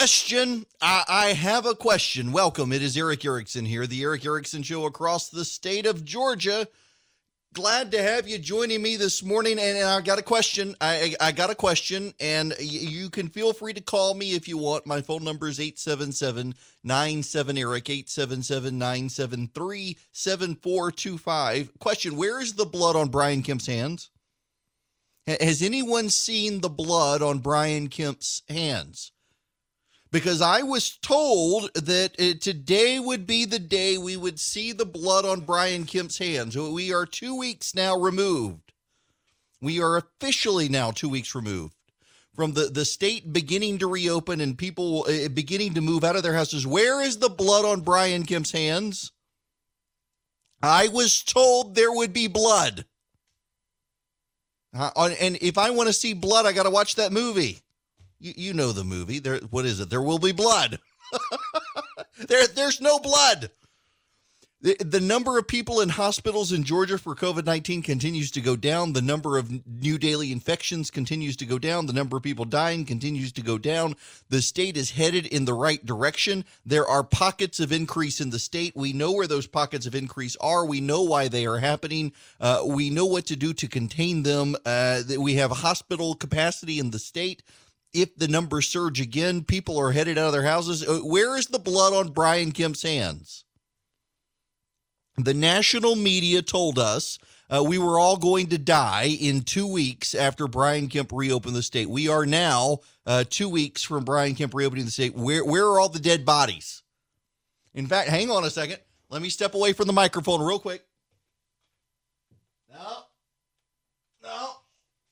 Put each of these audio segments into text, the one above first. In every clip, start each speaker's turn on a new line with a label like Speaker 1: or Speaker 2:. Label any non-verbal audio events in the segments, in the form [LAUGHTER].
Speaker 1: question. I, I, have a question. Welcome. It is Erick Erickson here, the Erick Erickson Show across the state of Georgia. Glad to have you joining me this morning. And, and I got a question. I, I got a question, and you can feel free to call me if you want. My phone number is 877 97 Eric, 877 973 7425. Question Where is the blood on Brian Kemp's hands? Has anyone seen the blood on Brian Kemp's hands? Because I was told that uh, today would be the day we would see the blood on Brian Kemp's hands. We are two weeks now removed. We are officially now two weeks removed from the, the state beginning to reopen and people uh, beginning to move out of their houses. Where is the blood on Brian Kemp's hands? I was told there would be blood. Uh, and if I want to see blood, I got to watch that movie. You, you know the movie. There, what is it? There will be blood. [LAUGHS] there, there's no blood. The, the number of people in hospitals in Georgia for COVID 19 continues to go down. The number of new daily infections continues to go down. The number of people dying continues to go down. The state is headed in the right direction. There are pockets of increase in the state. We know where those pockets of increase are. We know why they are happening. Uh, we know what to do to contain them. Uh, we have hospital capacity in the state if the numbers surge again, people are headed out of their houses. Uh, where is the blood on Brian Kemp's hands? The national media told us uh, we were all going to die in two weeks after Brian Kemp reopened the state. We are now uh, two weeks from Brian Kemp reopening the state. Where where are all the dead bodies? In fact, hang on a second. Let me step away from the microphone real quick. No, no.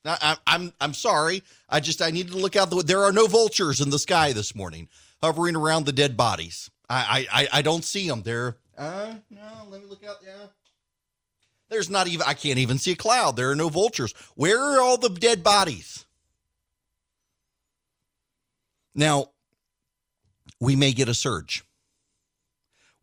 Speaker 1: I, I'm I'm sorry. I just I needed to look out the. There are no vultures in the sky this morning hovering around the dead bodies. I I I don't see them. There. Uh, no. Let me look out. Yeah. There's not even. I can't even see a cloud. There are no vultures. Where are all the dead bodies? Now, we may get a surge.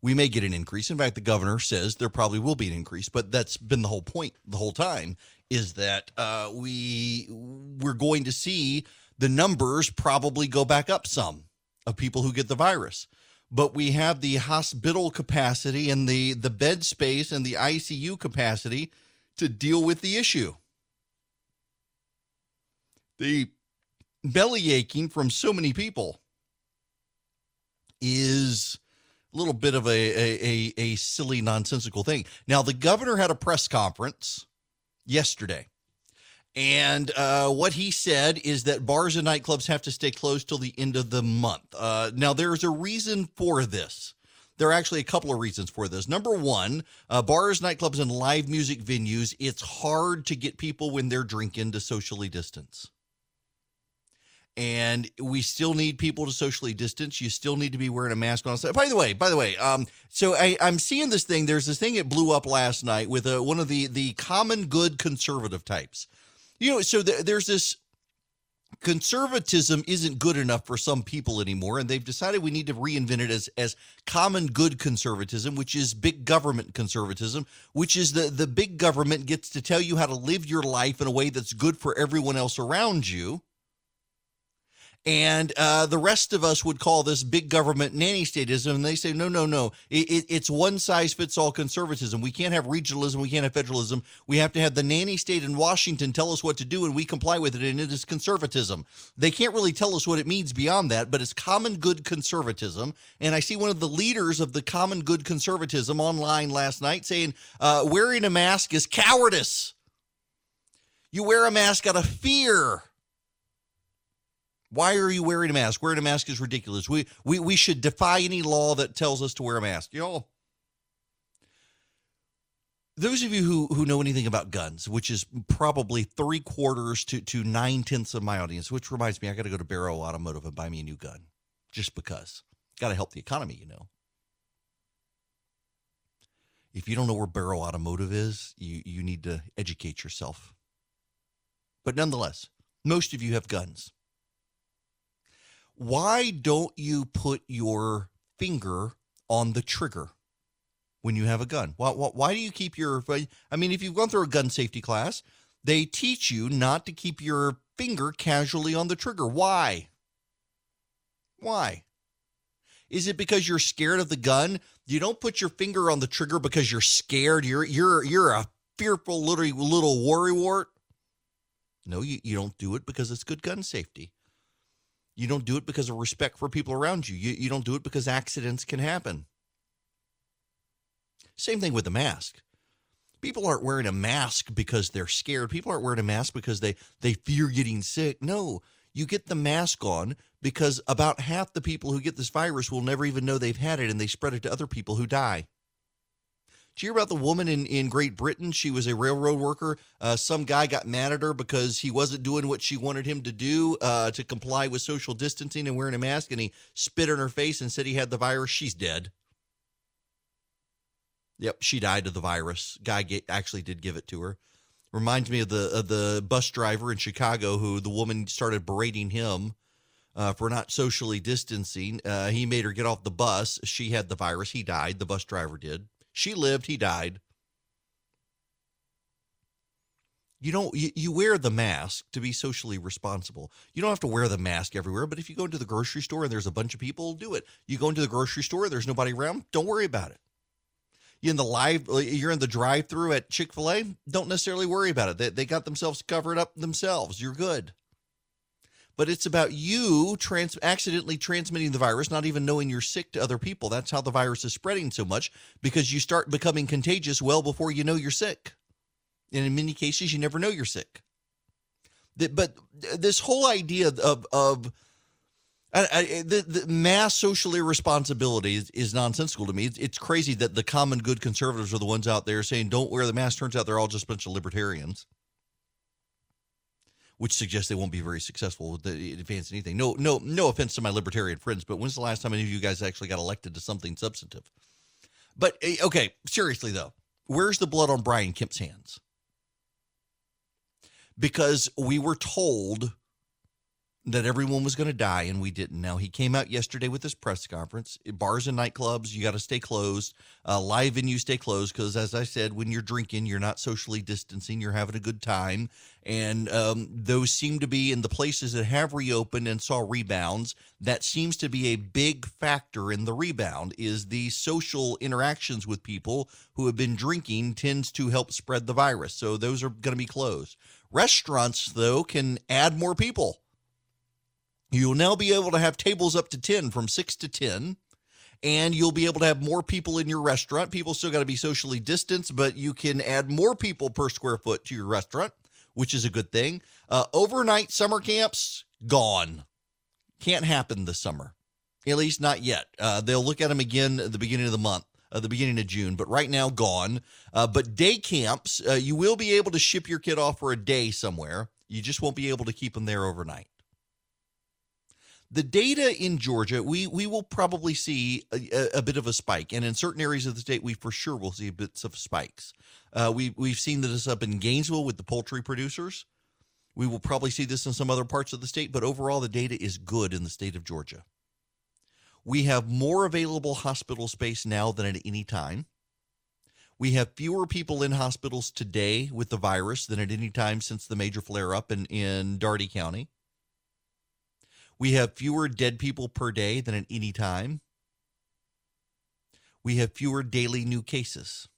Speaker 1: We may get an increase. In fact, the governor says there probably will be an increase, but that's been the whole point the whole time is that uh, we we're going to see the numbers probably go back up some of people who get the virus. But we have the hospital capacity and the the bed space and the ICU capacity to deal with the issue. The belly aching from so many people is a little bit of a, a, a, a silly nonsensical thing. Now the governor had a press conference yesterday. And uh, what he said is that bars and nightclubs have to stay closed till the end of the month. Uh, now, there's a reason for this. There are actually a couple of reasons for this. Number one, uh, bars, nightclubs, and live music venues, it's hard to get people when they're drinking to socially distance and we still need people to socially distance. You still need to be wearing a mask on. By the way, by the way, um, so I, am seeing this thing. There's this thing that blew up last night with a, uh, one of the the common good conservative types. You know, so th- there's this conservatism isn't good enough for some people anymore and they've decided we need to reinvent it as as common good conservatism which is big government conservatism which is the the big government gets to tell you how to live your life in a way that's good for everyone else around you and uh, the rest of us would call this big government nanny statism. And they say, no, no, no. It, it, it's one size fits all conservatism. We can't have regionalism. We can't have federalism. We have to have the nanny state in Washington tell us what to do and we comply with it. And it is conservatism. They can't really tell us what it means beyond that, but it's common good conservatism. And I see one of the leaders of the common good conservatism online last night saying, uh, wearing a mask is cowardice. You wear a mask out of fear why are you wearing a mask? Wearing a mask is ridiculous. We we we should defy any law that tells us to wear a mask. Y'all. Those of you who, who know anything about guns, which is probably three quarters to, to nine tenths of my audience, which reminds me, I got to go to Barrow Automotive and buy me a new gun just because. Got to help the economy, you know. If you don't know where Barrow Automotive is, you, you need to educate yourself. But nonetheless, most of you have guns why don't you put your finger on the trigger when you have a gun? Why, why, why, do you keep your? I mean, if you've gone through a gun safety class, they teach you not to keep your finger casually on the trigger. Why? Why? Is it because you're scared of the gun? You don't put your finger on the trigger because you're scared. You're you're you're a fearful little little worrywart. No, you, you don't do it because it's good gun safety. You don't do it because of respect for people around you. You you don't do it because accidents can happen. Same thing with the mask. People aren't wearing a mask because they're scared. People aren't wearing a mask because they they fear getting sick. No, you get the mask on because about half the people who get this virus will never even know they've had it and they spread it to other people who die. Did you hear about the woman in, in Great Britain? She was a railroad worker. Uh, some guy got mad at her because he wasn't doing what she wanted him to do uh, to comply with social distancing and wearing a mask, and he spit in her face and said he had the virus. She's dead. Yep, she died of the virus. Guy get, actually did give it to her. Reminds me of the of the bus driver in Chicago who the woman started berating him uh, for not socially distancing. Uh, he made her get off the bus. She had the virus. He died. The bus driver did. She lived. He died. You don't. You, you wear the mask to be socially responsible. You don't have to wear the mask everywhere. But if you go into the grocery store and there's a bunch of people, do it. You go into the grocery store, there's nobody around. Don't worry about it you in the live you're in the drive through at chick-fil-a don't necessarily worry about it they, they got themselves covered up themselves you're good but it's about you trans accidentally transmitting the virus not even knowing you're sick to other people that's how the virus is spreading so much because you start becoming contagious well before you know you're sick and in many cases you never know you're sick but this whole idea of of I, I, the, the mass social irresponsibility is, is nonsensical to me. It's, it's, crazy that the common good conservatives are the ones out there saying don't wear the mask. Turns out they're all just a bunch of libertarians, which suggests they won't be very successful with the advance anything. No, no, no offense to my libertarian friends, but when's the last time any of you guys actually got elected to something substantive? But eh, okay, seriously though, where's the blood on Brian Kemp's hands? Because we were told that everyone was going to die and we didn't. Now, he came out yesterday with his press conference. Bars and nightclubs, you got to stay closed. Uh, live venues, stay closed because, as I said, when you're drinking, you're not socially distancing, you're having a good time. And um, those seem to be in the places that have reopened and saw rebounds. That seems to be a big factor in the rebound is the social interactions with people who have been drinking tends to help spread the virus. So those are going to be closed. Restaurants, though, can add more people You'll now be able to have tables up to 10 from 6 to 10 and you'll be able to have more people in your restaurant. People still got to be socially distanced, but you can add more people per square foot to your restaurant, which is a good thing. Uh, overnight summer camps gone. Can't happen this summer, at least not yet. Uh, they'll look at them again at the beginning of the month. Uh, the beginning of June, but right now gone. Uh, but day camps, uh, you will be able to ship your kid off for a day somewhere. You just won't be able to keep them there overnight the data in Georgia, we we will probably see a, a, bit of a spike, and in certain areas of the state, we for sure will see bits of spikes. Uh, we we've seen this up in Gainesville with the poultry producers. We will probably see this in some other parts of the state, but overall, the data is good in the state of Georgia. We have more available hospital space now than at any time. We have fewer people in hospitals today with the virus than at any time since the major flare up in, in Dougherty County. We have fewer dead people per day than at any time. We have fewer daily new cases.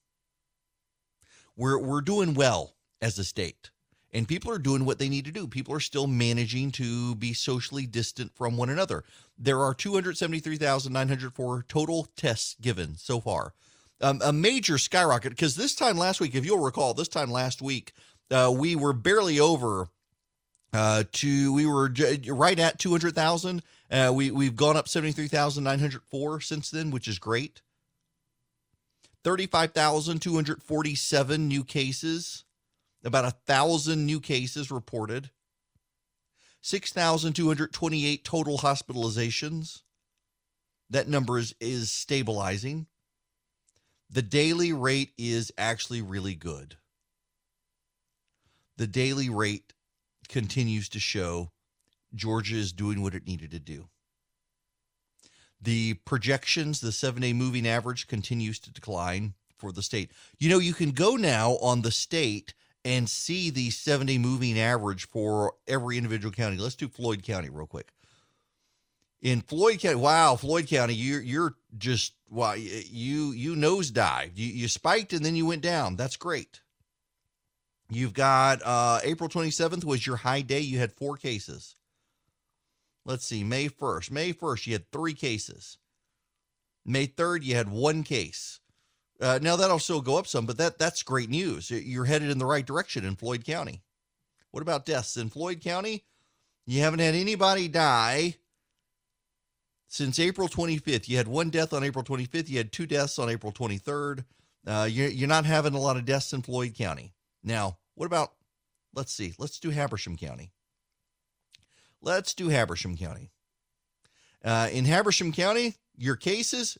Speaker 1: We're, we're doing well as a state, and people are doing what they need to do. People are still managing to be socially distant from one another. There are 273,904 total tests given so far. Um, a major skyrocket because this time last week, if you'll recall, this time last week, uh, we were barely over uh, to we were right at 200,000. Uh, we we've gone up 73,904 since then, which is great. 35,247 new cases, about a thousand new cases reported. 6,228 total hospitalizations. That number is, is stabilizing. The daily rate is actually really good. The daily rate continues to show Georgia is doing what it needed to do. The projections, the seven day moving average continues to decline for the state. You know, you can go now on the state and see the seven day moving average for every individual county. Let's do Floyd County real quick. In Floyd County, wow, Floyd County, you're you're just wow, you you nosedived. You you spiked and then you went down. That's great. You've got uh, April 27th was your high day. You had four cases. Let's see, May 1st. May 1st, you had three cases. May 3rd, you had one case. Uh, now that'll still go up some, but that that's great news. You're headed in the right direction in Floyd County. What about deaths in Floyd County? You haven't had anybody die since April 25th. You had one death on April 25th. You had two deaths on April 23rd. Uh, you're, you're not having a lot of deaths in Floyd County. Now, what about, let's see, let's do Habersham County. Let's do Habersham County. Uh, in Habersham County, your cases,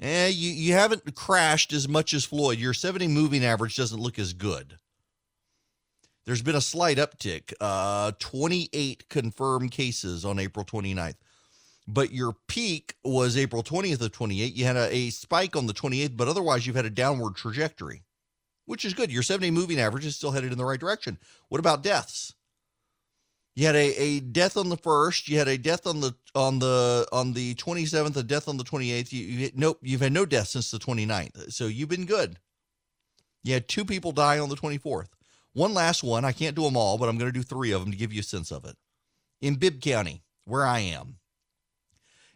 Speaker 1: eh, you, you haven't crashed as much as Floyd. Your 70 moving average doesn't look as good. There's been a slight uptick, uh, 28 confirmed cases on April 29th. But your peak was April 20th of 28. You had a, a spike on the 28th, but otherwise you've had a downward trajectory, which is good. Your 70 moving average is still headed in the right direction. What about deaths? You had a, a death on the first. You had a death on the on the on the 27th, a death on the 28th. You, you nope, you've had no deaths since the 29th. So you've been good. You had two people die on the 24th. One last one. I can't do them all, but I'm going to do three of them to give you a sense of it. In Bibb County, where I am,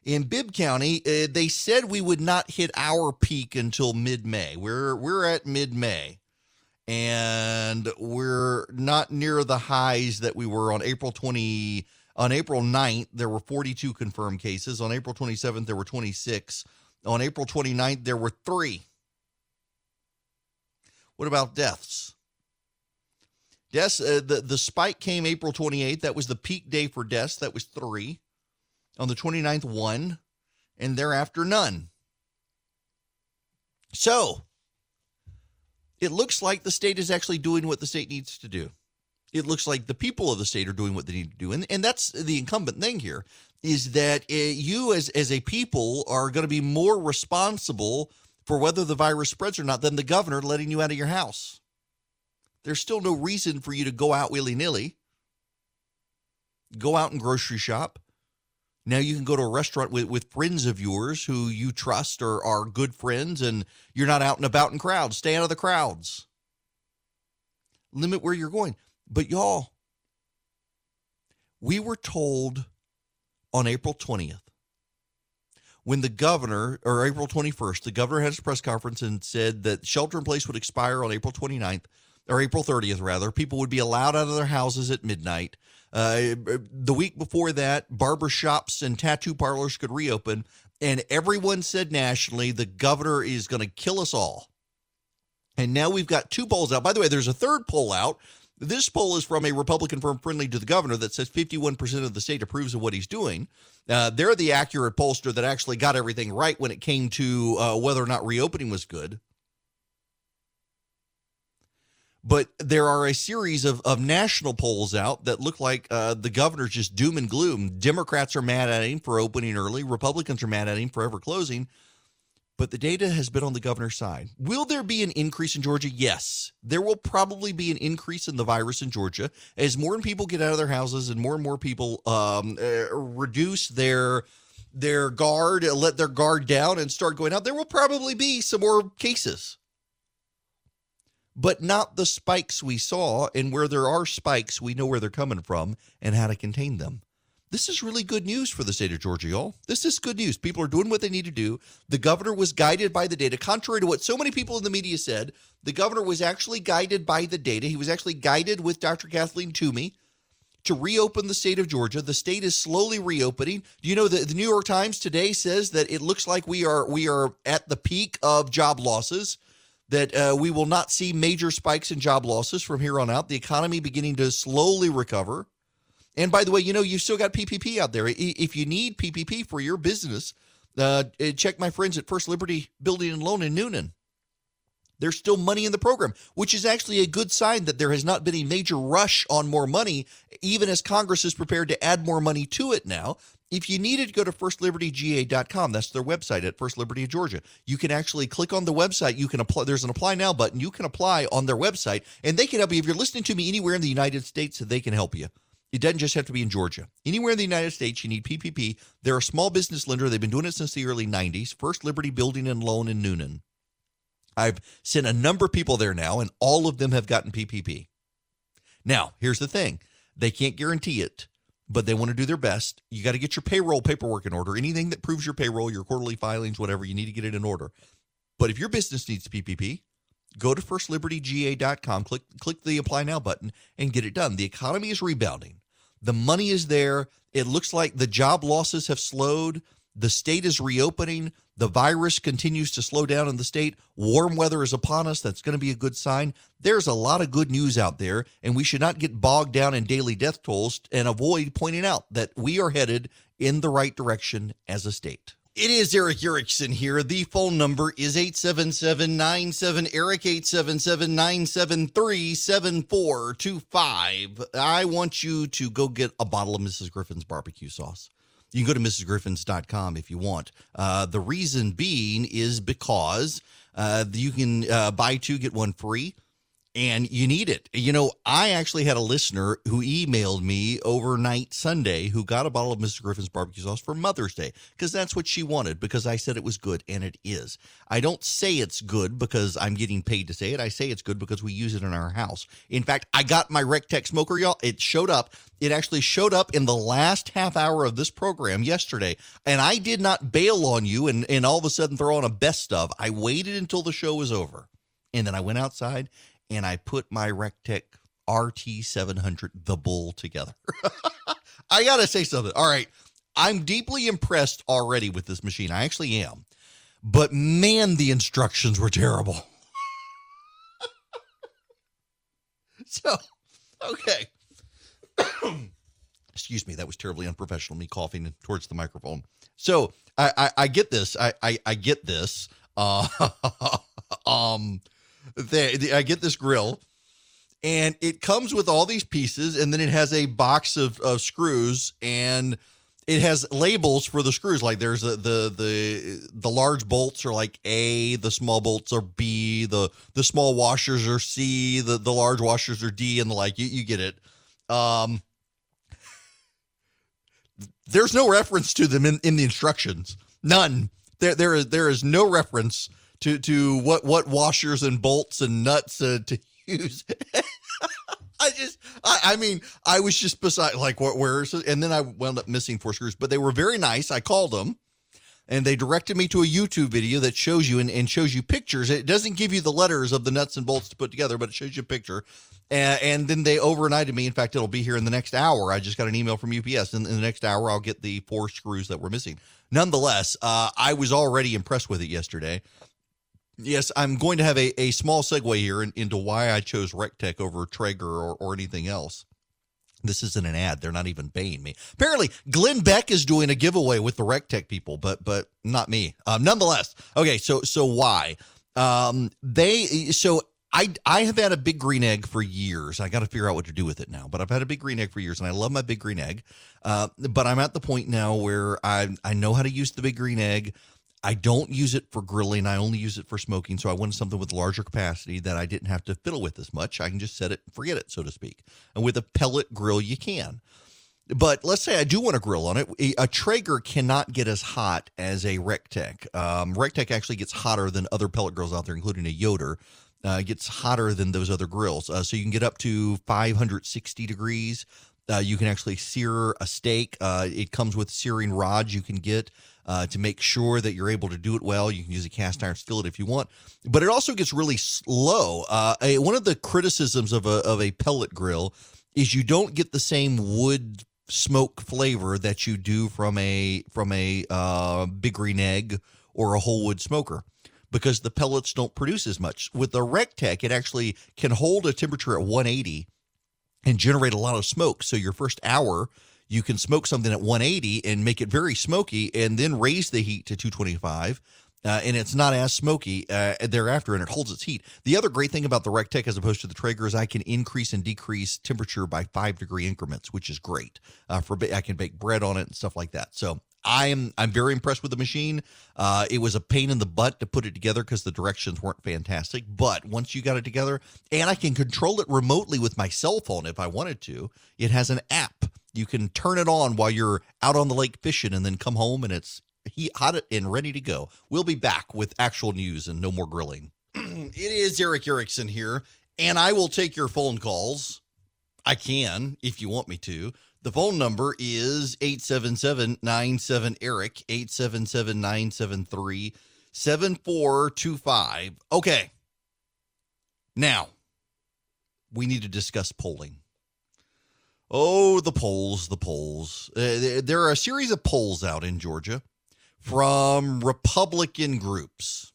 Speaker 1: in Bibb County, uh, they said we would not hit our peak until mid-May. We're we're at mid-May and we're not near the highs that we were on April 20 on April 9th there were 42 confirmed cases. On April 27th there were 26 on April 29th there were 3 what about deaths? Deaths uh, the the spike came April 28th that was the peak day for deaths. That was 3 on the 29th 1 and thereafter none. So it looks like the state is actually doing what the state needs to do. It looks like the people of the state are doing what they need to do. And, and that's the incumbent thing here is that uh, you as, as a people are going to be more responsible for whether the virus spreads or not than the governor letting you out of your house. There's still no reason for you to go out willy nilly, go out and grocery shop, now you can go to a restaurant with, with friends of yours who you trust or are good friends, and you're not out and about in crowds. Stay out of the crowds. Limit where you're going. But y'all, we were told on April 20th when the governor, or April 21st, the governor had his press conference and said that shelter in place would expire on April 29th, or April 30th, rather. People would be allowed out of their houses at midnight. Uh, the week before that, barber shops and tattoo parlors could reopen, and everyone said nationally the governor is going to kill us all. And now we've got two polls out. By the way, there's a third poll out. This poll is from a Republican firm friendly to the governor that says 51% of the state approves of what he's doing. Uh, they're the accurate pollster that actually got everything right when it came to uh, whether or not reopening was good. But there are a series of, of national polls out that look like uh, the governor's just doom and gloom. Democrats are mad at him for opening early, Republicans are mad at him for ever closing. But the data has been on the governor's side. Will there be an increase in Georgia? Yes. There will probably be an increase in the virus in Georgia as more and people get out of their houses and more and more people um, uh, reduce their their guard, let their guard down, and start going out. There will probably be some more cases but not the spikes we saw. And where there are spikes, we know where they're coming from and how to contain them. This is really good news for the state of Georgia, y'all. This is good news. People are doing what they need to do. The governor was guided by the data. Contrary to what so many people in the media said, the governor was actually guided by the data. He was actually guided with Dr. Kathleen Toomey to reopen the state of Georgia. The state is slowly reopening. Do you know that the New York Times today says that it looks like we are we are at the peak of job losses? That uh, we will not see major spikes in job losses from here on out. The economy beginning to slowly recover. And by the way, you know, you've still got PPP out there. If you need PPP for your business, uh, uh, check my friends at First Liberty Building and Loan in Newnan. There's still money in the program, which is actually a good sign that there has not been a major rush on more money, even as Congress is prepared to add more money to it now. If you needed to go to firstlibertyga.com, that's their website at First Liberty of Georgia. You can actually click on the website. You can apply. There's an apply now button. You can apply on their website, and they can help you. If you're listening to me anywhere in the United States, they can help you. It doesn't just have to be in Georgia. Anywhere in the United States, you need PPP. They're a small business lender. They've been doing it since the early 90s. First Liberty Building and Loan in Newnan. I've sent a number of people there now, and all of them have gotten PPP. Now, here's the thing they can't guarantee it, but they want to do their best. You got to get your payroll paperwork in order. Anything that proves your payroll, your quarterly filings, whatever, you need to get it in order. But if your business needs PPP, go to firstlibertyga.com, click click the apply now button and get it done. The economy is rebounding. The money is there. It looks like the job losses have slowed. The state is reopening. The virus continues to slow down in the state. Warm weather is upon us. That's going to be a good sign. There's a lot of good news out there, and we should not get bogged down in daily death tolls and avoid pointing out that we are headed in the right direction as a state. It is Erick Erickson here. The phone number is 877 Eric 877 973 7425. I want you to go get a bottle of Mrs. Griffin's barbecue sauce. You can go to mrsgriffins.com if you want. Uh, the reason being is because uh, you can uh, buy two, get one free and you need it. You know, I actually had a listener who emailed me overnight Sunday who got a bottle of Mr. Griffin's barbecue sauce for Mother's Day because that's what she wanted because I said it was good and it is. I don't say it's good because I'm getting paid to say it. I say it's good because we use it in our house. In fact, I got my Rectech smoker, y'all. It showed up. It actually showed up in the last half hour of this program yesterday. And I did not bail on you and, and all of a sudden throw on a best of. I waited until the show was over. And then I went outside and I put my Rectech RT700, the bull, together. [LAUGHS] I got to say something. All right. I'm deeply impressed already with this machine. I actually am. But man, the instructions were terrible. [LAUGHS] so, okay. [COUGHS] Excuse me, that was terribly unprofessional. Me coughing towards the microphone. So I, I, I get this. I, I, I get this. Uh, [LAUGHS] um, they, they, I get this grill, and it comes with all these pieces, and then it has a box of, of screws, and it has labels for the screws. Like there's a, the the the large bolts are like A, the small bolts are B, the the small washers are C, the the large washers are D, and the like. You you get it. Um, there's no reference to them in, in the instructions. None. There there is there is no reference to to what what washers and bolts and nuts uh, to [LAUGHS] use. I just, I, I, mean, I was just beside like what where, and then I wound up missing four screws, but they were very nice. I called them, and they directed me to a YouTube video that shows you and, and shows you pictures. It doesn't give you the letters of the nuts and bolts to put together, but it shows you a picture. And, and then they overnighted me. In fact, it'll be here in the next hour. I just got an email from UPS. In, in the next hour, I'll get the four screws that were missing. Nonetheless, uh, I was already impressed with it yesterday. Yes, I'm going to have a, a small segue here in, into why I chose Rectech over Traeger or, or anything else. This isn't an ad. They're not even paying me. Apparently, Glenn Beck is doing a giveaway with the Rectech people, but but not me. Um, nonetheless, okay. So so why? Um, they so I I have had a big green egg for years. I got to figure out what to do with it now. But I've had a big green egg for years, and I love my big green egg. Uh, but I'm at the point now where I I know how to use the big green egg. I don't use it for grilling. I only use it for smoking. So I wanted something with larger capacity that I didn't have to fiddle with as much. I can just set it and forget it, so to speak. And with a pellet grill, you can. But let's say I do want to grill on it. A Traeger cannot get as hot as a Rectech. Um, Rectech actually gets hotter than other pellet grills out there, including a Yoder. Uh, gets hotter than those other grills. Uh, so you can get up to 560 degrees. Uh, you can actually sear a steak. Uh, it comes with searing rods you can get uh, to make sure that you're able to do it well. You can use a cast iron skillet if you want, but it also gets really slow. Uh, a, one of the criticisms of a, of a pellet grill is you don't get the same wood smoke flavor that you do from a from a uh, big green egg or a whole wood smoker because the pellets don't produce as much. With the Rectech, it actually can hold a temperature at 180 and generate a lot of smoke. So your first hour you can smoke something at 180 and make it very smoky and then raise the heat to 225 uh, and it's not as smoky uh, thereafter, and it holds its heat. The other great thing about the Rectech as opposed to the Traeger is I can increase and decrease temperature by five degree increments, which is great. Uh, for I can bake bread on it and stuff like that. So I'm I'm very impressed with the machine. Uh, it was a pain in the butt to put it together because the directions weren't fantastic. But once you got it together, and I can control it remotely with my cell phone if I wanted to, it has an app You can turn it on while you're out on the lake fishing and then come home and it's he hot and ready to go. We'll be back with actual news and no more grilling. [CLEARS THROAT] it is Erick Erickson here, and I will take your phone calls. I can if you want me to. The phone number is 877 97 Eric, 877 973 7425. Okay. Now, we need to discuss polling. Oh, the polls, the polls. Uh, there are a series of polls out in Georgia from Republican groups.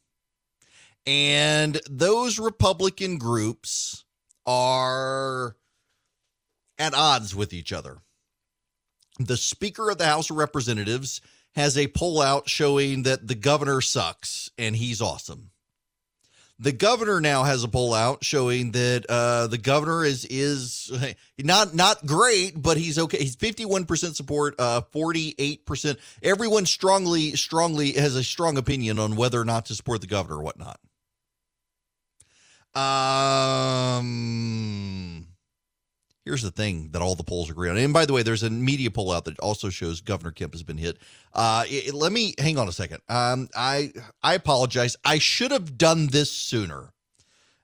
Speaker 1: And those Republican groups are at odds with each other. The Speaker of the House of Representatives has a poll out showing that the governor sucks and he's awesome. The governor now has a poll out showing that uh, the governor is is not not great, but he's okay. He's fifty one percent support, uh, forty eight percent. Everyone strongly strongly has a strong opinion on whether or not to support the governor or whatnot. Um, here's the thing that all the polls agree on. And by the way, there's a media poll out that also shows Governor Kemp has been hit. Uh, it, let me hang on a second. Um, I I apologize. I should have done this sooner.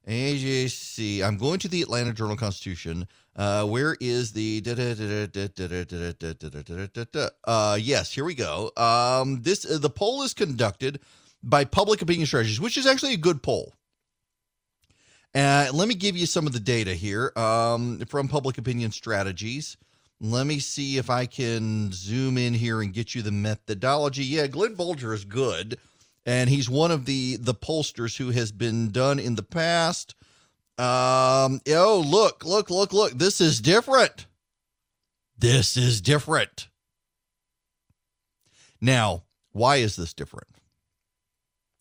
Speaker 1: AJC. I'm going to the Atlanta Journal Constitution. Uh, where is the uh, yes, here we go. Um, this the poll is conducted by Public Opinion Strategies, which is actually a good poll. Uh, let me give you some of the data here um, from Public Opinion Strategies. Let me see if I can zoom in here and get you the methodology. Yeah, Glen Bolger is good, and he's one of the the pollsters who has been done in the past. Um, oh, look, look, look, look. This is different. This is different. Now, why is this different?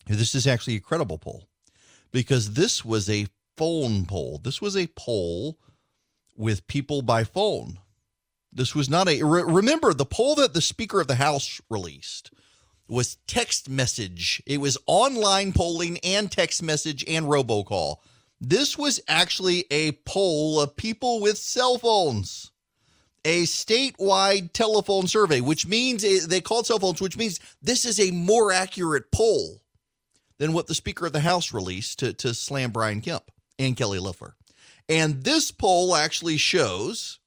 Speaker 1: This is actually a credible poll because this was a phone poll. This was a poll with people by phone. This was not a. Re- remember, the poll that the Speaker of the House released was text message. It was online polling and text message and robocall. This was actually a poll of people with cell phones, a statewide telephone survey, which means eh, they called cell phones, which means this is a more accurate poll than what the Speaker of the House released to, to slam Brian Kemp and Kelly Loeffler. And this poll actually shows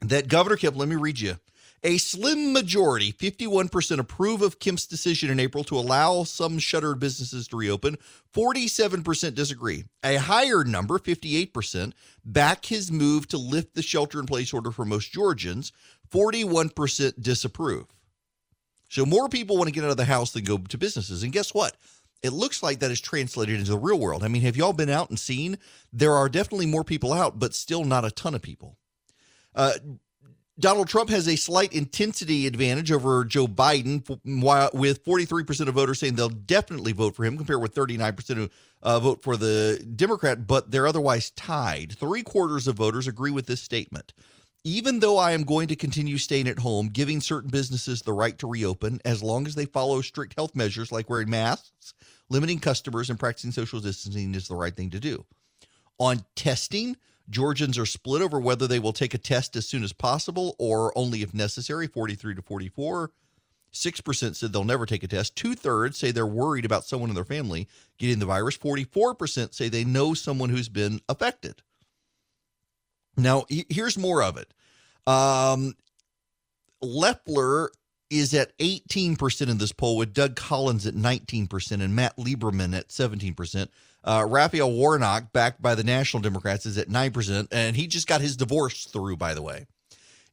Speaker 1: that Governor Kemp, let me read you, a slim majority, 51%, approve of Kemp's decision in April to allow some shuttered businesses to reopen. 47% disagree. A higher number, 58%, back his move to lift the shelter in place order for most Georgians. 41% disapprove. So more people want to get out of the house than go to businesses. And guess what? It looks like that is translated into the real world. I mean, have y'all been out and seen? There are definitely more people out, but still not a ton of people. Uh, Donald Trump has a slight intensity advantage over Joe Biden, with 43% of voters saying they'll definitely vote for him, compared with 39% who uh, vote for the Democrat, but they're otherwise tied. Three quarters of voters agree with this statement. Even though I am going to continue staying at home, giving certain businesses the right to reopen as long as they follow strict health measures like wearing masks, limiting customers, and practicing social distancing is the right thing to do. On testing, Georgians are split over whether they will take a test as soon as possible or only if necessary 43 to 44. 6% said they'll never take a test. Two thirds say they're worried about someone in their family getting the virus. 44% say they know someone who's been affected. Now, here's more of it. Um, is at 18% in this poll, with Doug Collins at 19% and Matt Lieberman at 17%. Uh, Raphael Warnock, backed by the National Democrats, is at 9%, and he just got his divorce through, by the way.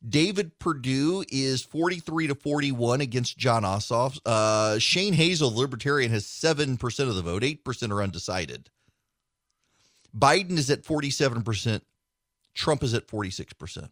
Speaker 1: David Perdue is 43 to 41 against Jon Ossoff. Uh, Shane Hazel, the Libertarian, has 7% of the vote, 8% are undecided. Biden is at 47%. Trump is at 46%.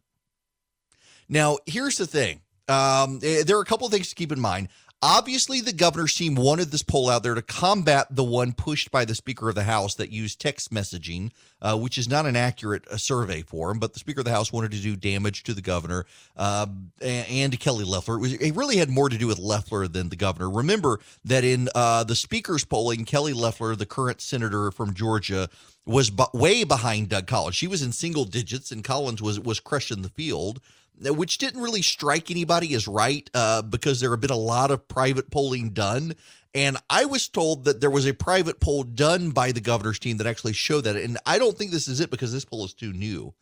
Speaker 1: Now, here's the thing. Um, eh, there are a couple of things to keep in mind. Obviously, the governor's team wanted this poll out there to combat the one pushed by the Speaker of the House that used text messaging, uh, which is not an accurate uh, survey form. But the Speaker of the House wanted to do damage to the governor uh, and to Kelly Loeffler. It, was, it, really had more to do with Loeffler than the governor. Remember that in uh, the Speaker's polling, Kelly Loeffler, the current senator from Georgia, was b- way behind Doug Collins. She was in single digits, and Collins was was crushing the field. Which didn't really strike anybody as right uh, because there have been a lot of private polling done. And I was told that there was a private poll done by the governor's team that actually showed that. And I don't think this is it because this poll is too new.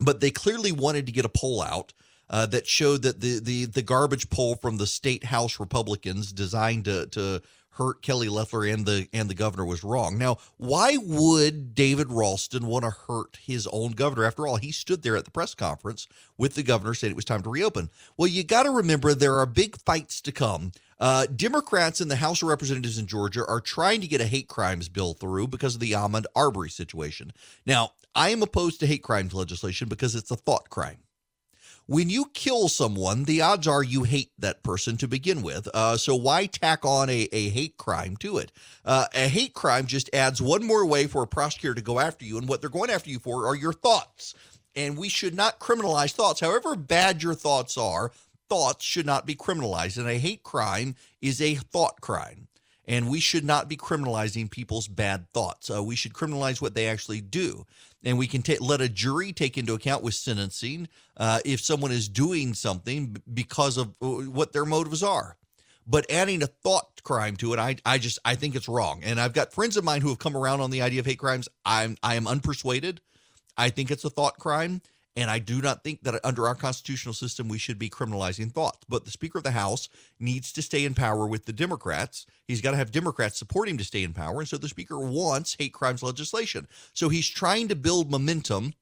Speaker 1: But they clearly wanted to get a poll out uh, that showed that the, the the garbage poll from the state house Republicans designed to to hurt Kelly Loeffler and the and the governor was wrong. Now, why would David Ralston want to hurt his own governor? After all, he stood there at the press conference with the governor saying it was time to reopen. Well, you got to remember there are big fights to come. Uh, Democrats in the House of Representatives in Georgia are trying to get a hate crimes bill through because of the Ahmaud Arbery situation. Now, I am opposed to hate crimes legislation because it's a thought crime when you kill someone, the odds are you hate that person to begin with. Uh, so why tack on a, a hate crime to it? Uh, a hate crime just adds one more way for a prosecutor to go after you. And what they're going after you for are your thoughts. And we should not criminalize thoughts. However bad your thoughts are, thoughts should not be criminalized. And a hate crime is a thought crime and we should not be criminalizing people's bad thoughts. Uh, we should criminalize what they actually do, and we can let a jury take into account with sentencing uh, if someone is doing something because of uh, what their motives are. But adding a thought crime to it, I, I just I think it's wrong. And I've got friends of mine who have come around on the idea of hate crimes. I'm I am unpersuaded. I think it's a thought crime. And I do not think that under our constitutional system, we should be criminalizing thought. But the Speaker of the House needs to stay in power with the Democrats. He's got to have Democrats support him to stay in power. And so the Speaker wants hate crimes legislation. So he's trying to build momentum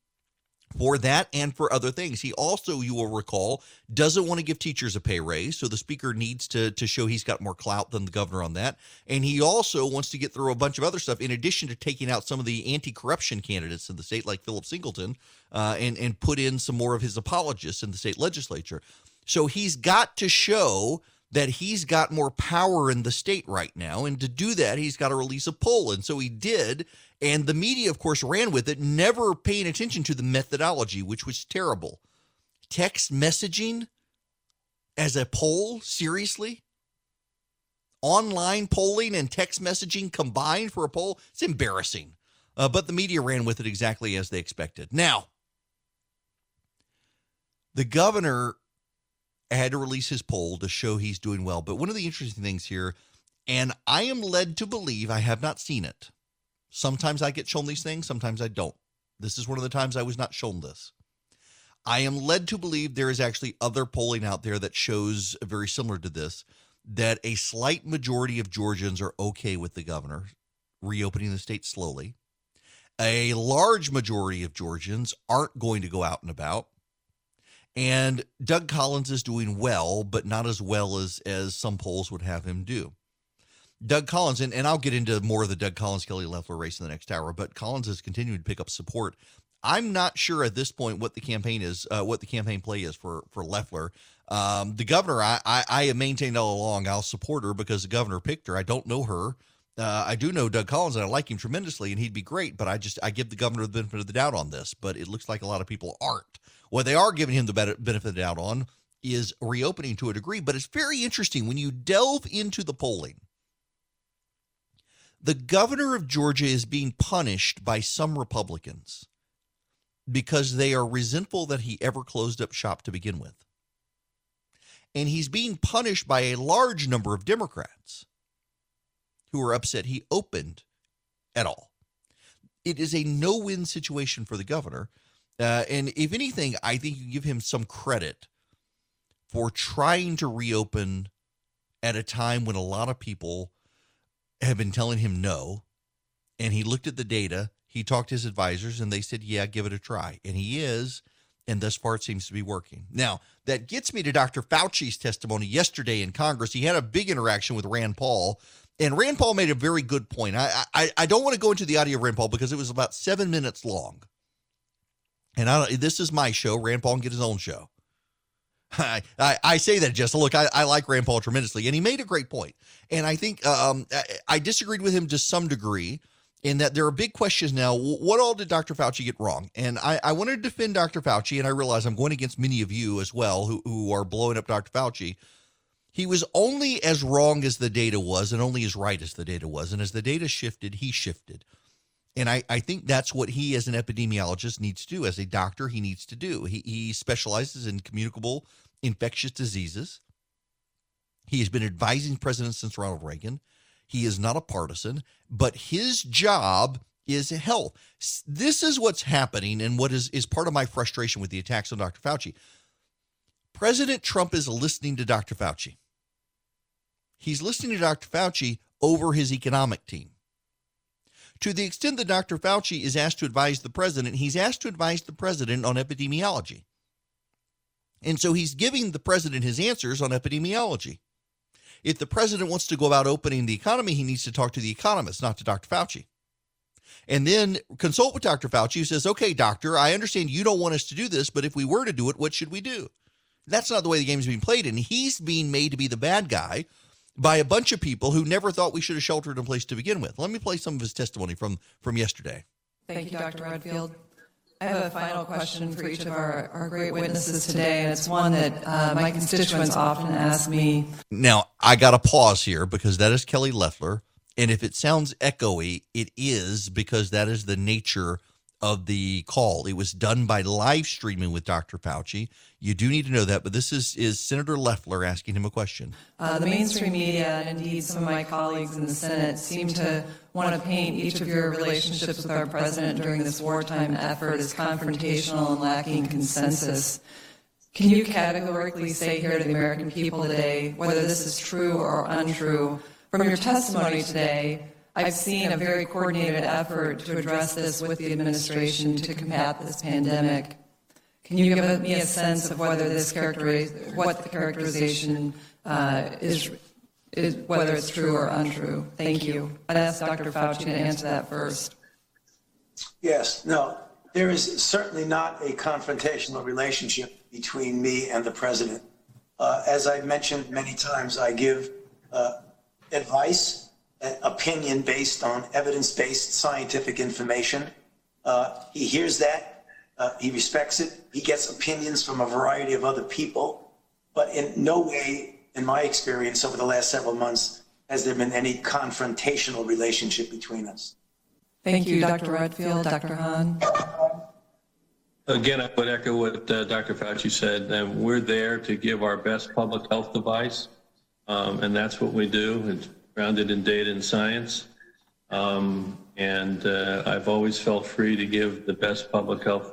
Speaker 1: for that and for other things. He also, you will recall, doesn't want to give teachers a pay raise. So the speaker needs to, to show he's got more clout than the governor on that. And he also wants to get through a bunch of other stuff in addition to taking out some of the anti corruption candidates in the state, like Philip Singleton, uh, and, and put in some more of his apologists in the state legislature. So he's got to show that he's got more power in the state right now. And to do that, he's got to release a poll. And so he did. And the media, of course, ran with it, never paying attention to the methodology, which was terrible. Text messaging as a poll? Seriously? Online polling and text messaging combined for a poll? It's embarrassing. Uh, but the media ran with it exactly as they expected. Now, the governor had to release his poll to show he's doing well. But one of the interesting things here, and I am led to believe I have not seen it Sometimes I get shown these things, sometimes I don't. This is one of the times I was not shown this. I am led to believe there is actually other polling out there that shows uh, very similar to this that a slight majority of Georgians are okay with the governor reopening the state slowly. A large majority of Georgians aren't going to go out and about. And Doug Collins is doing well, but not as well as as some polls would have him do. Doug Collins, and, and I'll get into more of the Doug Collins Kelly Loeffler race in the next hour, but Collins has continued to pick up support. I'm not sure at this point what the campaign is, uh, what the campaign play is for for Loeffler. Um, the governor, I, I, I have maintained all along, I'll support her because the governor picked her. I don't know her. Uh, I do know Doug Collins, and I like him tremendously, and he'd be great. But I just I give the governor the benefit of the doubt on this. But it looks like a lot of people aren't. What they are giving him the benefit of the doubt on is reopening to a degree. But it's very interesting when you delve into the polling the governor of Georgia is being punished by some Republicans because they are resentful that he ever closed up shop to begin with. And he's being punished by a large number of Democrats who are upset he opened at all. It is a no win situation for the governor. Uh, and if anything, I think you give him some credit for trying to reopen at a time when a lot of people have been telling him no. And he looked at the data, he talked to his advisors, and they said, yeah, give it a try. And he is. And thus far, it seems to be working. Now, that gets me to Dr. Fauci's testimony yesterday in Congress. He had a big interaction with Rand Paul. And Rand Paul made a very good point. I, I, I don't want to go into the audio of Rand Paul because it was about seven minutes long. And I, this is my show. Rand Paul can get his own show. I, I, say that just look, I, I like Rand Paul tremendously, and he made a great point. And I think um, I, I disagreed with him to some degree in that there are big questions now. What all did Dr. Fauci get wrong? And I, I wanted to defend Dr. Fauci, and I realize I'm going against many of you as well who, who are blowing up Dr. Fauci. He was only as wrong as the data was, and only as right as the data was. And as the data shifted, he shifted. And I, I think that's what he, as an epidemiologist, needs to do. As a doctor, he needs to do. He, he specializes in communicable infectious diseases. He has been advising presidents since Ronald Reagan. He is not a partisan, but his job is health. This is what's happening and what is, is part of my frustration with the attacks on Dr. Fauci. President Trump is listening to Dr. Fauci. He's listening to Dr. Fauci over his economic team. To the extent that Dr. Fauci is asked to advise the president, he's asked to advise the president on epidemiology. And so he's giving the president his answers on epidemiology. If the president wants to go about opening the economy, he needs to talk to the economists, not to Dr. Fauci. And then consult with Dr. Fauci, who says, okay, doctor, I understand you don't want us to do this, but if we were to do it, what should we do? That's not the way the game's being played. And he's being made to be the bad guy by a bunch of people who never thought we should have sheltered in place to begin with. Let me play some of his testimony from, from yesterday.
Speaker 2: Thank you, Dr. Redfield. I have a final question for each of our, our great witnesses today, and it's one that uh, my constituents often ask me.
Speaker 1: Now, I got to pause here because that is Kelly Loeffler. And if it sounds echoey, it is because that is the nature of the call. It was done by live streaming with Dr. Fauci. You do need to know that, but this is is Senator Loeffler asking him a question.
Speaker 2: Uh, the mainstream media and indeed some of my colleagues in the Senate seem to want to paint each of your relationships with our president during this wartime effort as confrontational and lacking consensus. Can you categorically say here to the American people today whether this is true or untrue? From your testimony today, I've seen a very coordinated effort to address this with the administration to combat this pandemic. Can you give me a sense of whether this characterize, what the characterization uh, is, is, whether it's true or untrue? Thank you. I'd ask Dr. Fauci to answer that first.
Speaker 3: Yes, no, there is certainly not a confrontational relationship between me and the president. Uh, as I've mentioned many times, I give uh, advice opinion based on evidence based scientific information. Uh, he hears that, uh, he respects it, he gets opinions from a variety of other people, but in no way, in my experience over the last several months, has there been any confrontational relationship between us.
Speaker 2: Thank you, Dr. Redfield. Dr. Hahn.
Speaker 4: Again, I would echo what uh, Dr. Fauci said. We're there to give our best public health advice, um, and that's what we do. It's grounded in data and science. Um, and uh, I've always felt free to give the best public health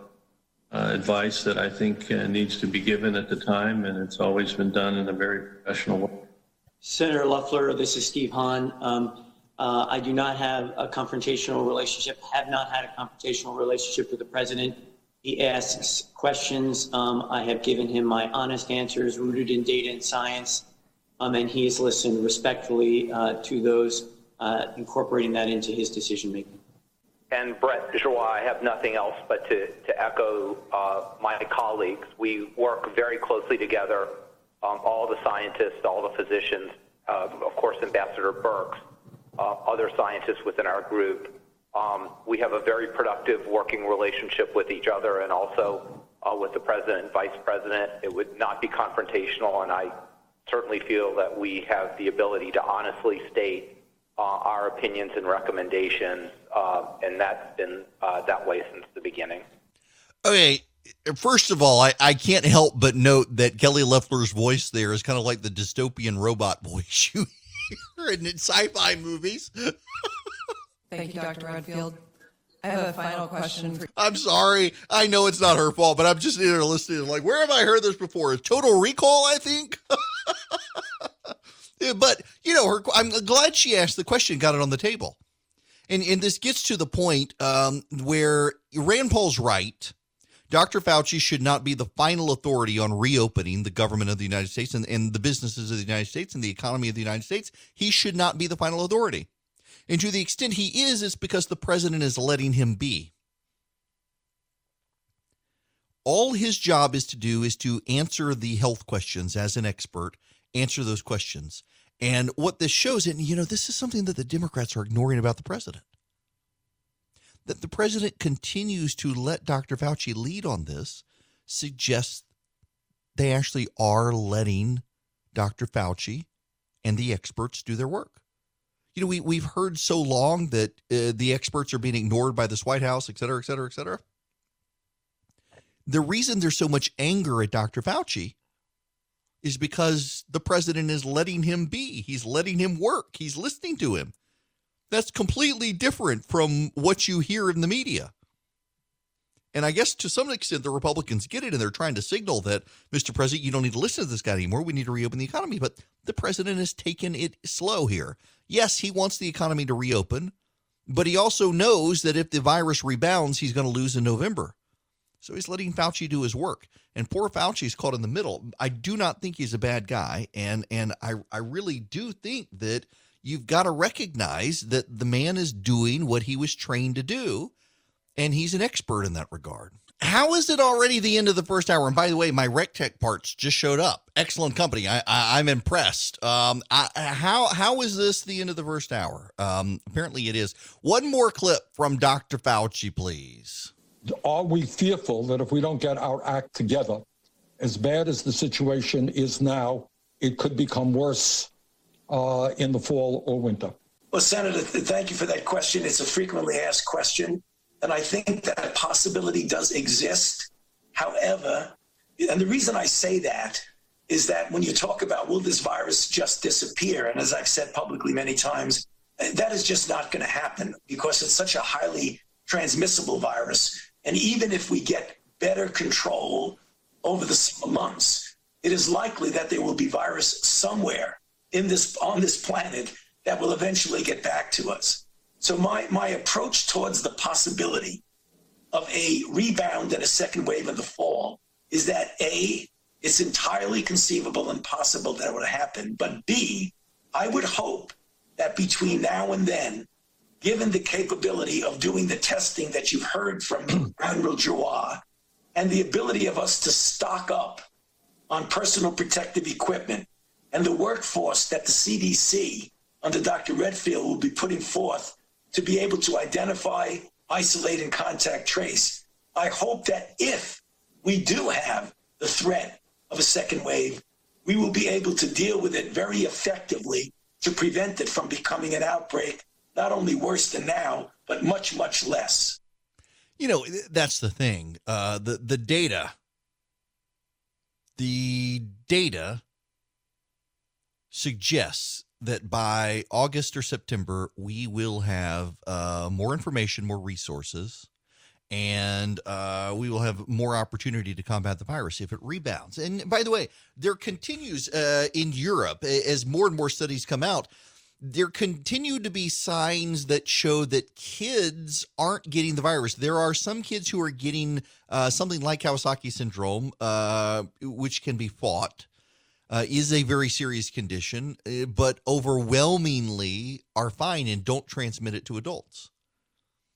Speaker 4: uh, advice that I think uh, needs to be given at the time, and it's always been done in a very professional way.
Speaker 5: Senator Loeffler, this is Steve Hahn. Um, uh, I do not have a confrontational relationship, have not had a confrontational relationship with the president. He asks questions. Um, I have given him my honest answers rooted in data and science um, and he has listened respectfully uh, to those, uh, incorporating that into his decision making.
Speaker 6: And Brett Giroir, I have nothing else but to, to echo uh, my colleagues. We work very closely together, um, all the scientists, all the physicians, uh, of course, Ambassador Birx, uh, other scientists within our group. Um, we have a very productive working relationship with each other and also uh, with the president and vice president. It would not be confrontational, and I certainly feel that we have the ability to honestly state uh, our opinions and recommendations, uh, and that's been uh, that way since the beginning.
Speaker 1: Okay, first of all, I, I can't help but note that Kelly Loeffler's voice there is kind of like the dystopian robot [LAUGHS] voice you hear in sci-fi movies.
Speaker 2: Thank you, Dr. Redfield. I have a final question for
Speaker 1: I'm sorry. I know it's not her fault, but I'm just in there listening. Like, where have I heard this before? It's total Recall, I think. [LAUGHS] but you know, her. I'm glad she asked the question, got it on the table, and and this gets to the point um, where Rand Paul's right. Dr. Fauci should not be the final authority on reopening the government of the United States and, and the businesses of the United States and the economy of the United States. He should not be the final authority. And to the extent he is, it's because the president is letting him be. All his job is to do is to answer the health questions as an expert, answer those questions. And what this shows, and you know, this is something that the Democrats are ignoring about the president. That the president continues to let Dr. Fauci lead on this suggests they actually are letting Dr. Fauci and the experts do their work. You know, we we've heard so long that uh, the experts are being ignored by this White House, et cetera, et cetera, et cetera. The reason there's so much anger at Dr. Fauci is because the president is letting him be. He's letting him work. He's listening to him. That's completely different from what you hear in the media. And I guess to some extent, the Republicans get it and they're trying to signal that, Mr. President, you don't need to listen to this guy anymore. We need to reopen the economy. But the president has taken it slow here. Yes, he wants the economy to reopen, but he also knows that if the virus rebounds, he's going to lose in November. So he's letting Fauci do his work. And poor Fauci's caught in the middle. I do not think he's a bad guy. And and I, I really do think that you've got to recognize that the man is doing what he was trained to do and he's an expert in that regard. How is it already the end of the first hour? And by the way, my RecTech parts just showed up. Excellent company. I, I, am I'm impressed. Um, I, how how is this the end of the first hour? Um, apparently it is. One more clip from Dr. Fauci, please.
Speaker 7: Are we fearful that if we don't get our act together, as bad as the situation is now, it could become worse uh, in the fall or winter?
Speaker 3: Well, Senator, thank you for that question. It's a frequently asked question. And I think that possibility does exist. However, and the reason I say that is that when you talk about will this virus just disappear, and as I've said publicly many times, that is just not going to happen because it's such a highly transmissible virus. And even if we get better control over the months, it is likely that there will be virus somewhere in this on this planet that will eventually get back to us. So my, my approach towards the possibility of a rebound and a second wave in the fall is that A, it's entirely conceivable and possible that it would happen. But B, I would hope that between now and then, given the capability of doing the testing that you've heard from hmm. Admiral Giroir and the ability of us to stock up on personal protective equipment and the workforce that the CDC under Dr. Redfield will be putting forth to be able to identify, isolate, and contact trace. I hope that if we do have the threat of a second wave, we will be able to deal with it very effectively to prevent it from becoming an outbreak, not only worse than now, but much, much less.
Speaker 1: You know, that's the thing. Uh, the the data, the data suggests that by August or September, we will have uh, more information, more resources, and uh, we will have more opportunity to combat the virus if it rebounds. And by the way, there continues uh, in Europe as more and more studies come out. There continue to be signs that show that kids aren't getting the virus. There are some kids who are getting uh, something like Kawasaki syndrome, uh, which can be fought uh, is a very serious condition, uh, but overwhelmingly are fine and don't transmit it to adults.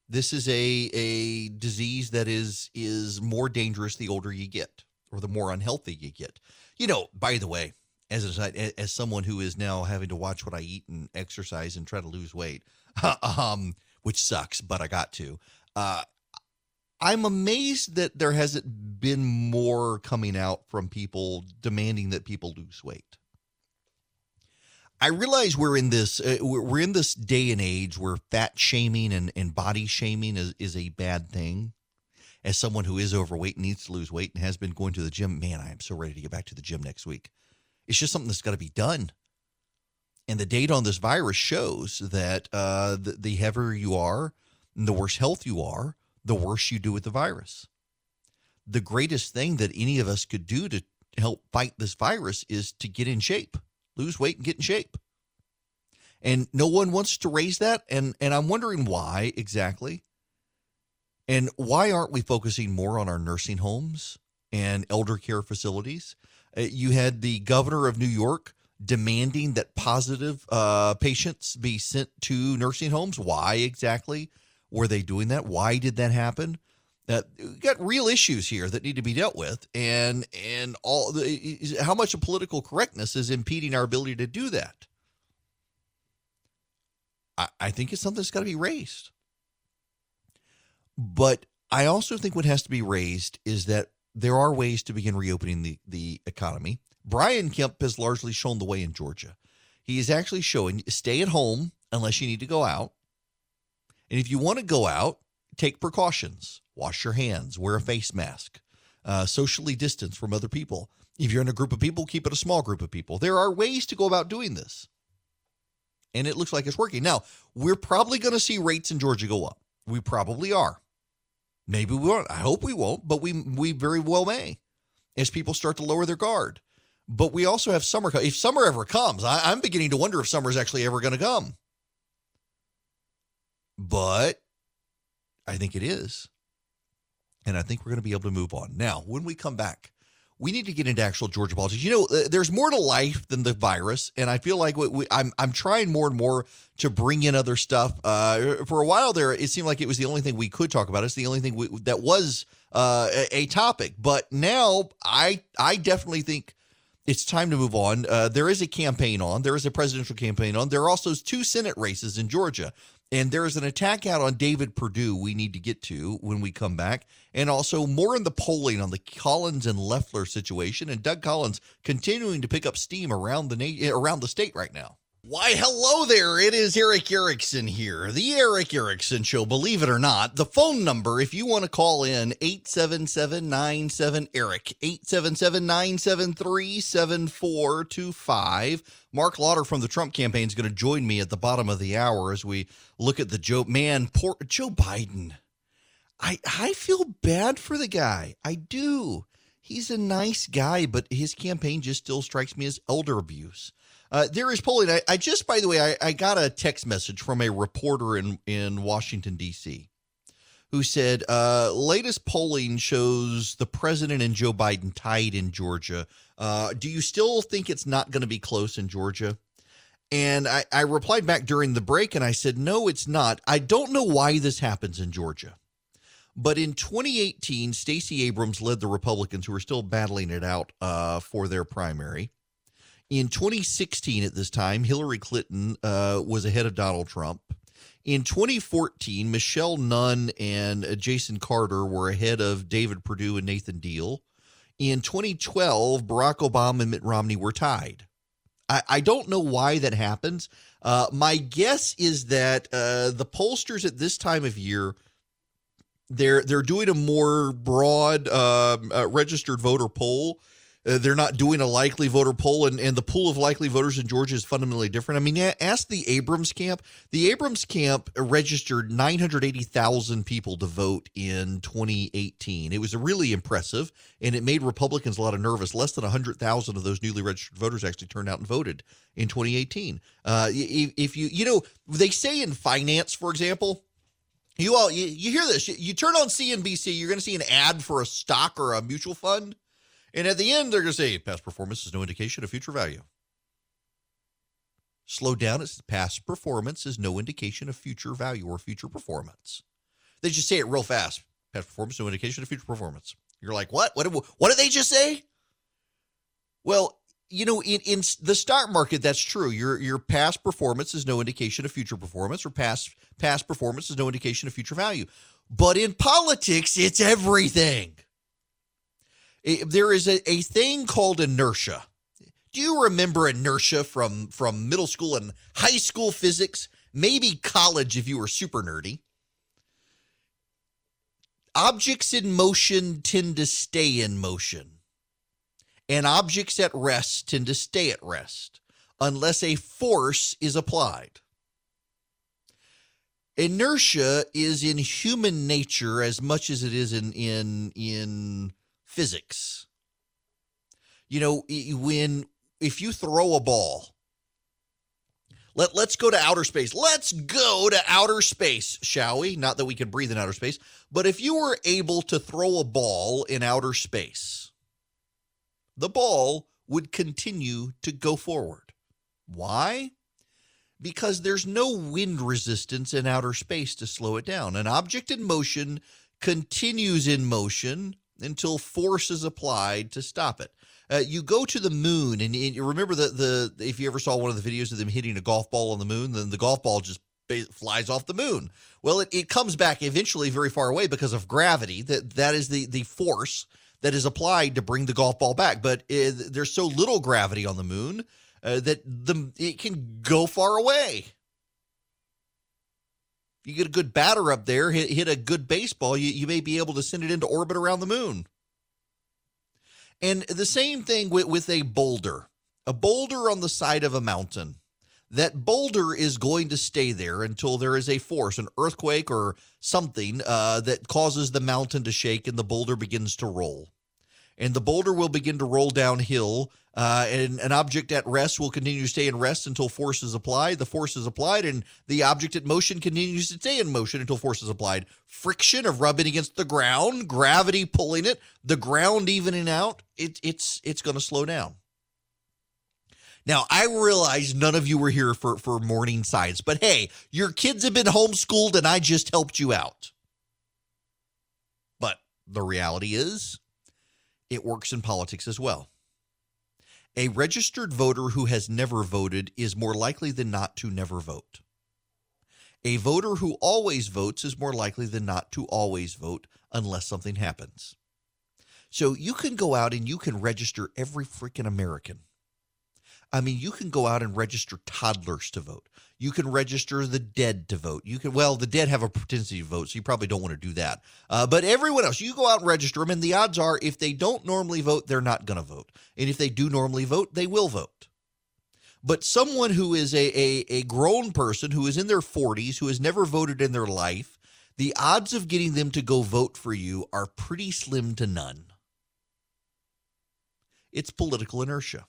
Speaker 1: This is a a disease that is is more dangerous the older you get, or the more unhealthy you get. You know, by the way, as as someone who is now having to watch what I eat and exercise and try to lose weight, [LAUGHS] um, which sucks, but I got to. Uh, I'm amazed that there hasn't been more coming out from people demanding that people lose weight. I realize we're in this uh, we're in this day and age where fat shaming and, and body shaming is, is a bad thing. As someone who is overweight and needs to lose weight and has been going to the gym, man, I am so ready to get back to the gym next week. It's just something that's got to be done. And the data on this virus shows that uh, the, the heavier you are, the worse health you are, the worse you do with the virus. The greatest thing that any of us could do to help fight this virus is to get in shape, lose weight and get in shape. And no one wants to raise that and and I'm wondering why exactly. And why aren't we focusing more on our nursing homes and elder care facilities? Uh, you had the governor of New York demanding that positive uh, patients be sent to nursing homes. Why exactly? Were they doing that? Why did that happen? Uh, got real issues here that need to be dealt with, and and all the how much of political correctness is impeding our ability to do that. I, I think it's something that's got to be raised. But I also think what has to be raised is that there are ways to begin reopening the, the economy. Brian Kemp has largely shown the way in Georgia. He is actually showing stay at home unless you need to go out. And if you want to go out, take precautions. Wash your hands, wear a face mask, uh, socially distance from other people. If you're in a group of people, keep it a small group of people. There are ways to go about doing this. And it looks like it's working. Now, we're probably going to see rates in Georgia go up. We probably are. Maybe we won't. I hope we won't, but we we very well may as people start to lower their guard. But we also have summer. If summer ever comes, I, I'm beginning to wonder if summer is actually ever going to come. But I think it is. And I think we're going to be able to move on. Now, when we come back, we need to get into actual Georgia politics. You know, there's more to life than the virus, and I feel like we, we, I'm I'm trying more and more to bring in other stuff. Uh, for a while there, it seemed like it was the only thing we could talk about. It's the only thing we, that was uh, a, a topic. But now, I I definitely think it's time to move on. Uh, there is a campaign on. There is a presidential campaign on. There are also two Senate races in Georgia. And there is an attack out on David Perdue we need to get to when we come back. And also more in the polling on the Collins and Loeffler situation. And Doug Collins continuing to pick up steam around the na- around the state right now. Why, hello there. It is Erick Erickson here. The Erick Erickson Show. Believe it or not, the phone number, if you want to call in, 877 Eric, 877 973 7425. Marc Lotter from the Trump campaign is going to join me at the bottom of the hour as we look at the Joe. Man, poor Joe Biden. I, I feel bad for the guy. I do. He's a nice guy, but his campaign just still strikes me as elder abuse. Uh, there is polling. I, I, just, by the way, I, I, got a text message from a reporter in in Washington D.C. who said uh, latest polling shows the president and Joe Biden tied in Georgia. Uh, do you still think it's not going to be close in Georgia? And I, I replied back during the break and I said, no, it's not. I don't know why this happens in Georgia. But in 2018, Stacey Abrams led the Republicans who are still battling it out uh, for their primary. In 2016, at this time, Hillary Clinton uh, was ahead of Donald Trump. In 2014, Michelle Nunn and uh, Jason Carter were ahead of David Perdue and Nathan Deal. In 2012, Barack Obama and Mitt Romney were tied. I, I don't know why that happens. Uh, my guess is that uh, the pollsters at this time of year they're they're doing a more broad um, uh, registered voter poll uh, they're not doing a likely voter poll, and, and the pool of likely voters in Georgia is fundamentally different. I mean, ask the Abrams camp. The Abrams camp registered 980,000 people to vote in 2018. It was really impressive, and it made Republicans a lot of nervous. Less than 100,000 of those newly registered voters actually turned out and voted in 2018. Uh, if, you, you know, they say in finance, for example, you all you, you hear this. You, you turn on CNBC, you're going to see an ad for a stock or a mutual fund and at the end, they're going to say past performance is no indication of future value. Slow down. It's past performance is no indication of future value or future performance. They just say it real fast. Past performance, no indication of future performance. You're like, what? What did, what did they just say? Well, you know, in, in the stock market, that's true. Your your past performance is no indication of future performance, or past past performance is no indication of future value. But in politics, it's everything there is a, a thing called inertia. Do you remember inertia from from middle school and high school physics? Maybe college if you were super nerdy. Objects in motion tend to stay in motion, and objects at rest tend to stay at rest unless a force is applied. Inertia is in human nature as much as it is in in in physics. You know, when if you throw a ball, let, let's go to outer space. Let's go to outer space, shall we? Not that we can breathe in outer space, but if you were able to throw a ball in outer space, the ball would continue to go forward. Why? Because there's no wind resistance in outer space to slow it down. An object in motion continues in motion until force is applied to stop it. Uh, you go to the moon, and, and you remember the the if you ever saw one of the videos of them hitting a golf ball on the moon, then the golf ball just flies off the moon. Well, it, it comes back eventually very far away because of gravity. That that is the the force that is applied to bring the golf ball back. But it, uh, there's so little gravity on the moon uh, that the it can go far away. You get a good batter up there, hit, hit a good baseball, you, you may be able to send it into orbit around the moon. And the same thing with, with a boulder, a boulder on the side of a mountain. That boulder is going to stay there until there is a force, an earthquake or something uh, that causes the mountain to shake and the boulder begins to roll. And the boulder will begin to roll downhill, uh, and an object at rest will continue to stay in rest until force is applied. The force is applied, and the object at motion continues to stay in motion until force is applied. Friction of rubbing against the ground, gravity pulling it, the ground evening out. It, it's it's going to slow down. Now, I realize none of you were here for, for morning science, but hey, your kids have been homeschooled and I just helped you out. But the reality is, it works in politics as well. A registered voter who has never voted is more likely than not to never vote. A voter who always votes is more likely than not to always vote unless something happens. So you can go out and you can register every freaking American. I mean, you can go out and register toddlers to vote. You can register the dead to vote. You can, well, the dead have a propensity to vote, so you probably don't want to do that. Uh, but everyone else, you go out and register them, and the odds are if they don't normally vote, they're not going to vote. And if they do normally vote, they will vote. But someone who is a, a, a grown person who is in their 40s, who has never voted in their life, the odds of getting them to go vote for you are pretty slim to none. It's political inertia.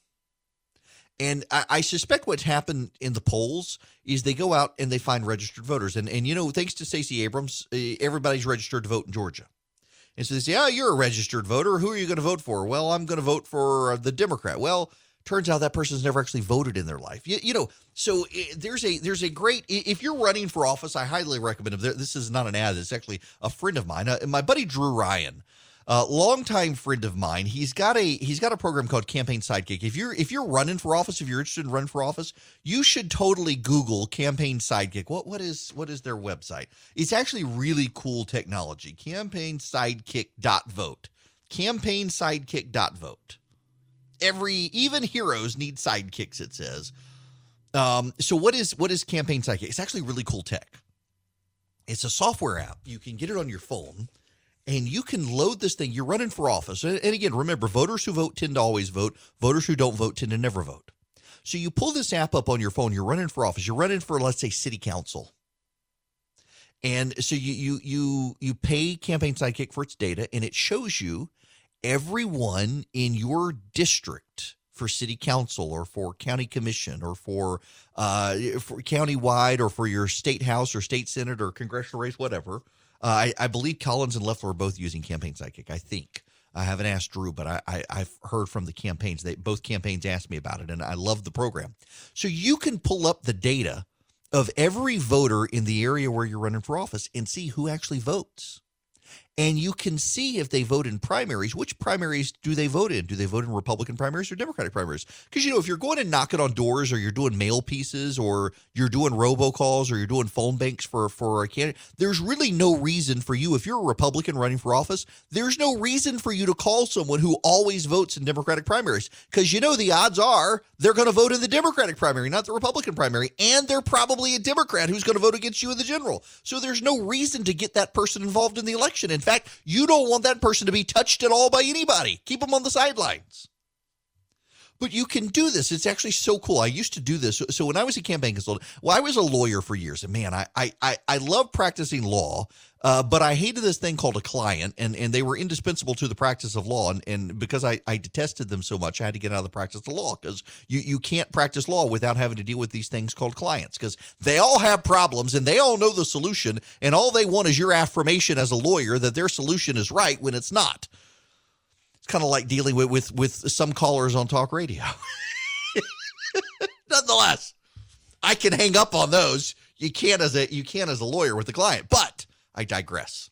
Speaker 1: And I, I, suspect what's happened in the polls is they go out and they find registered voters. And, and you know, thanks to Stacey Abrams, eh, everybody's registered to vote in Georgia. And so they say, oh, you're a registered voter. Who are you going to vote for? Well, I'm going to vote for the Democrat. Well, turns out that person's never actually voted in their life. You, you know, so eh, there's a there's a great if you're running for office, I highly recommend it. This is not an ad. It's actually a friend of mine, uh, my buddy Drew Ryan uh, longtime friend of mine. He's got a he's got a program called Campaign Sidekick. If you're if you're running for office, if you're interested in running for office, you should totally Google Campaign Sidekick. What what is what is their website? It's actually really cool technology. Campaign Sidekick dot vote. Campaign Sidekick dot vote. Every even heroes need sidekicks. It says. Um, so what is what is Campaign Sidekick? It's actually really cool tech. It's a software app. You can get it on your phone and you can load this thing. You're running for office. And again, remember, voters who vote tend to always vote. Voters who don't vote tend to never vote. So you pull this app up on your phone. You're running for office. You're running for, let's say, city council. And so you you you you pay Campaign Sidekick for its data, and it shows you everyone in your district for city council or for county commission or for uh for county-wide or for your state house or state senate or congressional race, whatever uh, I, I, believe Collins and Loeffler are both using Campaign Sidekick. I think. I haven't asked Drew, but I, I, have heard from the campaigns. They both campaigns asked me about it, and I love the program. So you can pull up the data of every voter in the area where you're running for office and see who actually votes and you can see if they vote in primaries which primaries do they vote in? Do they vote in republican primaries or democratic primaries? Because you know if you're going and knocking on doors or you're doing mail pieces or you're doing robocalls or you're doing phone banks for for a candidate there's really no reason for you if you're a republican running for office there's no reason for you to call someone who always votes in democratic primaries. Because you know the odds are they're going to vote in the democratic primary not the republican primary and they're probably a democrat who's going to vote against you in the general. So there's no reason to get that person involved in the election fact, you don't want that person to be touched at all by anybody. Keep them on the sidelines. But you can do this. It's actually so cool. I used to do this. So when I was a campaign consultant, well, I was a lawyer for years, and man, I I I love practicing law. Uh, but I hated this thing called a client, and, and they were indispensable to the practice of law. And, and because I, I detested them so much, I had to get out of the practice of law because you, you can't practice law without having to deal with these things called clients because they all have problems and they all know the solution. And all they want is your affirmation as a lawyer that their solution is right when it's not. It's kind of like dealing with, with, with some callers on talk radio. [LAUGHS] Nonetheless, I can hang up on those. You can't as a you can't as a lawyer with the client, but I digress.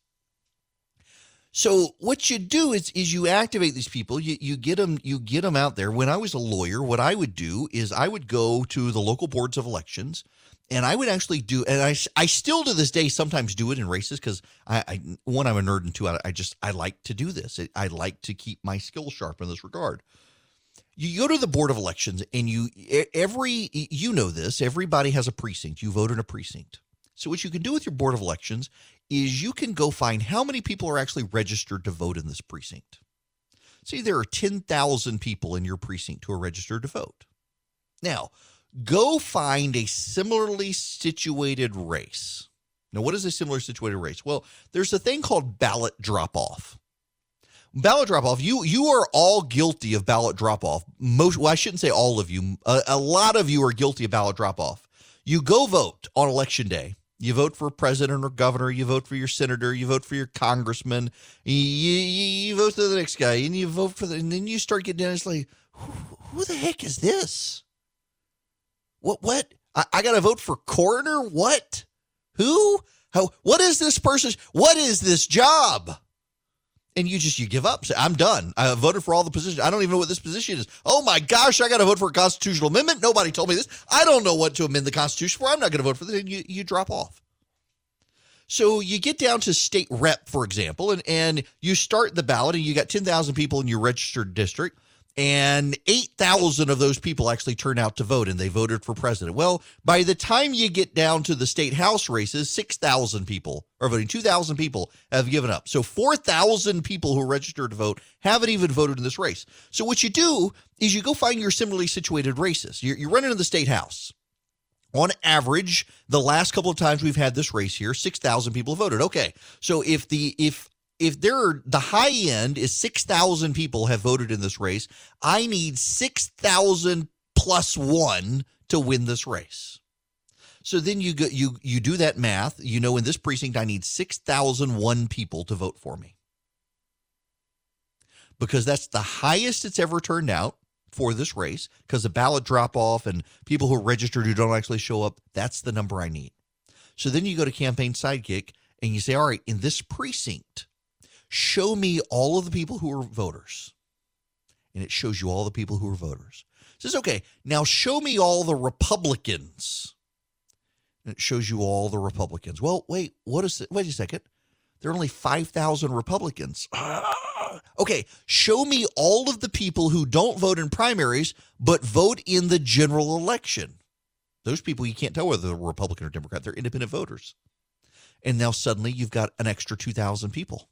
Speaker 1: So what you do is is you activate these people. You you get them you get them out there. When I was a lawyer, what I would do is I would go to the local boards of elections, and I would actually do. And I I still to this day sometimes do it in races because I, I one I'm a nerd and two I, I just I like to do this. I like to keep my skills sharp in this regard. You go to the board of elections and you every you know this. Everybody has a precinct. You vote in a precinct So, what you can do with your Board of Elections is you can go find how many people are actually registered to vote in this precinct. See, there are 10,000 people in your precinct who are registered to vote. Now, go find a similarly situated race. Now, what is a similar situated race? Well, there's a thing called ballot drop off. Ballot drop off. You you are all guilty of ballot drop off. Most well, I shouldn't say all of you. A, a lot of you are guilty of ballot drop off. You go vote on election day. You vote for president or governor. You vote for your senator. You vote for your congressman. You, you, you vote for the next guy, and you vote for the. And then you start getting down. It's like, who, who the heck is this? What? What? I, I got to vote for coroner. What? Who? How? What is this person? What is this job? And you just you give up. Say i'm done. I voted for all the positions. I don't even know what this position is. Oh my gosh i got to vote for a constitutional amendment? Nobody told me this. I don't know what to amend the constitution for. I'm not going to vote for this. And you, you drop off. So you get down to state rep for example and, and you start the ballot and you got 10000 people in your registered district and 8,000 of those people actually turn out to vote and they voted for president. Well, by the time you get down to the state house races, 6,000 people are voting. 2,000 people have given up. So 4,000 people who registered to vote haven't even voted in this race. So what you do is you go find your similarly situated races. You're, you're running in the state house. On average, the last couple of times we've had this race here, 6,000 people voted. Okay. So if the if if there are the high end is 6,000 people have voted in this race, I need 6,000 plus 1 to win this race. So then you go you you do that math, you know in this precinct I need 6,001 people to vote for me. Because that's the highest it's ever turned out for this race because the ballot drop off and people who are registered who don't actually show up, that's the number I need. So then you go to campaign sidekick and you say, "All right, in this precinct, show me all of the people who are voters. And it shows you all the people who are voters. It says, okay, now show me all the Republicans. And it shows you all the Republicans. Well, wait, what is it? Wait a second. There are only 5,000 Republicans. Ah, okay, show me all of the people who don't vote in primaries, but vote in the general election. Those people, you can't tell whether they're Republican or Democrat. They're independent voters. And now suddenly you've got an extra 2,000 people.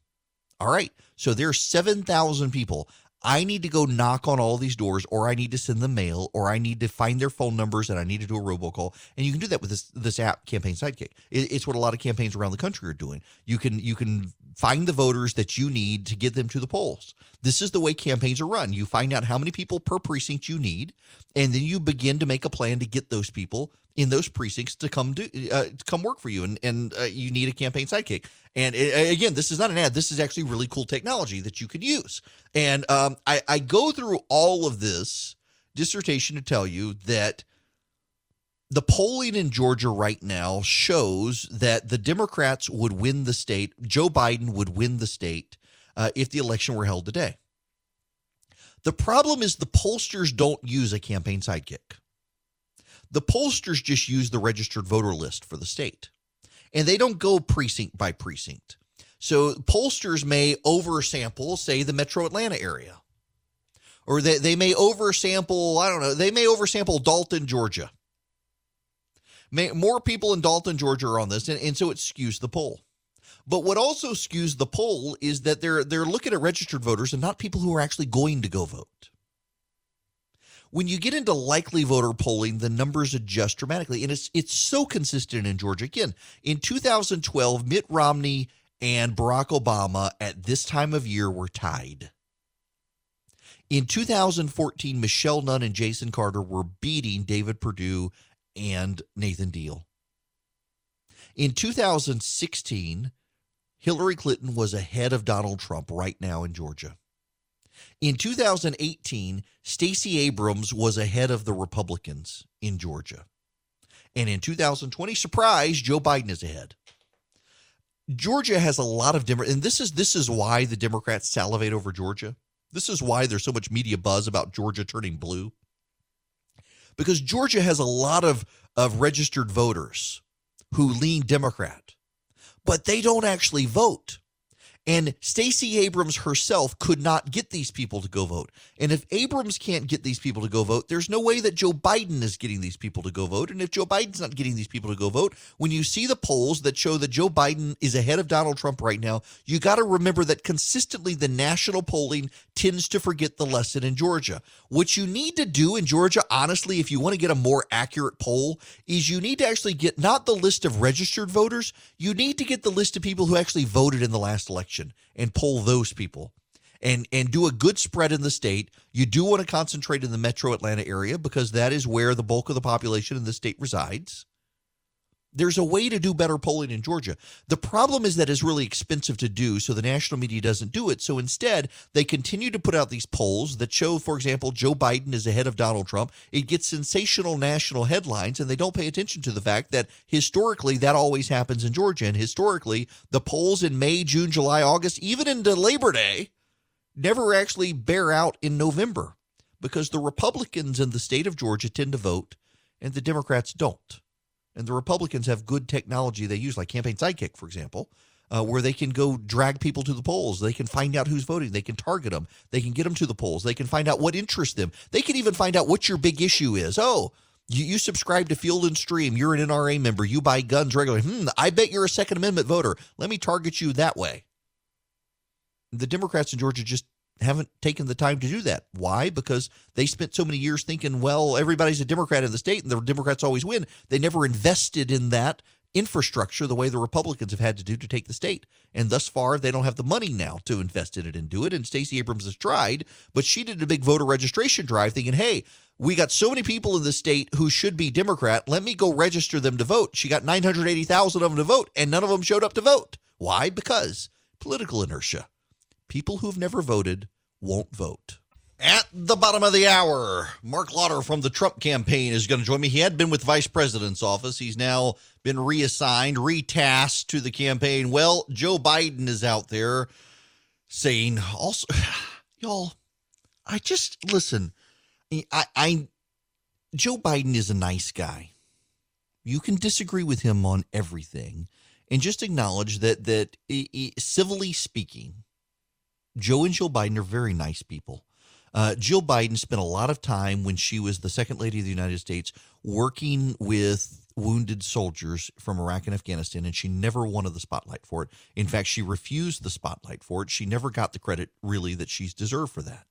Speaker 1: All right. So there's 7,000 people. I need to go knock on all these doors, or I need to send them mail, or I need to find their phone numbers, and I need to do a robocall. And you can do that with this this app, Campaign Sidekick. It, it's what a lot of campaigns around the country are doing. You can you can find the voters that you need to get them to the polls. This is the way campaigns are run. You find out how many people per precinct you need, and then you begin to make a plan to get those people in those precincts to come do uh, to come work for you. And and uh, you need a campaign sidekick. And it, again, this is not an ad. This is actually really cool technology that you could use. And um, I, I go through all of this dissertation to tell you that the polling in Georgia right now shows that the Democrats would win the state. Joe Biden would win the state uh, if the election were held today. The problem is the pollsters don't use a campaign sidekick. The pollsters just use the registered voter list for the state and they don't go precinct by precinct. So pollsters may oversample, say, the metro Atlanta area. Or they, they may oversample, I don't know, they may oversample Dalton, Georgia. More people in Dalton, Georgia are on this, and, and so it skews the poll. But what also skews the poll is that they're they're looking at registered voters and not people who are actually going to go vote. When you get into likely voter polling, the numbers adjust dramatically, and it's it's so consistent in Georgia. Again, in 2012, Mitt Romney and Barack Obama at this time of year were tied. In 2014, Michelle Nunn and Jason Carter were beating David Perdue and Nathan Deal. In 2016, Hillary Clinton was ahead of Donald Trump right now in Georgia. In 2018, Stacey Abrams was ahead of the Republicans in Georgia. And in 2020, surprise, Joe Biden is ahead. Georgia has a lot of different, and this is this is why the Democrats salivate over Georgia. This is why there's so much media buzz about Georgia turning blue. Because Georgia has a lot of, of registered voters who lean Democrat, but they don't actually vote. And Stacey Abrams herself could not get these people to go vote. And if Abrams can't get these people to go vote, there's no way that Joe Biden is getting these people to go vote. And if Joe Biden's not getting these people to go vote, when you see the polls that show that Joe Biden is ahead of Donald Trump right now, you got to remember that consistently the national polling tends to forget the lesson in Georgia. What you need to do in Georgia, honestly, if you want to get a more accurate poll, is you need to actually get not the list of registered voters, you need to get the list of people who actually voted in the last election and poll those people and and do a good spread in the state. You do want to concentrate in the metro Atlanta area because that is where the bulk of the population in the state resides. There's a way to do better polling in Georgia. The problem is that it's really expensive to do, so the national media doesn't do it. So instead, they continue to put out these polls that show, for example, Joe Biden is ahead of Donald Trump. It gets sensational national headlines, and they don't pay attention to the fact that historically that always happens in Georgia. And historically, the polls in May, June, July, August, even into Labor Day, never actually bear out in November because the Republicans in the state of Georgia tend to vote and the Democrats don't. And the Republicans have good technology they use, like Campaign Sidekick, for example, uh, where they can go drag people to the polls. They can find out who's voting. They can target them. They can get them to the polls. They can find out what interests them. They can even find out what your big issue is. Oh, you, you subscribe to Field and Stream. You're an NRA member. You buy guns regularly. Hmm, I bet you're a Second Amendment voter. Let me target you that way. The Democrats in Georgia just haven't taken the time to do that. Why? Because they spent so many years thinking, well, everybody's a Democrat in the state and the Democrats always win. They never invested in that infrastructure the way the Republicans have had to do to take the state. And thus far, they don't have the money now to invest in it and do it. And Stacey Abrams has tried, but she did a big voter registration drive thinking, hey, we got so many people in the state who should be Democrat. Let me go register them to vote. She got 980,000 of them to vote, and none of them showed up to vote. Why? Because political inertia. People who've never voted won't vote. At the bottom of the hour, Marc Lotter from the Trump campaign is going to join me. He had been with Vice President's office. He's now been reassigned, retasked to the campaign. Well, Joe Biden is out there saying also, [SIGHS] y'all, I just listen. I, I, Joe Biden is a nice guy. You can disagree with him on everything, and just acknowledge that that civilly speaking, Joe and Jill Biden are very nice people. Uh, Jill Biden spent a lot of time when she was the second lady of the United States working with wounded soldiers from Iraq and Afghanistan, and she never wanted the spotlight for it. In fact, she refused the spotlight for it. She never got the credit really that she's deserved for that.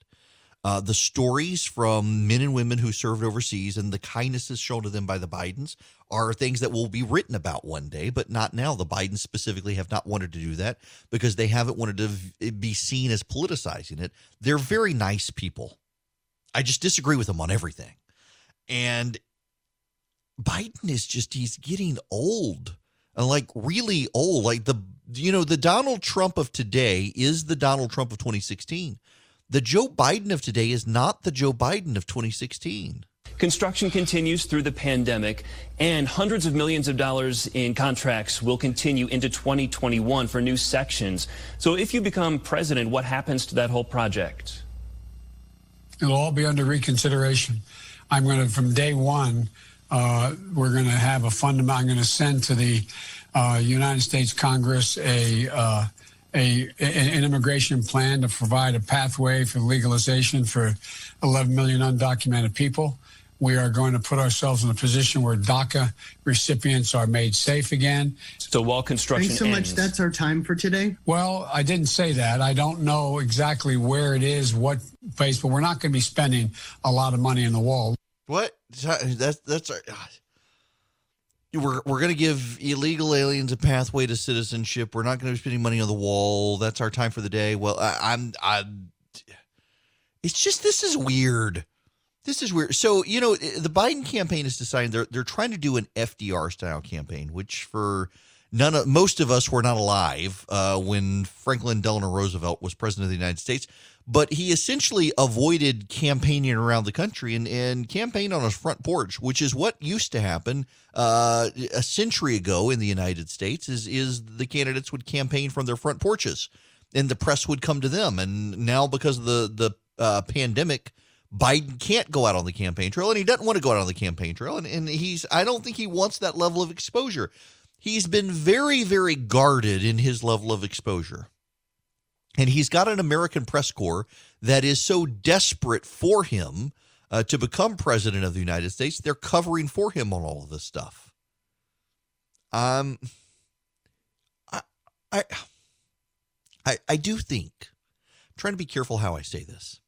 Speaker 1: Uh, the stories from men and women who served overseas and the kindnesses shown to them by the Bidens are things that will be written about one day, but not now. The Bidens specifically have not wanted to do that because they haven't wanted to be seen as politicizing it. They're very nice people. I just disagree with them on everything. And Biden is just, he's getting old and like really old. Like the, you know, the Donald Trump of today is the Donald Trump of 2016 the Joe Biden of today is not the Joe Biden of 2016.
Speaker 8: Construction continues through the pandemic, and hundreds of millions of dollars in contracts will continue into 2021 for new sections. So, if you become president, what happens to that whole project?
Speaker 9: It'll all be under reconsideration. I'm going to, from day one, uh, we're going to have a fundamental. I'm going to send to the uh, United States Congress a uh, a, an immigration plan to provide a pathway for legalization for 11 million undocumented people. We are going to put ourselves in a position where DACA recipients are made safe again.
Speaker 8: So while construction
Speaker 10: Thanks so ends. much. That's our time for today.
Speaker 9: Well, I didn't say that. I don't know exactly where it is, what place, but we're not going to be spending a lot of money on the wall.
Speaker 1: What? That's that's we're we're going to give illegal aliens a pathway to citizenship. We're not going to be spending money on the wall. That's our time for the day. Well, I, I'm I'm. It's just this is weird. This is weird. So you know, the Biden campaign is deciding they're they're trying to do an FDR style campaign, which for none of most of us were not alive uh, when Franklin Delano Roosevelt was president of the United States but he essentially avoided campaigning around the country and, and campaigned on his front porch, which is what used to happen uh, a century ago in the United States. Is is the candidates would campaign from their front porches, and the press would come to them. And now because of the the uh, pandemic, Biden can't go out on the campaign trail, and he doesn't want to go out on the campaign trail, and, and he's I don't think he wants that level of exposure. He's been very very guarded in his level of exposure And he's got an American press corps that is so desperate for him uh, to become president of the United States, they're covering for him on all of this stuff. Um, I, I, I, I do think, I'm trying to be careful how I say this.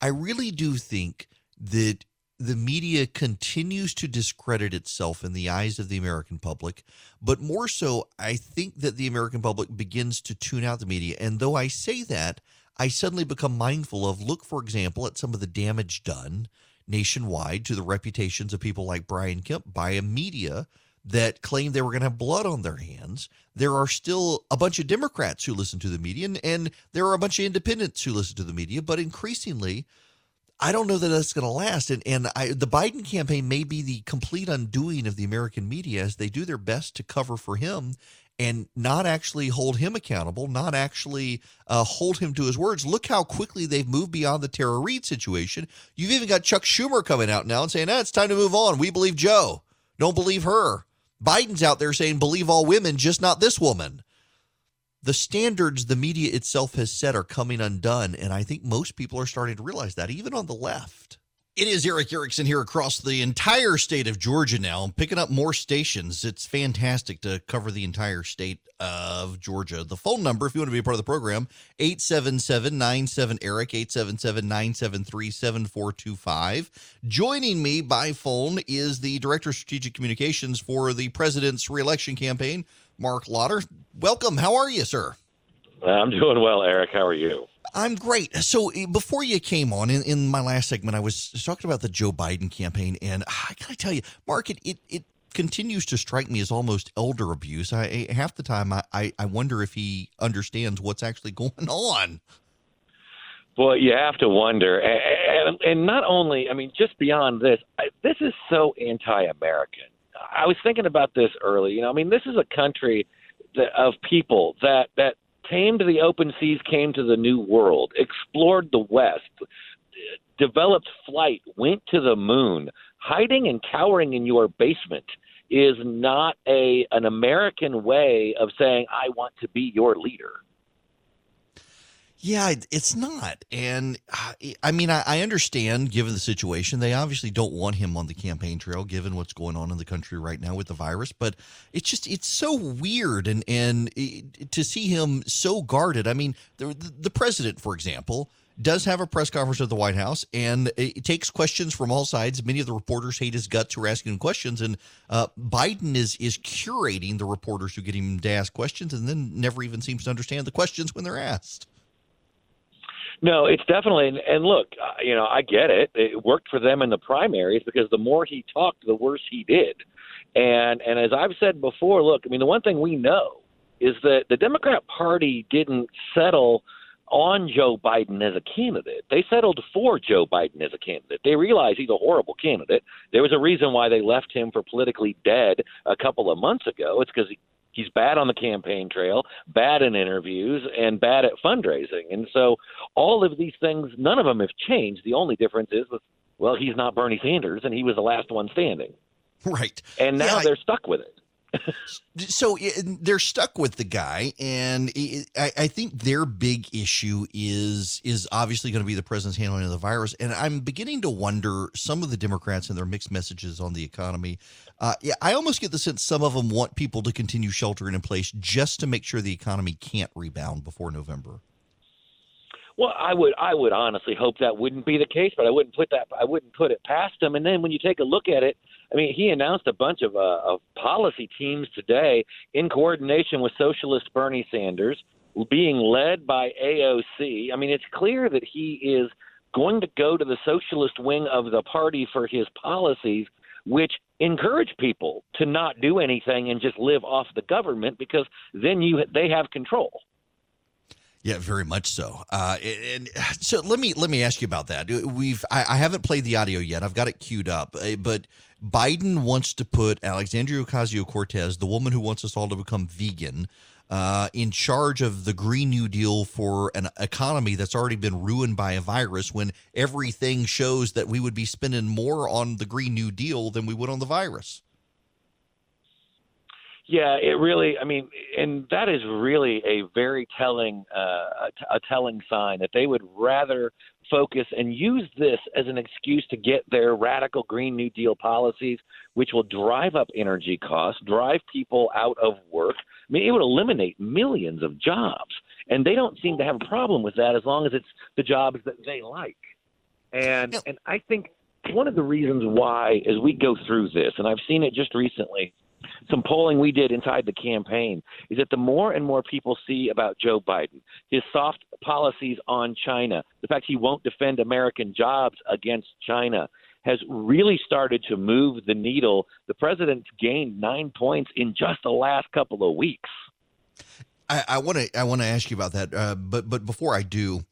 Speaker 1: I really do think that the media continues to discredit itself in the eyes of the American public, but more so, I think that the American public begins to tune out the media. And though I say that, I suddenly become mindful of look, for example, at some of the damage done nationwide to the reputations of people like Brian Kemp by a media that claimed they were going to have blood on their hands. There are still a bunch of Democrats who listen to the media, and, and there are a bunch of independents who listen to the media, but increasingly, I don't know that that's going to last. And and I, the Biden campaign may be the complete undoing of the American media as they do their best to cover for him and not actually hold him accountable, not actually uh, hold him to his words. Look how quickly they've moved beyond the Tara Reade situation. You've even got Chuck Schumer coming out now and saying, ah, it's time to move on. We believe Joe. Don't believe her. Biden's out there saying, believe all women, just not this woman the standards the media itself has set are coming undone. And I think most people are starting to realize that, even on the left. It is Erick Erickson here across the entire state of Georgia now. I'm picking up more stations. It's fantastic to cover the entire state of Georgia. The phone number, if you want to be a part of the program, 877-97-ERIC, 877-973-7425. Joining me by phone is the Director of Strategic Communications for the President's reelection campaign, Marc Lotter. Welcome. How are you, sir?
Speaker 11: I'm doing well, Erick. How are you?
Speaker 1: I'm great. So eh, before you came on in, in my last segment, I was talking about the Joe Biden campaign, and I gotta tell you, Marc, it it, it continues to strike me as almost elder abuse. I half the time I, I, I wonder if he understands what's actually [LAUGHS] going on.
Speaker 11: Well, you have to wonder, and, and not only, I mean, just beyond this, this is so anti-American. I was thinking about this early. You know, I mean, this is a country that, of people that that came to the open seas, came to the New World, explored the West, developed flight, went to the moon. Hiding and cowering in your basement is not a an American way of saying I want to be your leader.
Speaker 1: Yeah, it's not. And I mean, I, understand given the situation, they obviously don't want him on the campaign trail given what's going on in the country right now with the virus, but it's just it's so weird and and to see him so guarded. I mean, the the president, for example, does have a press conference at the White House and it takes questions from all sides. Many of the reporters hate his guts who are asking him questions, and uh, Biden is is curating the reporters who get him to ask questions, and then never even seems to understand the questions when they're asked.
Speaker 11: No, it's definitely and, and look, uh, you know, I get it. It worked for them in the primaries because the more he talked, the worse he did. And and as I've said before, look, I mean, the one thing we know is that the Democrat Party didn't settle on Joe Biden as a candidate. They settled for Joe Biden as a candidate. They realize he's a horrible candidate. There was a reason why they left him for politically dead a couple of months ago. It's because he's bad on the campaign trail, bad in interviews, and bad at fundraising. And so all of these things, none of them have changed. The only difference is, well, he's not Bernie Sanders, and he was the last one standing.
Speaker 1: Right.
Speaker 11: And now yeah, they're stuck with it.
Speaker 1: So they're stuck with the guy, and I think their big issue is is obviously going to be the president's handling of the virus. And I'm beginning to wonder some of the Democrats and their mixed messages on the economy. Uh, yeah, I almost get the sense some of them want people to continue sheltering in place just to make sure the economy can't rebound before November.
Speaker 11: Well, I would I would honestly hope that wouldn't be the case, but I wouldn't put that I wouldn't put it past them. And then when you take a look at it, I mean, he announced a bunch of uh, of policy teams today in coordination with Socialist Bernie Sanders, being led by AOC. I mean, it's clear that he is going to go to the socialist wing of the party for his policies, which encourage people to not do anything and just live off the government because then you they have control.
Speaker 1: Yeah, very much so. Uh, and [SIGHS] so let me let me ask you about that. We've I, I haven't played the audio yet. I've got it queued up, uh, but Biden wants to put Alexandria Ocasio Cortez, the woman who wants us all to become vegan, uh, in charge of the Green New Deal for an economy that's already been ruined by a virus. When everything shows that we would be spending more on the Green New Deal than we would on the virus.
Speaker 11: Yeah, it really. I mean, and that is really a very telling, uh, a telling sign that they would rather focus and use this as an excuse to get their radical Green New Deal policies, which will drive up energy costs, drive people out of work. I mean, it would eliminate millions of jobs, and they don't seem to have a problem with that as long as it's the jobs that they like. And and I think one of the reasons why, as we go through this, and I've seen it just recently some polling we did inside the campaign is that the more and more people see about Joe Biden, his soft policies on China, the fact he won't defend American jobs against China, has really started to move the needle. The president gained nine points in just the last couple of weeks.
Speaker 1: I want to I want to ask you about that, uh, but but before I do,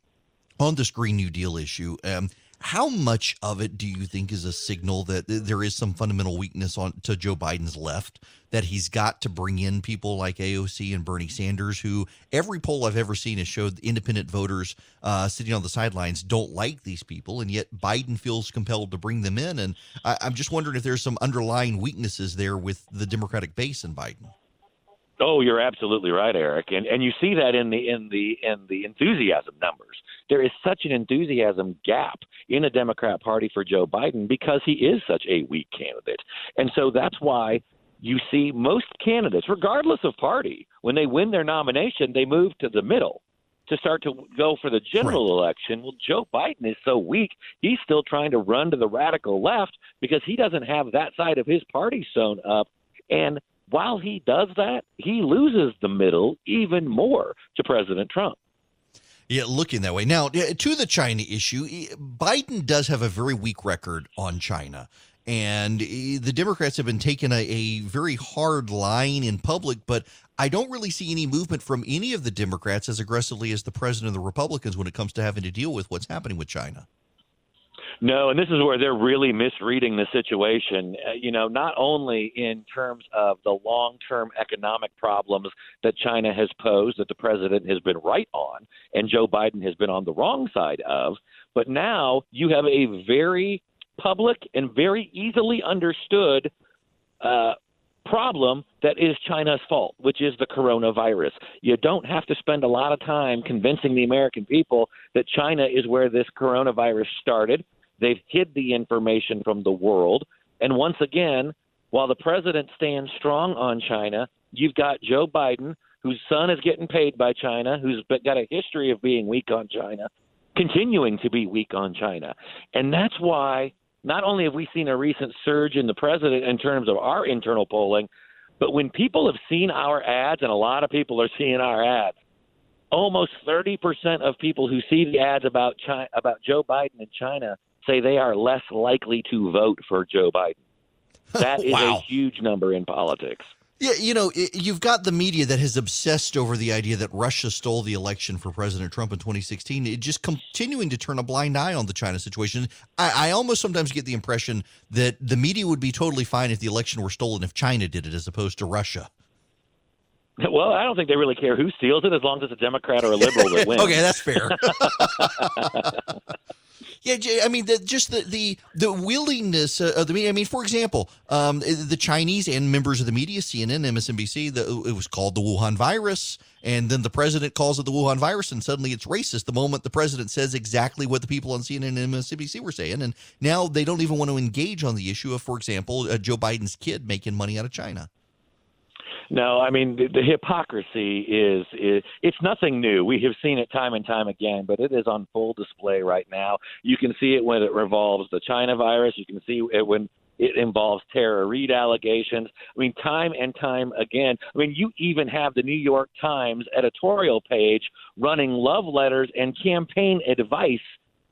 Speaker 1: on this Green New Deal issue, um, how much of it do you think is a signal that there is some fundamental weakness on to Joe Biden's left that he's got to bring in people like AOC and Bernie Sanders, who every poll I've ever seen has showed independent voters uh, sitting on the sidelines don't like these people, and yet Biden feels compelled to bring them in. And I, I'm just wondering if there's some underlying weaknesses there with the Democratic base in Biden.
Speaker 11: Oh, you're absolutely right, Erick, and and you see that in the in the in the enthusiasm numbers. There is such an enthusiasm gap in the Democrat Party for Joe Biden because he is such a weak candidate, and so that's why you see most candidates, regardless of party, when they win their nomination, they move to the middle to start to go for the general right. election. Well, Joe Biden is so weak, he's still trying to run to the radical left because he doesn't have that side of his party sewn up. And while he does that, he loses the middle even more to President Trump.
Speaker 1: Yeah, looking that way. Now, eh, to the China issue, eh, Biden does have a very weak record on China. And eh, the Democrats have been taking a, a, very hard line in public, but I don't really see any movement from any of the Democrats as aggressively as the president of the Republicans when it comes to having to deal with what's happening with China.
Speaker 11: No, and this is where they're really misreading the situation. Uh, you know, not only in terms of the long term economic problems that China has posed, that the president has been right on, and Joe Biden has been on the wrong side of, but now you have a very public and very easily understood uh, problem that is China's fault, which is the coronavirus. You don't have to spend a lot of time convincing the American people that China is where this coronavirus started They've hid the information from the world. And once again, while the president stands strong on China, you've got Joe Biden, whose son is getting paid by China, who's got a history of being weak on China, continuing to be weak on China. And that's why not only have we seen a recent surge in the president in terms of our internal polling, but when people have seen our ads, and a lot of people are seeing our ads, almost 30% of people who see the ads about China, about Joe Biden and China say they are less likely to vote for Joe Biden. That [LAUGHS] is wow. a huge number in politics.
Speaker 1: Yeah, you know, you've got the media that has obsessed over the idea that Russia stole the election for President Trump in 2016. It just continuing to turn a blind eye on the China situation. I, I, almost sometimes get the impression that the media would be totally fine if the election were stolen if China did it as opposed to Russia.
Speaker 11: Well, I don't think they really care who steals it as long as it's a Democrat or a liberal that [LAUGHS] wins.
Speaker 1: okay, that's fair. [LAUGHS] Yeah, I mean, the, just the the the willingness of the media. I mean, for example, um, the Chinese and members of the media, CNN, MSNBC, the, it was called the Wuhan virus, and then the president calls it the Wuhan virus, and suddenly it's racist. The moment the president says exactly what the people on CNN and MSNBC were saying, and now they don't even want to engage on the issue of, for example, uh, Joe Biden's kid making money out of China.
Speaker 11: No, I mean the, the hypocrisy is, is it's nothing new. We have seen it time and time again, but it is on full display right now. You can see it when it revolves the China virus. You can see it when it involves Tara Reade allegations. I mean, time and time again. I mean, you even have the New York Times editorial page running love letters and campaign advice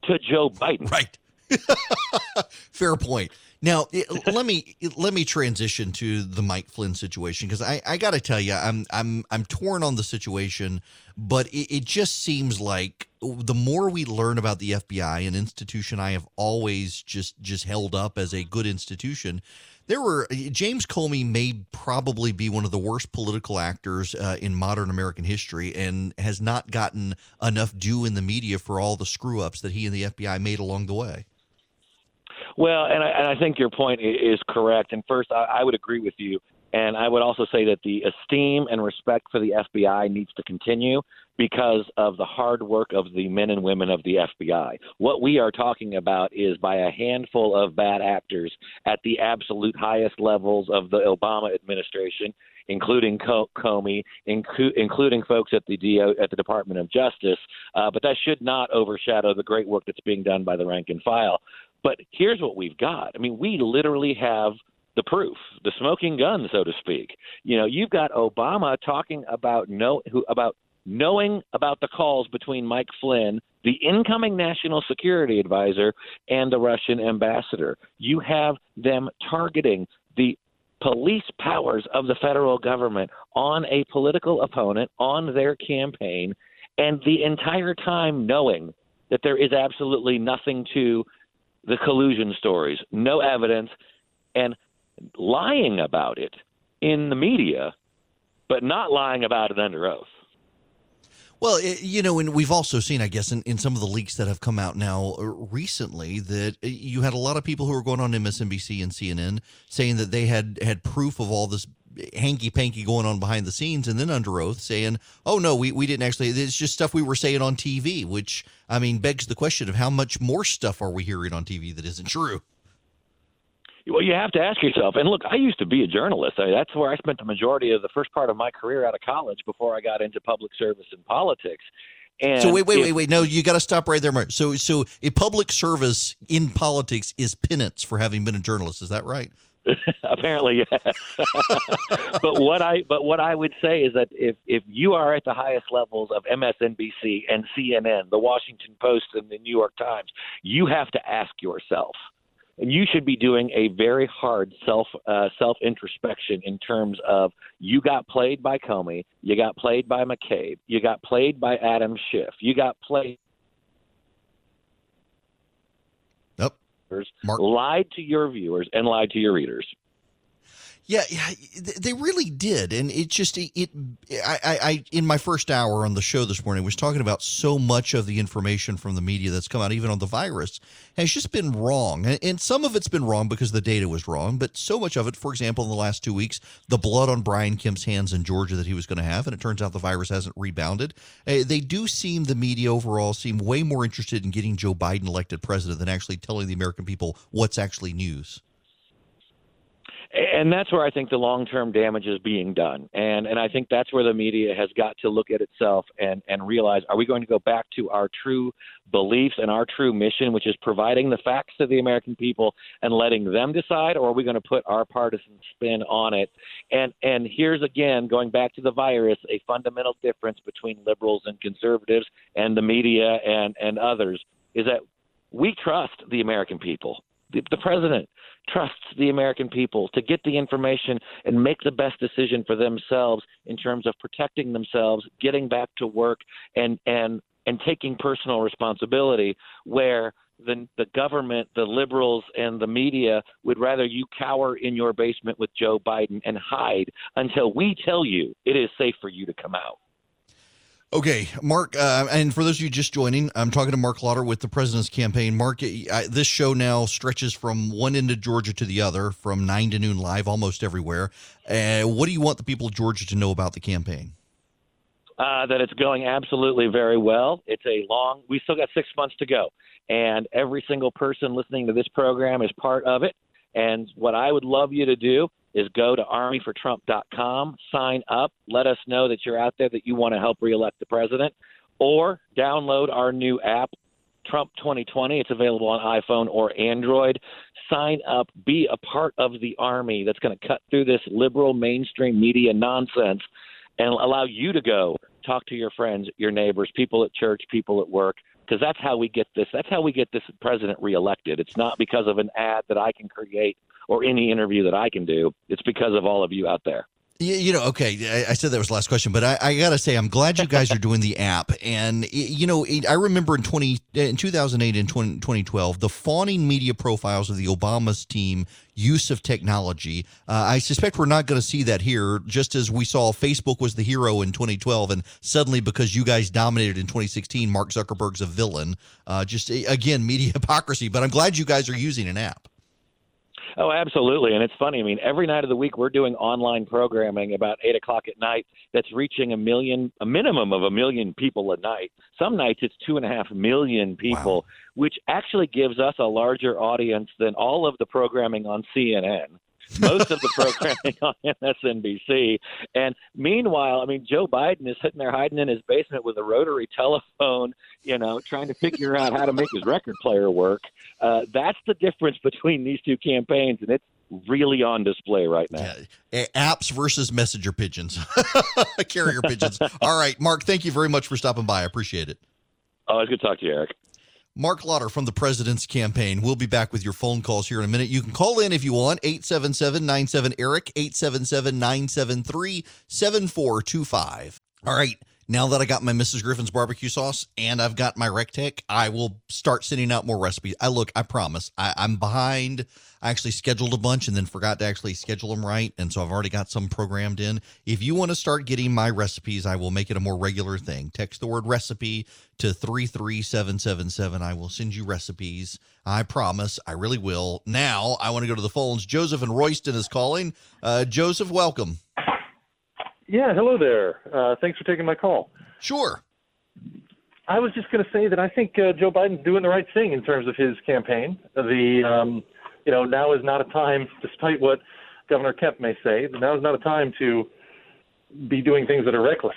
Speaker 11: to Joe Biden.
Speaker 1: Right. [LAUGHS] Fair point. Now, let me let me transition to the Mike Flynn situation because I, I got to tell you, I'm I'm I'm torn on the situation, but it, it, just seems like the more we learn about the FBI, an institution I have always just just held up as a good institution. There were James Comey may probably be one of the worst political actors uh, in modern American history, and has not gotten enough due in the media for all the screw ups that he and the FBI made along the way.
Speaker 11: Well, and I, and I think your point is correct. And first, I, I would agree with you. And I would also say that the esteem and respect for the FBI needs to continue because of the hard work of the men and women of the FBI. What we are talking about is by a handful of bad actors at the absolute highest levels of the Obama administration, including Comey, inclu- including folks at the DO, at the Department of Justice. Uh, but that should not overshadow the great work that's being done by the rank and file. But here's what we've got. I mean, we literally have the proof, the smoking gun, so to speak. You know, you've got Obama talking about no who about knowing about the calls between Mike Flynn, the incoming national security advisor, and the Russian ambassador. You have them targeting the police powers of the federal government on a political opponent, on their campaign, and the entire time knowing that there is absolutely nothing to the collusion stories, no evidence, and lying about it in the media, but not lying about it under oath.
Speaker 1: Well, you know, and we've also seen, I guess, in, in some of the leaks that have come out now uh, recently, that uh, you had a lot of people who were going on MSNBC and CNN saying that they had had proof of all this hanky panky going on behind the scenes, and then under oath saying, "Oh no, we we didn't actually. It's just stuff we were saying on TV." Which I mean begs the question of how much more stuff are we hearing on TV that isn't true?
Speaker 11: Well, you have to ask yourself. And look, I used to be a journalist. I mean, that's where I spent the majority of the first part of my career out of college before I got into public service and politics. And
Speaker 1: so wait, wait, if, wait, wait. No, you got to stop right there, Marc. So, so a public service in politics is penance for having been a journalist. Is that right? [LAUGHS]
Speaker 11: Apparently, yes. [LAUGHS] but what I but what I would say is that if if you are at the highest levels of MSNBC and CNN, the Washington Post, and the New York Times, you have to ask yourself and you should be doing a very hard self uh, self introspection in terms of you got played by Comey, you got played by McCabe, you got played by Adam Schiff, you got played.
Speaker 1: Yep.
Speaker 11: Marc. Lied to your viewers and lied to your readers.
Speaker 1: Yeah, they really did, and it just it. it I, I, in my first hour on the show this morning, was talking about so much of the information from the media that's come out, even on the virus, has just been wrong, and some of it's been wrong because the data was wrong. But so much of it, for example, in the last two weeks, the blood on Brian Kemp's hands in Georgia that he was going to have, and it turns out the virus hasn't rebounded. Uh, they do seem the media overall seem way more interested in getting Joe Biden elected president than actually telling the American people what's actually news
Speaker 11: and that's where I think the long term damage is being done. And and I think that's where the media has got to look at itself and and realize: Are we going to go back to our true beliefs and our true mission, which is providing the facts to the American people and letting them decide, or are we going to put our partisan spin on it? And and here's again going back to the virus, a fundamental difference between liberals and conservatives and the media and and others is that we trust the American people. The, the president trusts the American people to get the information and make the best decision for themselves in terms of protecting themselves, getting back to work, and and and taking personal responsibility. Where the the government, the liberals, and the media would rather you cower in your basement with Joe Biden and hide until we tell you it is safe for you to come out.
Speaker 1: Okay, Marc, uh, and for those of you just joining, I'm talking to Marc Lotter with the President's Campaign. Marc, I, this show now stretches from one end of Georgia to the other, from nine to noon live, almost everywhere. Uh, what do you want the people of Georgia to know about the campaign?
Speaker 11: Uh, that it's going absolutely very well. It's a long. We still got six months to go, and every single person listening to this program is part of it. And what I would love you to do is go to armyfortrump.com, sign up, let us know that you're out there, that you want to help reelect the president, or download our new app, Trump 2020. It's available on iPhone or Android. Sign up, be a part of the army that's going to cut through this liberal mainstream media nonsense and allow you to go talk to your friends, your neighbors, people at church, people at work, because that's how we get this. That's how we get this president reelected. It's not because of an ad that I can create or any interview that I can do. It's because of all of you out there.
Speaker 1: You know, okay, I said that was the last question, but I, I got to say, I'm glad you guys are [LAUGHS] doing the app. And, you know, I remember in 20, in 2008 and 20, 2012, the fawning media profiles of the Obama's team use of technology. Uh, I suspect we're not going to see that here, just as we saw Facebook was the hero in 2012. And suddenly, because you guys dominated in 2016, Mark Zuckerberg's a villain. Uh, just, again, [LAUGHS] media hypocrisy. But I'm glad you guys are using an app.
Speaker 11: Oh, absolutely. And it's funny. I mean, every night of the week, we're doing online programming about eight o'clock at night that's reaching a million, a minimum of a million people a night. Some nights it's two and a half million people, wow. which actually gives us a larger audience than all of the programming on CNN most of the programming [LAUGHS] on MSNBC. And meanwhile, I mean, Joe Biden is sitting there hiding in his basement with a rotary telephone, you know, trying to figure out how to make his record player work. Uh, that's the difference between these two campaigns, and it's really on display right now.
Speaker 1: Yeah. Apps versus messenger pigeons, [LAUGHS] carrier pigeons. All right, Marc, thank you very much for stopping by. I appreciate it.
Speaker 11: Oh, it's good to talk to you, Erick.
Speaker 1: Marc Lotter from the President's Campaign. We'll be back with your phone calls here in a minute. You can call in if you want, 877 97 Eric, 877 973 7425. All right. Now that I got my Mrs. Griffin's barbecue sauce and I've got my Recteq, I will start sending out more recipes. I look, I promise, I, I'm behind I actually scheduled a bunch and then forgot to actually schedule them right. And so I've already got some programmed in. If you want to start getting my recipes, I will make it a more regular thing. Text the word recipe to 33777. I will send you recipes. I promise. I really will. Now I want to go to the phones. Joseph and Royston is calling. Uh, Joseph, welcome.
Speaker 12: Yeah, hello there. Uh, thanks for taking my call.
Speaker 1: Sure.
Speaker 12: I was just going to say that I think uh, Joe Biden's doing the right thing in terms of his campaign. The um, you know, now is not a time, despite what Governor Kemp may say, now is not a time to be doing things that are reckless.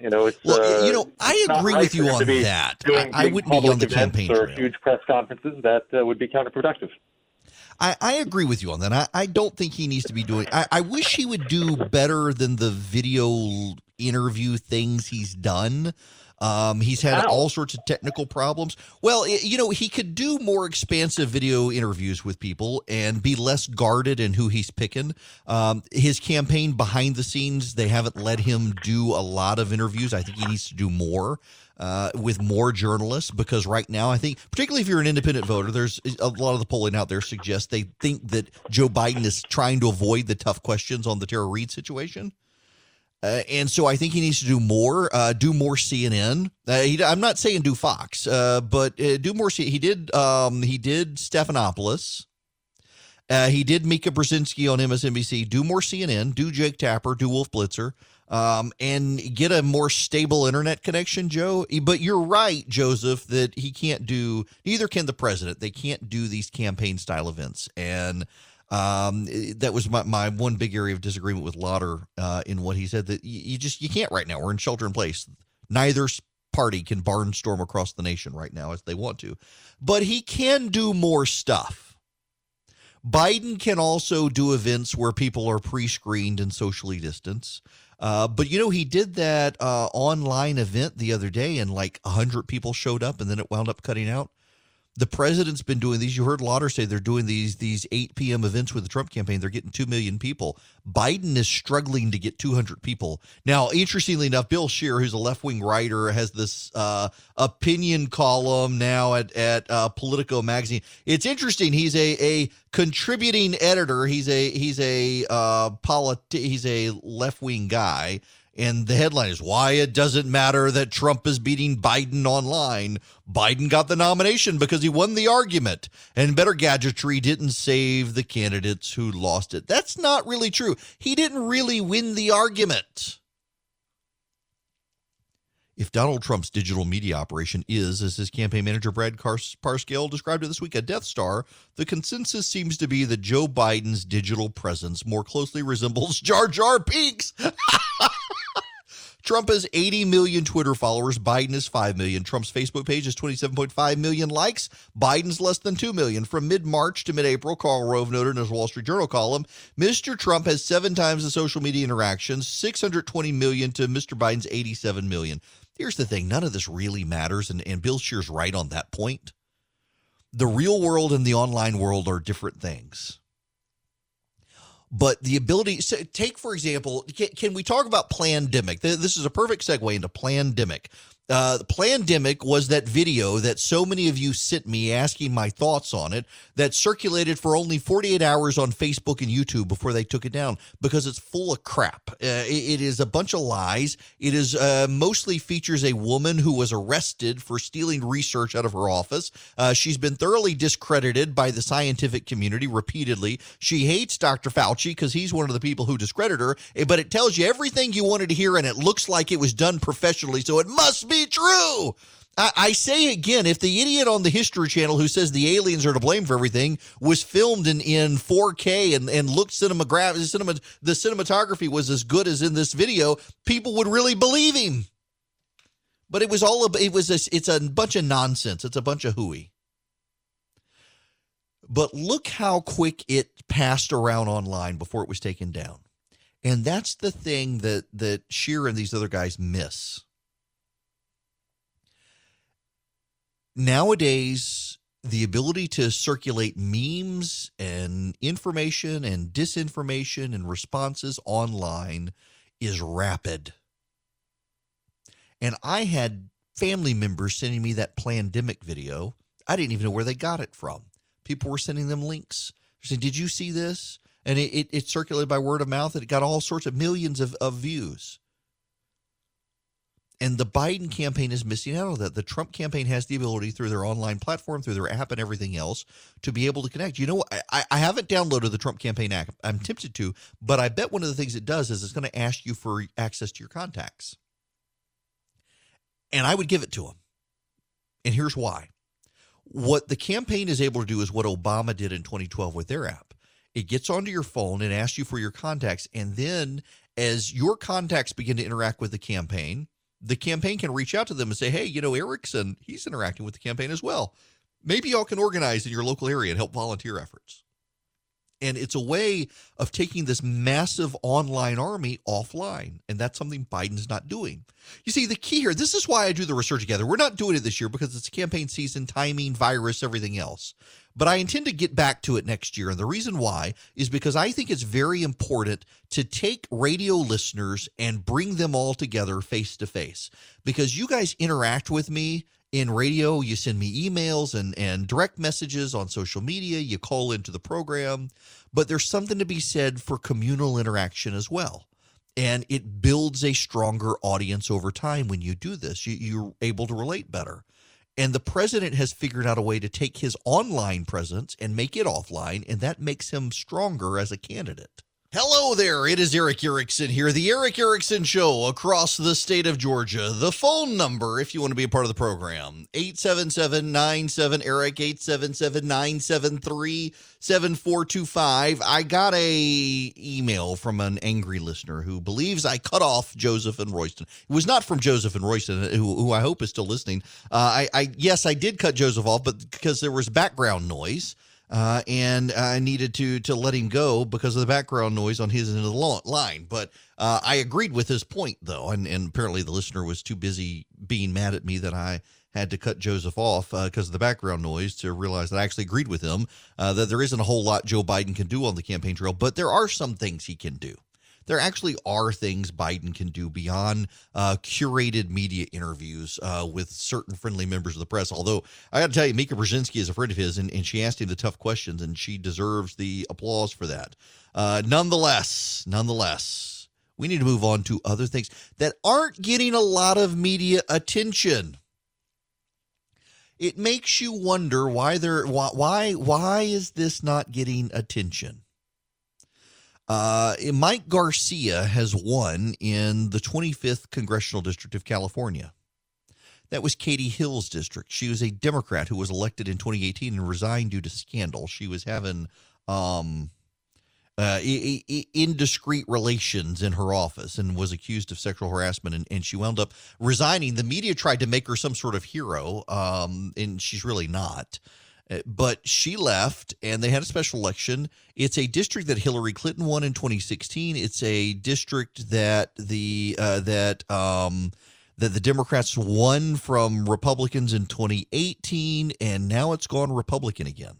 Speaker 12: You know, it's
Speaker 1: well,
Speaker 12: uh,
Speaker 1: you know, I agree with you on that. I, I wouldn't be on the campaign
Speaker 12: or trail. huge press conferences that uh, would be counterproductive.
Speaker 1: I, I, agree with you on that. I, I, don't think he needs to be doing. I, I wish he would do better than the video interview things he's done. Um, he's had all sorts of technical problems. Well, you know, he could do more expansive video interviews with people and be less guarded in who he's picking. Um, his campaign behind the scenes, they haven't let him do a lot of interviews. I think he needs to do more. Uh, with more journalists because right now I think particularly if you're an independent voter there's a lot of the polling out there suggests they think that Joe Biden is trying to avoid the tough questions on the Tara Reade situation uh, and so I think he needs to do more, uh, do more CNN. Uh, he, I'm not saying do Fox, uh, but uh, do more. C- he did. Um, he did Stephanopoulos. Uh, he did Mika Brzezinski on MSNBC. Do more CNN. Do Jake Tapper. Do Wolf Blitzer. Um, and get a more stable internet connection, Joe. But you're right, Joseph, that he can't do. Neither can the president. They can't do these campaign style events. And um, that was my, my one big area of disagreement with Lotter uh, in what he said that you, you just you can't right now. We're in shelter in place. Neither party can barnstorm across the nation right now as they want to, but he can do more stuff. Biden can also do events where people are pre-screened and socially distanced. Uh, but you know, he did that uh, online event the other day, and like hundred people showed up, and then it wound up cutting out the president's been doing these. You heard Lotter say they're doing these these 8 p.m. events with the Trump campaign. They're getting 2 million people. Biden is struggling to get 200 people. Now, interestingly enough, Bill Scher, who's a left wing writer, has this uh, opinion column now at, at uh, Politico magazine. It's interesting. He's a, a contributing editor. He's a he's a uh, politi- he's a left wing guy. And the headline is Why It Doesn't Matter That Trump is Beating Biden Online. Biden got the nomination because he won the argument, and better gadgetry didn't save the candidates who lost it. That's not really true. He didn't really win the argument. If Donald Trump's digital media operation is, as his campaign manager Brad Parscale described it this week, a Death Star, the consensus seems to be that Joe Biden's digital presence more closely resembles [LAUGHS] Jar Jar Binks. [LAUGHS] [LAUGHS] Trump has 80 million Twitter followers. Biden is 5 million. Trump's Facebook page has 27.5 million likes. Biden's less than 2 million. From mid March to mid April, Karl Rove noted in his Wall Street Journal column Mr. Trump has seven times the social media interactions, 620 million to Mr. Biden's 87 million. Here's the thing none of this really matters. And, and Bill Scher's right on that point. The real world and the online world are different things but the ability so take for example can, can, we talk about Plandemic this is a perfect segue into Plandemic Uh, the Plandemic was that video that so many of you sent me asking my thoughts on it that circulated for only 48 hours on Facebook and YouTube before they took it down because it's full of crap. Uh, it, it is a bunch of lies. It is uh, mostly features a woman who was arrested for stealing research out of her office. Uh, she's been thoroughly discredited by the scientific community repeatedly. She hates Dr. Fauci because he's one of the people who discredited her, eh, but it tells you everything you wanted to hear and it looks like it was done professionally, so it must be true. I, I say again, if the idiot on the History Channel who says the aliens are to blame for everything was filmed in, in 4K and, and looked cinematograph, cinema, the cinematography was as good as in this video, people would really believe him. But it was all it was a, it's a bunch of nonsense. It's a bunch of hooey. But look how quick it passed around online before it was taken down. And that's the thing that that Scher and these other guys miss. Nowadays, the ability to circulate memes and information and disinformation and responses online is rapid. And I had family members sending me that Plandemic video. I didn't even know where they got it from. People were sending them links. They said, Did you see this? And it, it, it circulated by word of mouth and it got all sorts of millions of, of views. And the Biden campaign is missing out on that. The Trump campaign has the ability through their online platform, through their app, and everything else to be able to connect. You know, I, I haven't downloaded the Trump campaign app. I'm tempted to, but I bet one of the things it does is it's going to ask you for access to your contacts. And I would give it to them. And here's why. What the campaign is able to do is what Obama did in 2012 with their app. It gets onto your phone and asks you for your contacts. And then as your contacts begin to interact with the campaign, the campaign can reach out to them and say, hey, you know, Erickson, he's interacting with the campaign as well. Maybe y'all can organize in your local area and help volunteer efforts. And it's a way of taking this massive online army offline. And that's something Biden's not doing. You see, the key here, this is why I do the research together. We're not doing it this year because it's campaign season, timing, virus, everything else. But I intend to get back to it next year. And the reason why is because I think it's very important to take radio listeners and bring them all together face to face. Because you guys interact with me in radio, you send me emails and, and direct messages on social media, you call into the program. But there's something to be said for communal interaction as well. And it builds a stronger audience over time when you do this. You, you're able to relate better. And the president has figured out a way to take his online presence and make it offline, and that makes him stronger as a candidate. Hello there, it is Erick Erickson here, the Erick Erickson Show across the state of Georgia. The phone number, if you want to be a part of the program, 877-97-ERIC, 877-973-7425. I got a email from an angry listener who believes I cut off Joseph and Royston. It was not from Joseph and Royston, who, who I hope is still listening. Uh, I, I Yes, I did cut Joseph off, but because there was background noise. Uh, and I needed to to let him go because of the background noise on his end of the line. But uh, I agreed with his point, though, and, and apparently the listener was too busy being mad at me that I had to cut Joseph off because uh, of the background noise to realize that I actually agreed with him uh, that there isn't a whole lot Joe Biden can do on the campaign trail, but there are some things he can do there actually are things Biden can do beyond uh, curated media interviews uh, with certain friendly members of the press. Although I got to tell you, Mika Brzezinski is a friend of his, and, and she asked him the tough questions, and she deserves the applause for that. Uh, nonetheless, nonetheless, we need to move on to other things that aren't getting a lot of media attention. It makes you wonder why there why why why is this not getting attention? Uh, Mike Garcia has won in the 25th Congressional District of California. That was Katie Hill's district. She was a Democrat who was elected in 2018 and resigned due to scandal. She was having um, uh, indiscreet relations in her office and was accused of sexual harassment, and, and she wound up resigning. The media tried to make her some sort of hero, um, and she's really not. Uh, but she left and they had a special election. It's a district that Hillary Clinton won in 2016. It's a district that the uh, that um, that the Democrats won from Republicans in 2018 and now it's gone Republican again.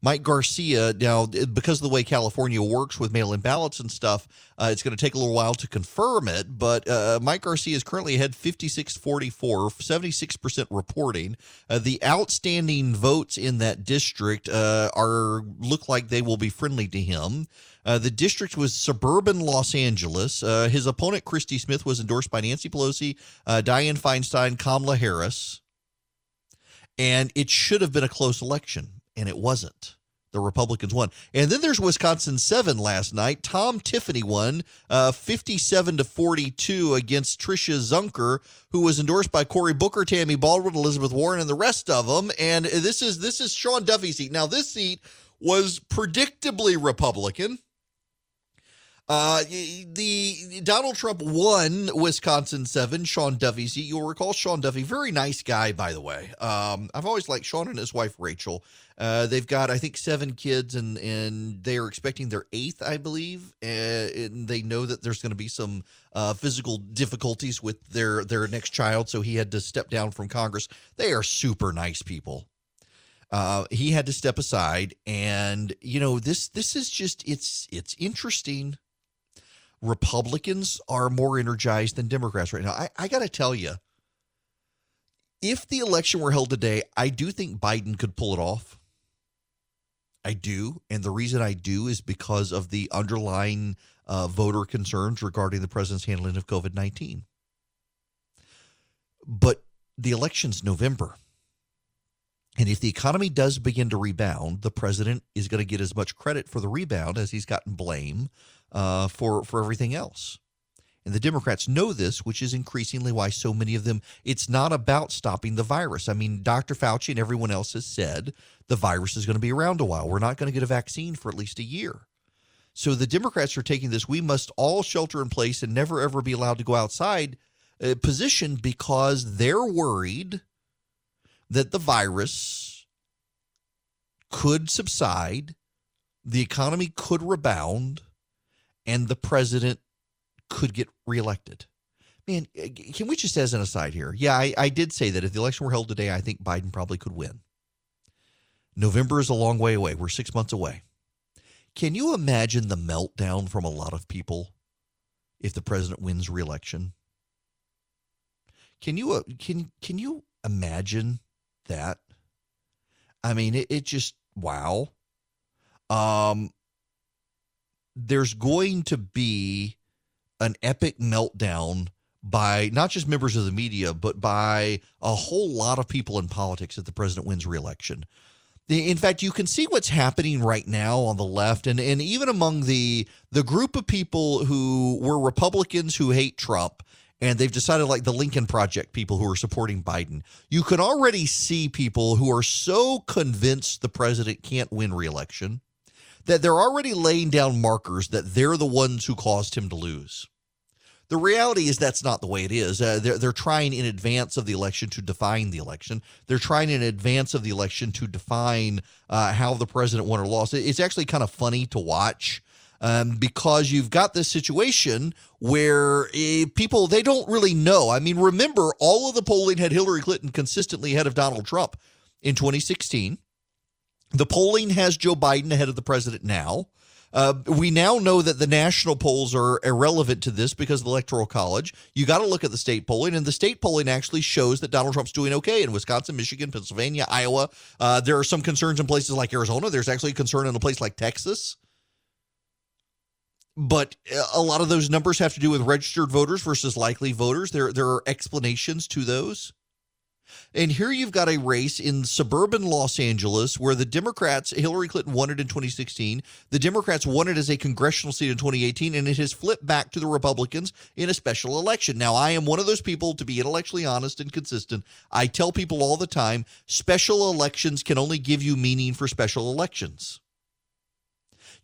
Speaker 1: Mike Garcia, now, because of the way California works with mail in ballots and stuff, uh, it's going to take a little while to confirm it. But uh, Mike Garcia is currently ahead 56 44, 76% reporting. Uh, the outstanding votes in that district uh, are look like they will be friendly to him. Uh, the district was suburban Los Angeles. Uh, his opponent, Christy Smith, was endorsed by Nancy Pelosi, uh, Dianne Feinstein, Kamala Harris. And it should have been a close election and it wasn't. The Republicans won. And then there's Wisconsin 7 last night. Tom Tiffany won uh, 57 to 42 against Tricia Zunker, who was endorsed by Cory Booker, Tammy Baldwin, Elizabeth Warren, and the rest of them. And this is this is Sean Duffy's seat. Now, this seat was predictably Republican. Uh, the Donald Trump won Wisconsin seven. Sean Duffy. You'll recall Sean Duffy, very nice guy, by the way. Um, I've always liked Sean and his wife Rachel. Uh, they've got, I think, seven kids, and and they are expecting their eighth, I believe. Uh, and they know that there's going to be some uh, physical difficulties with their their next child, so he had to step down from Congress. They are super nice people. Uh, he had to step aside, and you know this this is just it's it's interesting. Republicans are more energized than Democrats right now. I, I got to tell you, if the election were held today, I do think Biden could pull it off. I do. And the reason I do is because of the underlying uh, voter concerns regarding the president's handling of COVID 19. But the election's November. And if the economy does begin to rebound, the president is going to get as much credit for the rebound as he's gotten blame uh, for, for everything else. And the Democrats know this, which is increasingly why so many of them, it's not about stopping the virus. I mean, Dr. Fauci and everyone else has said the virus is going to be around a while. We're not going to get a vaccine for at least a year. So the Democrats are taking this, we must all shelter in place and never ever be allowed to go outside uh, position because they're worried that the virus could subside, the economy could rebound, and the president could get reelected. Man, uh, can we just as an aside here? Yeah, I, I did say that if the election were held today, I think Biden probably could win. November is a long way away. We're six months away. Can you imagine the meltdown from a lot of people if the president wins reelection? Can you uh, can can you imagine that? I mean, it, it just wow. Um, there's going to be an epic meltdown by not just members of the media, but by a whole lot of people in politics if the president wins reelection. In fact, you can see what's happening right now on the left, and, and even among the the group of people who were Republicans who hate Trump, and they've decided like the Lincoln Project people who are supporting Biden. You can already see people who are so convinced the president can't win reelection that they're already laying down markers that they're the ones who caused him to lose. The reality is that's not the way it is. Uh, they're, they're trying in advance of the election to define the election. They're trying in advance of the election to define uh, how the president won or lost. It's actually kind of funny to watch um, because you've got this situation where uh, people they don't really know. I mean, remember all of the polling had Hillary Clinton consistently ahead of Donald Trump in 2016. The polling has Joe Biden ahead of the president now. Uh, we now know that the national polls are irrelevant to this because of the electoral college. You got to look at the state polling, and the state polling actually shows that Donald Trump's doing okay in Wisconsin, Michigan, Pennsylvania, Iowa. Uh, there are some concerns in places like Arizona. There's actually concern in a place like Texas. But uh, a lot of those numbers have to do with registered voters versus likely voters. There, there are explanations to those. And here you've got a race in suburban Los Angeles where the Democrats, Hillary Clinton won it in 2016. The Democrats won it as a congressional seat in 2018, and it has flipped back to the Republicans in a special election. Now, I am one of those people, to be intellectually honest and consistent. I tell people all the time special elections can only give you meaning for special elections.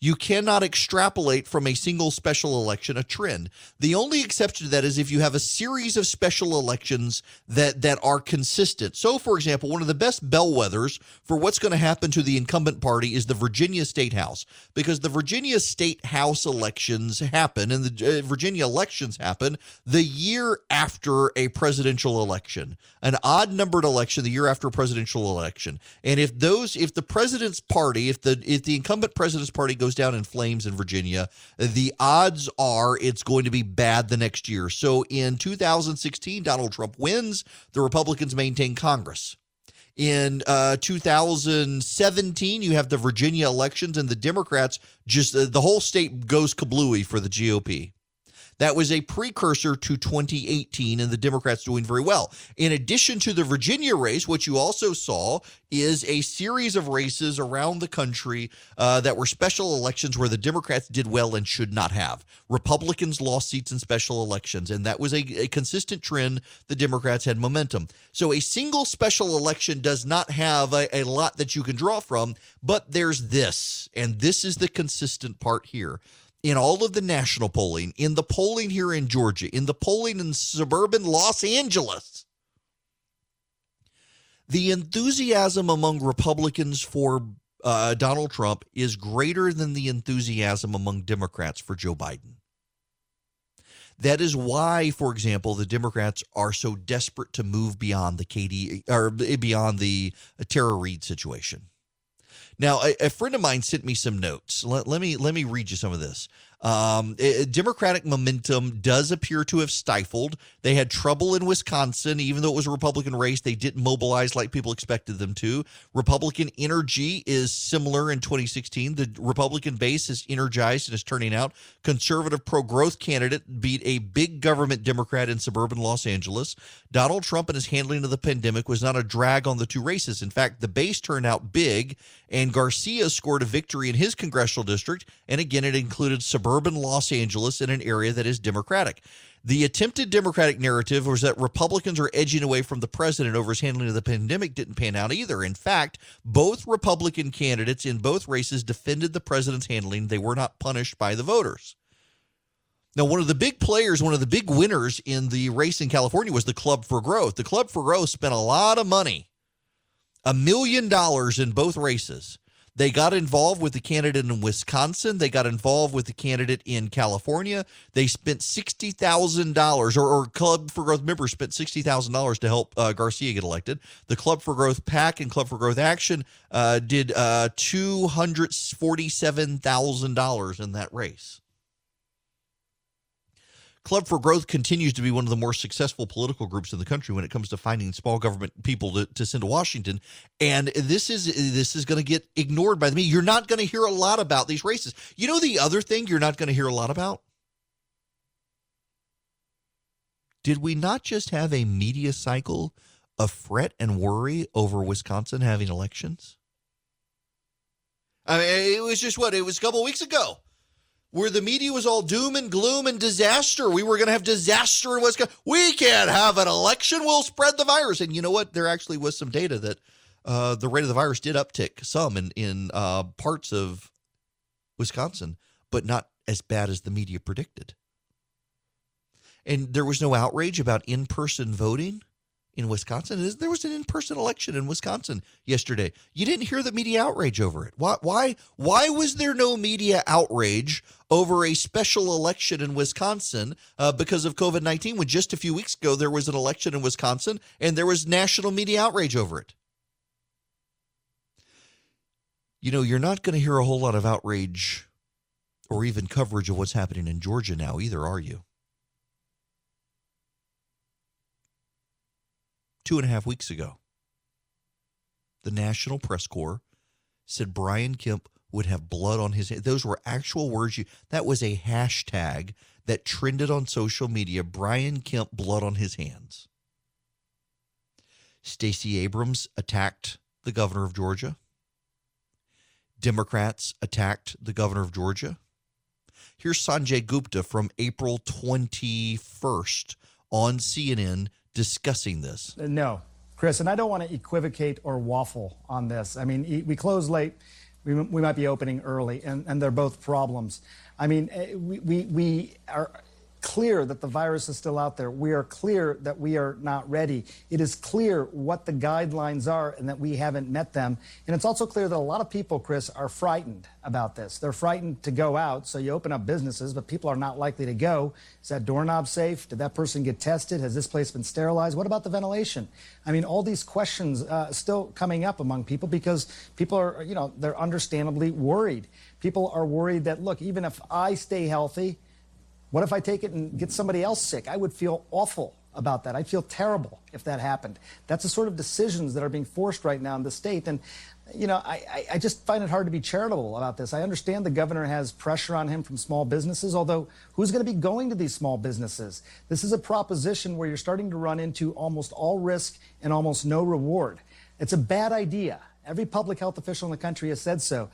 Speaker 1: You cannot extrapolate from a single special election a trend. The only exception to that is if you have a series of special elections that that are consistent. So, for example, one of the best bellwethers for what's going to happen to the incumbent party is the Virginia State House, because the Virginia State House elections happen and the uh, Virginia elections happen the year after a presidential election, an odd numbered election the year after a presidential election. And if those, if the president's party, if the if the incumbent president's party goes down in flames in Virginia, the odds are it's going to be bad the next year. So in 2016, Donald Trump wins. The Republicans maintain Congress. In uh, 2017, you have the Virginia elections, and the Democrats just uh, the whole state goes kablooey for the GOP. That was a precursor to 2018 and the Democrats doing very well. In addition to the Virginia race, what you also saw is a series of races around the country uh, that were special elections where the Democrats did well and should not have. Republicans lost seats in special elections, and that was a, a consistent trend. The Democrats had momentum. So a single special election does not have a, a lot that you can draw from, but there's this, and this is the consistent part here in all of the national polling, in the polling here in Georgia, in the polling in suburban Los Angeles, the enthusiasm among Republicans for uh, Donald Trump is greater than the enthusiasm among Democrats for Joe Biden. That is why, for example, the Democrats are so desperate to move beyond the KD or beyond the Tara Reade situation. Now, a, a, friend of mine sent me some notes. Let, let me let me read you some of this. Um, Democratic momentum does appear to have stifled. They had trouble in Wisconsin, even though it was a Republican race. They didn't mobilize like people expected them to. Republican energy is similar in 2016. The Republican base is energized and is turning out. Conservative pro growth candidate beat a big government Democrat in suburban Los Angeles. Donald Trump and his handling of the pandemic was not a drag on the two races. In fact, the base turned out big, and Garcia scored a victory in his congressional district. And again, it included suburban Los Angeles in an area that is Democratic. The attempted Democratic narrative was that Republicans are edging away from the president over his handling of the pandemic didn't pan out either. In fact, both Republican candidates in both races defended the president's handling. They were not punished by the voters. Now, one of the big players, one of the big winners in the race in California was the Club for Growth. The Club for Growth spent a lot of money, a million dollars in both races. They got involved with the candidate in Wisconsin. They got involved with the candidate in California. They spent sixty thousand dollars, or, Club for Growth members spent sixty thousand dollars to help uh, Garcia get elected. The Club for Growth PAC and Club for Growth Action uh, did uh, two hundred forty-seven thousand dollars in that race. Club for Growth continues to be one of the more successful political groups in the country when it comes to finding small government people to, to send to Washington. And this is this is going to get ignored by me. You're not going to hear a lot about these races. You know the other thing you're not going to hear a lot about? Did we not just have a media cycle of fret and worry over Wisconsin having elections? I mean, it was just what it was a couple weeks ago where the media was all doom and gloom and disaster. We were going to have disaster in Wisconsin. We can't have an election. We'll spread the virus. And you know what? There actually was some data that uh, the rate of the virus did uptick some in in uh, parts of Wisconsin, but not as bad as the media predicted. And there was no outrage about in person voting in Wisconsin. There was an in-person election in Wisconsin yesterday. You didn't hear the media outrage over it. Why? Why? Why was there no media outrage over a special election in Wisconsin uh, because of COVID nineteen? When just a few weeks ago there was an election in Wisconsin and there was national media outrage over it. You know, you're not going to hear a whole lot of outrage or even coverage of what's happening in Georgia now either, are you? Two and a half weeks ago. The National Press Corps said Brian Kemp would have blood on his hands. Those were actual words. You, that was a hashtag that trended on social media. Brian Kemp, blood on his hands. Stacey Abrams attacked the governor of Georgia. Democrats attacked the governor of Georgia. Here's Sanjay Gupta from April 21st on CNN discussing this.
Speaker 13: No, Chris, and I don't want to equivocate or waffle on this. I mean, we close late. we, we might be opening early, and, and they're both problems. I mean, eh, we, we, we are clear that the virus is still out there. We are clear that we are not ready. It is clear what the guidelines are and that we haven't met them. And it's also clear that a lot of people, Chris, are frightened about this. They're frightened to go out. So you open up businesses, but people are not likely to go. Is that doorknob safe? Did that person get tested? Has this place been sterilized? What about the ventilation? I mean, all these questions uh, still coming up among people because people are, you know, they're understandably worried. People are worried that, look, even if I stay healthy, what if I take it and get somebody else sick? I would feel awful about that. I'd feel terrible if that happened. That's the sort of decisions that are being forced right now in the state. And, you know, I, I just find it hard to be charitable about this. I understand the governor has pressure on him from small businesses, although who's going to be going to these small businesses? This is a proposition where you're starting to run into almost all risk and almost no reward. It's a bad idea. Every public health official in the country has said so.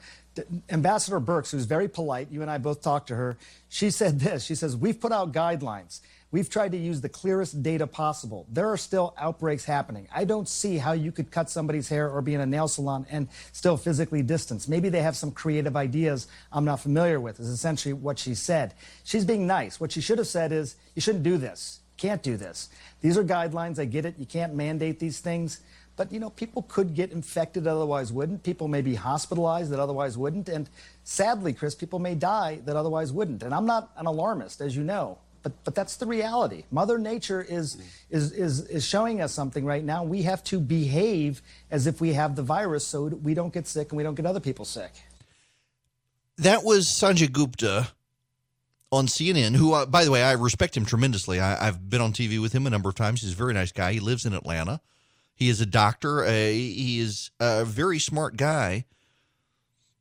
Speaker 13: Ambassador Birx, who's very polite, you and I both talked to her, she said this. She says, We've put out guidelines. We've tried to use the clearest data possible. There are still outbreaks happening. I don't see how you could cut somebody's hair or be in a nail salon and still physically distance. Maybe they have some creative ideas I'm not familiar with, is essentially what she said. She's being nice. What she should have said is, You shouldn't do this. Can't do this. These are guidelines. I get it. You can't mandate these things. But, you know, people could get infected that otherwise wouldn't. People may be hospitalized that otherwise wouldn't. And sadly, Chris, people may die that otherwise wouldn't. And I'm not an alarmist, as you know. But, but that's the reality. Mother Nature is, is, is, is showing us something right now. We have to behave as if we have the virus so we don't get sick and we don't get other people sick.
Speaker 1: That was Sanjay Gupta on CNN, who, uh, by the way, I respect him tremendously. I, have been on TV with him a number of times. He's a very nice guy. He lives in Atlanta. He is a doctor. Uh, he is a very smart guy.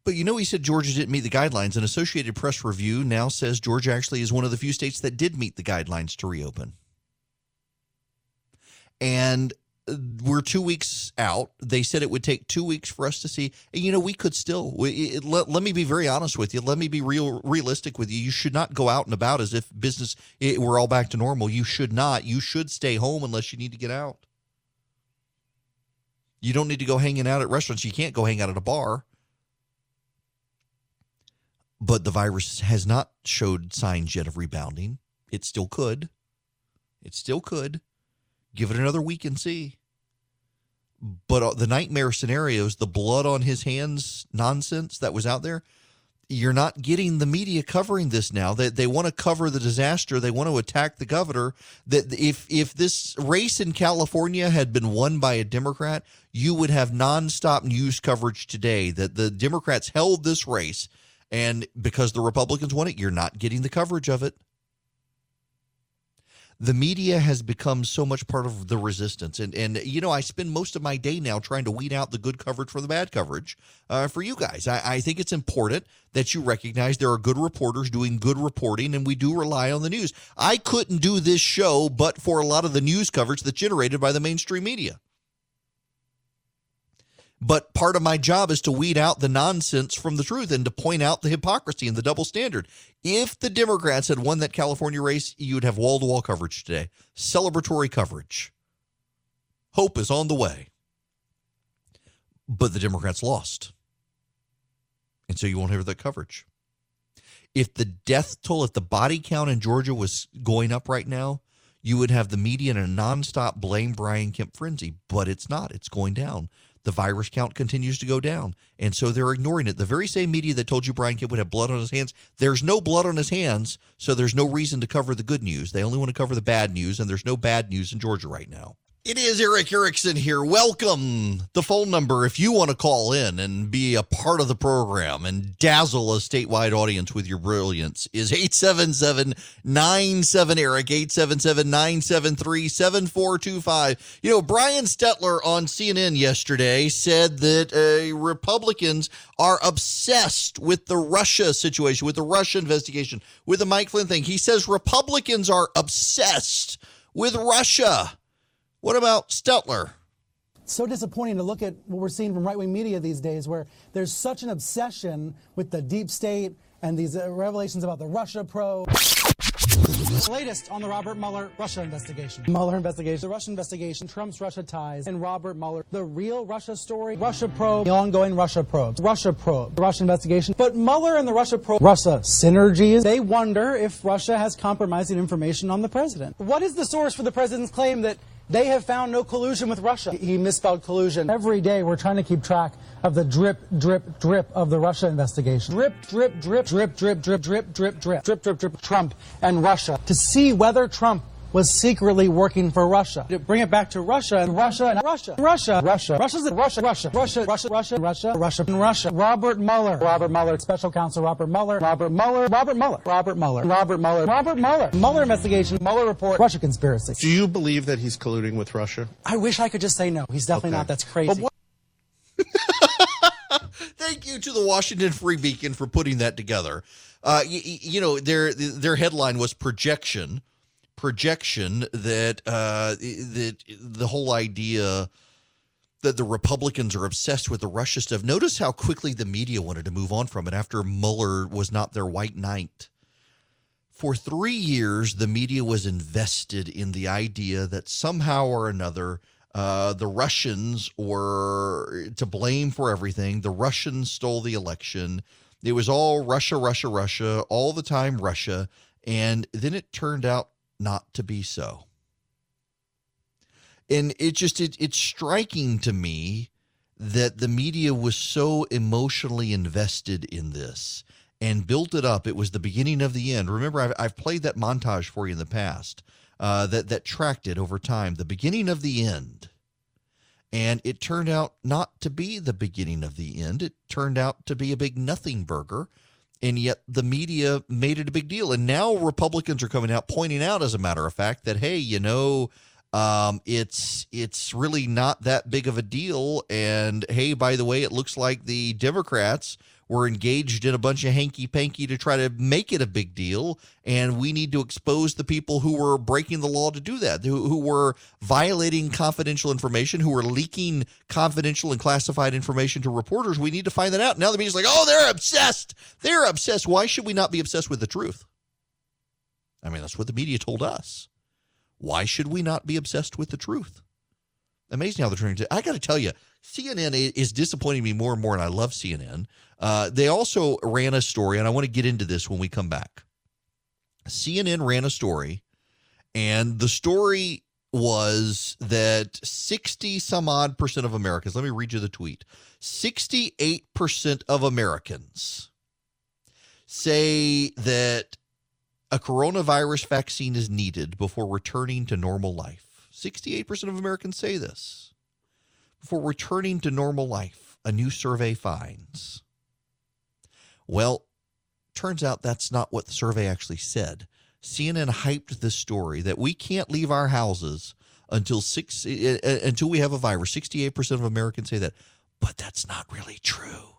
Speaker 1: But you know, he said Georgia didn't meet the guidelines. An Associated Press review now says Georgia actually is one of the few states that did meet the guidelines to reopen. And uh, we're two weeks out. They said it would take two weeks for us to see. And, you know, we could still. We, it, let, let me be very honest with you. Let me be real realistic with you. You should not go out and about as if business it, we're all back to normal. You should not. You should stay home unless you need to get out. You don't need to go hanging out at restaurants. You can't go hang out at a bar. But the virus has not showed signs yet of rebounding. It still could. It still could. Give it another week and see. But uh, the nightmare scenarios, the blood on his hands nonsense that was out there, you're not getting the media covering this now. They, they want to cover the disaster. They want to attack the governor. That if if this race in California had been won by a Democrat, you would have nonstop news coverage today that the Democrats held this race, and because the Republicans won it, you're not getting the coverage of it the media has become so much part of the resistance. And, and you know, I spend most of my day now trying to weed out the good coverage from the bad coverage uh, for you guys. I, I think it's important that you recognize there are good reporters doing good reporting, and we do rely on the news. I couldn't do this show but for a lot of the news coverage that's generated by the mainstream media. But part of my job is to weed out the nonsense from the truth and to point out the hypocrisy and the double standard. If the Democrats had won that California race, you would have wall to wall coverage today, celebratory coverage. Hope is on the way. But the Democrats lost. And so you won't have that coverage. If the death toll, if the body count in Georgia was going up right now, you would have the media in a nonstop blame Brian Kemp frenzy, but it's not. It's going down the virus count continues to go down. And so they're ignoring it. The very same media that told you Brian Kemp would have blood on his hands, there's no blood on his hands, so there's no reason to cover the good news. They only want to cover the bad news, and there's no bad news in Georgia right now. It is Erick Erickson here. Welcome. The phone number, if you want to call in and be a part of the program and dazzle a statewide audience with your brilliance, is 877 97 Erick, 877 973 7425. You know, Brian Stelter on CNN yesterday said that uh, Republicans are obsessed with the Russia situation, with the Russia investigation, with the Mike Flynn thing. He says Republicans are obsessed with Russia. What about Stelter?
Speaker 14: so disappointing to look at what we're seeing from right wing media these days, where there's such an obsession with the deep state and these uh, revelations about the Russia probe. Latest on the Robert Mueller Russia investigation. Mueller investigation, the Russia investigation, Trump's Russia ties, and Robert Mueller, the real Russia story, Russia probe, the ongoing Russia probe, Russia probe, the Russia investigation. But Mueller and the Russia probe, Russia synergies, they wonder if Russia has compromising information on the president. What is the source for the president's claim that they have found no collusion with Russia. He misspelled collusion. Every day we're trying to keep track of the drip, drip, drip of the Russia investigation. Drip, drip, drip, drip, drip, drip, drip, drip, drip, drip, drip, drip, Trump and Russia to see whether Trump was secretly working for Russia. To bring it back to Russia and Russia and Russia, Russia, Russia, Russia's the Russia, Russia, Russia, Russia, Russia, Russia, Russia, and Russia. Robert Mueller, Robert Mueller, Special Counsel Robert Mueller, Robert Mueller, Robert Mueller, Robert Mueller, Robert Mueller, Robert Mueller, Mueller investigation, Mueller report, Russia conspiracy.
Speaker 15: Do you believe that he's colluding with Russia?
Speaker 14: I wish I could just say no. He's definitely
Speaker 15: Okay.
Speaker 14: not. That's crazy. [LAUGHS]
Speaker 1: Thank you to the Washington Free Beacon for putting that together. Uh, you, you know, their their headline was projection, projection that uh, that the whole idea that the Republicans are obsessed with the Russia stuff. Notice how quickly the media wanted to move on from it after Mueller was not their white knight. For three years, the media was invested in the idea that somehow or another uh, the Russians were to blame for everything. The Russians stole the election. It was all Russia, Russia, Russia, all the time Russia. And then it turned out not to be so. And it just it, it's striking to me that the media was so emotionally invested in this and built it up. It was the beginning of the end. Remember, I've, I've played that montage for you in the past uh, that that tracked it over time. The beginning of the end, and it turned out not to be the beginning of the end. It turned out to be a big nothing burger. And yet the media made it a big deal. And now Republicans are coming out pointing out, as a matter of fact, that hey, you know, um, it's it's really not that big of a deal. And hey, by the way, it looks like the Democrats were engaged in a bunch of hanky panky to try to make it a big deal. And we need to expose the people who were breaking the law to do that, who, who were violating confidential information, who were leaking confidential and classified information to reporters. We need to find that out. Now the media's like, oh, they're obsessed. They're obsessed. Why should we not be obsessed with the truth? I mean, that's what the media told us. Why should we not be obsessed with the truth? Amazing how they're turning to. I got to tell you, CNN is disappointing me more and more, and I love CNN. Uh, they also ran a story, and I want to get into this when we come back. CNN ran a story, and the story was that 60 some odd percent of Americans, let me read you the tweet 68% of Americans say that a coronavirus vaccine is needed before returning to normal life. 68% of Americans say this. Before returning to normal life, a new survey finds. Well, turns out that's not what the survey actually said. CNN hyped this story that we can't leave our houses until six uh, uh, until we have a virus. 68% of Americans say that, but that's not really true.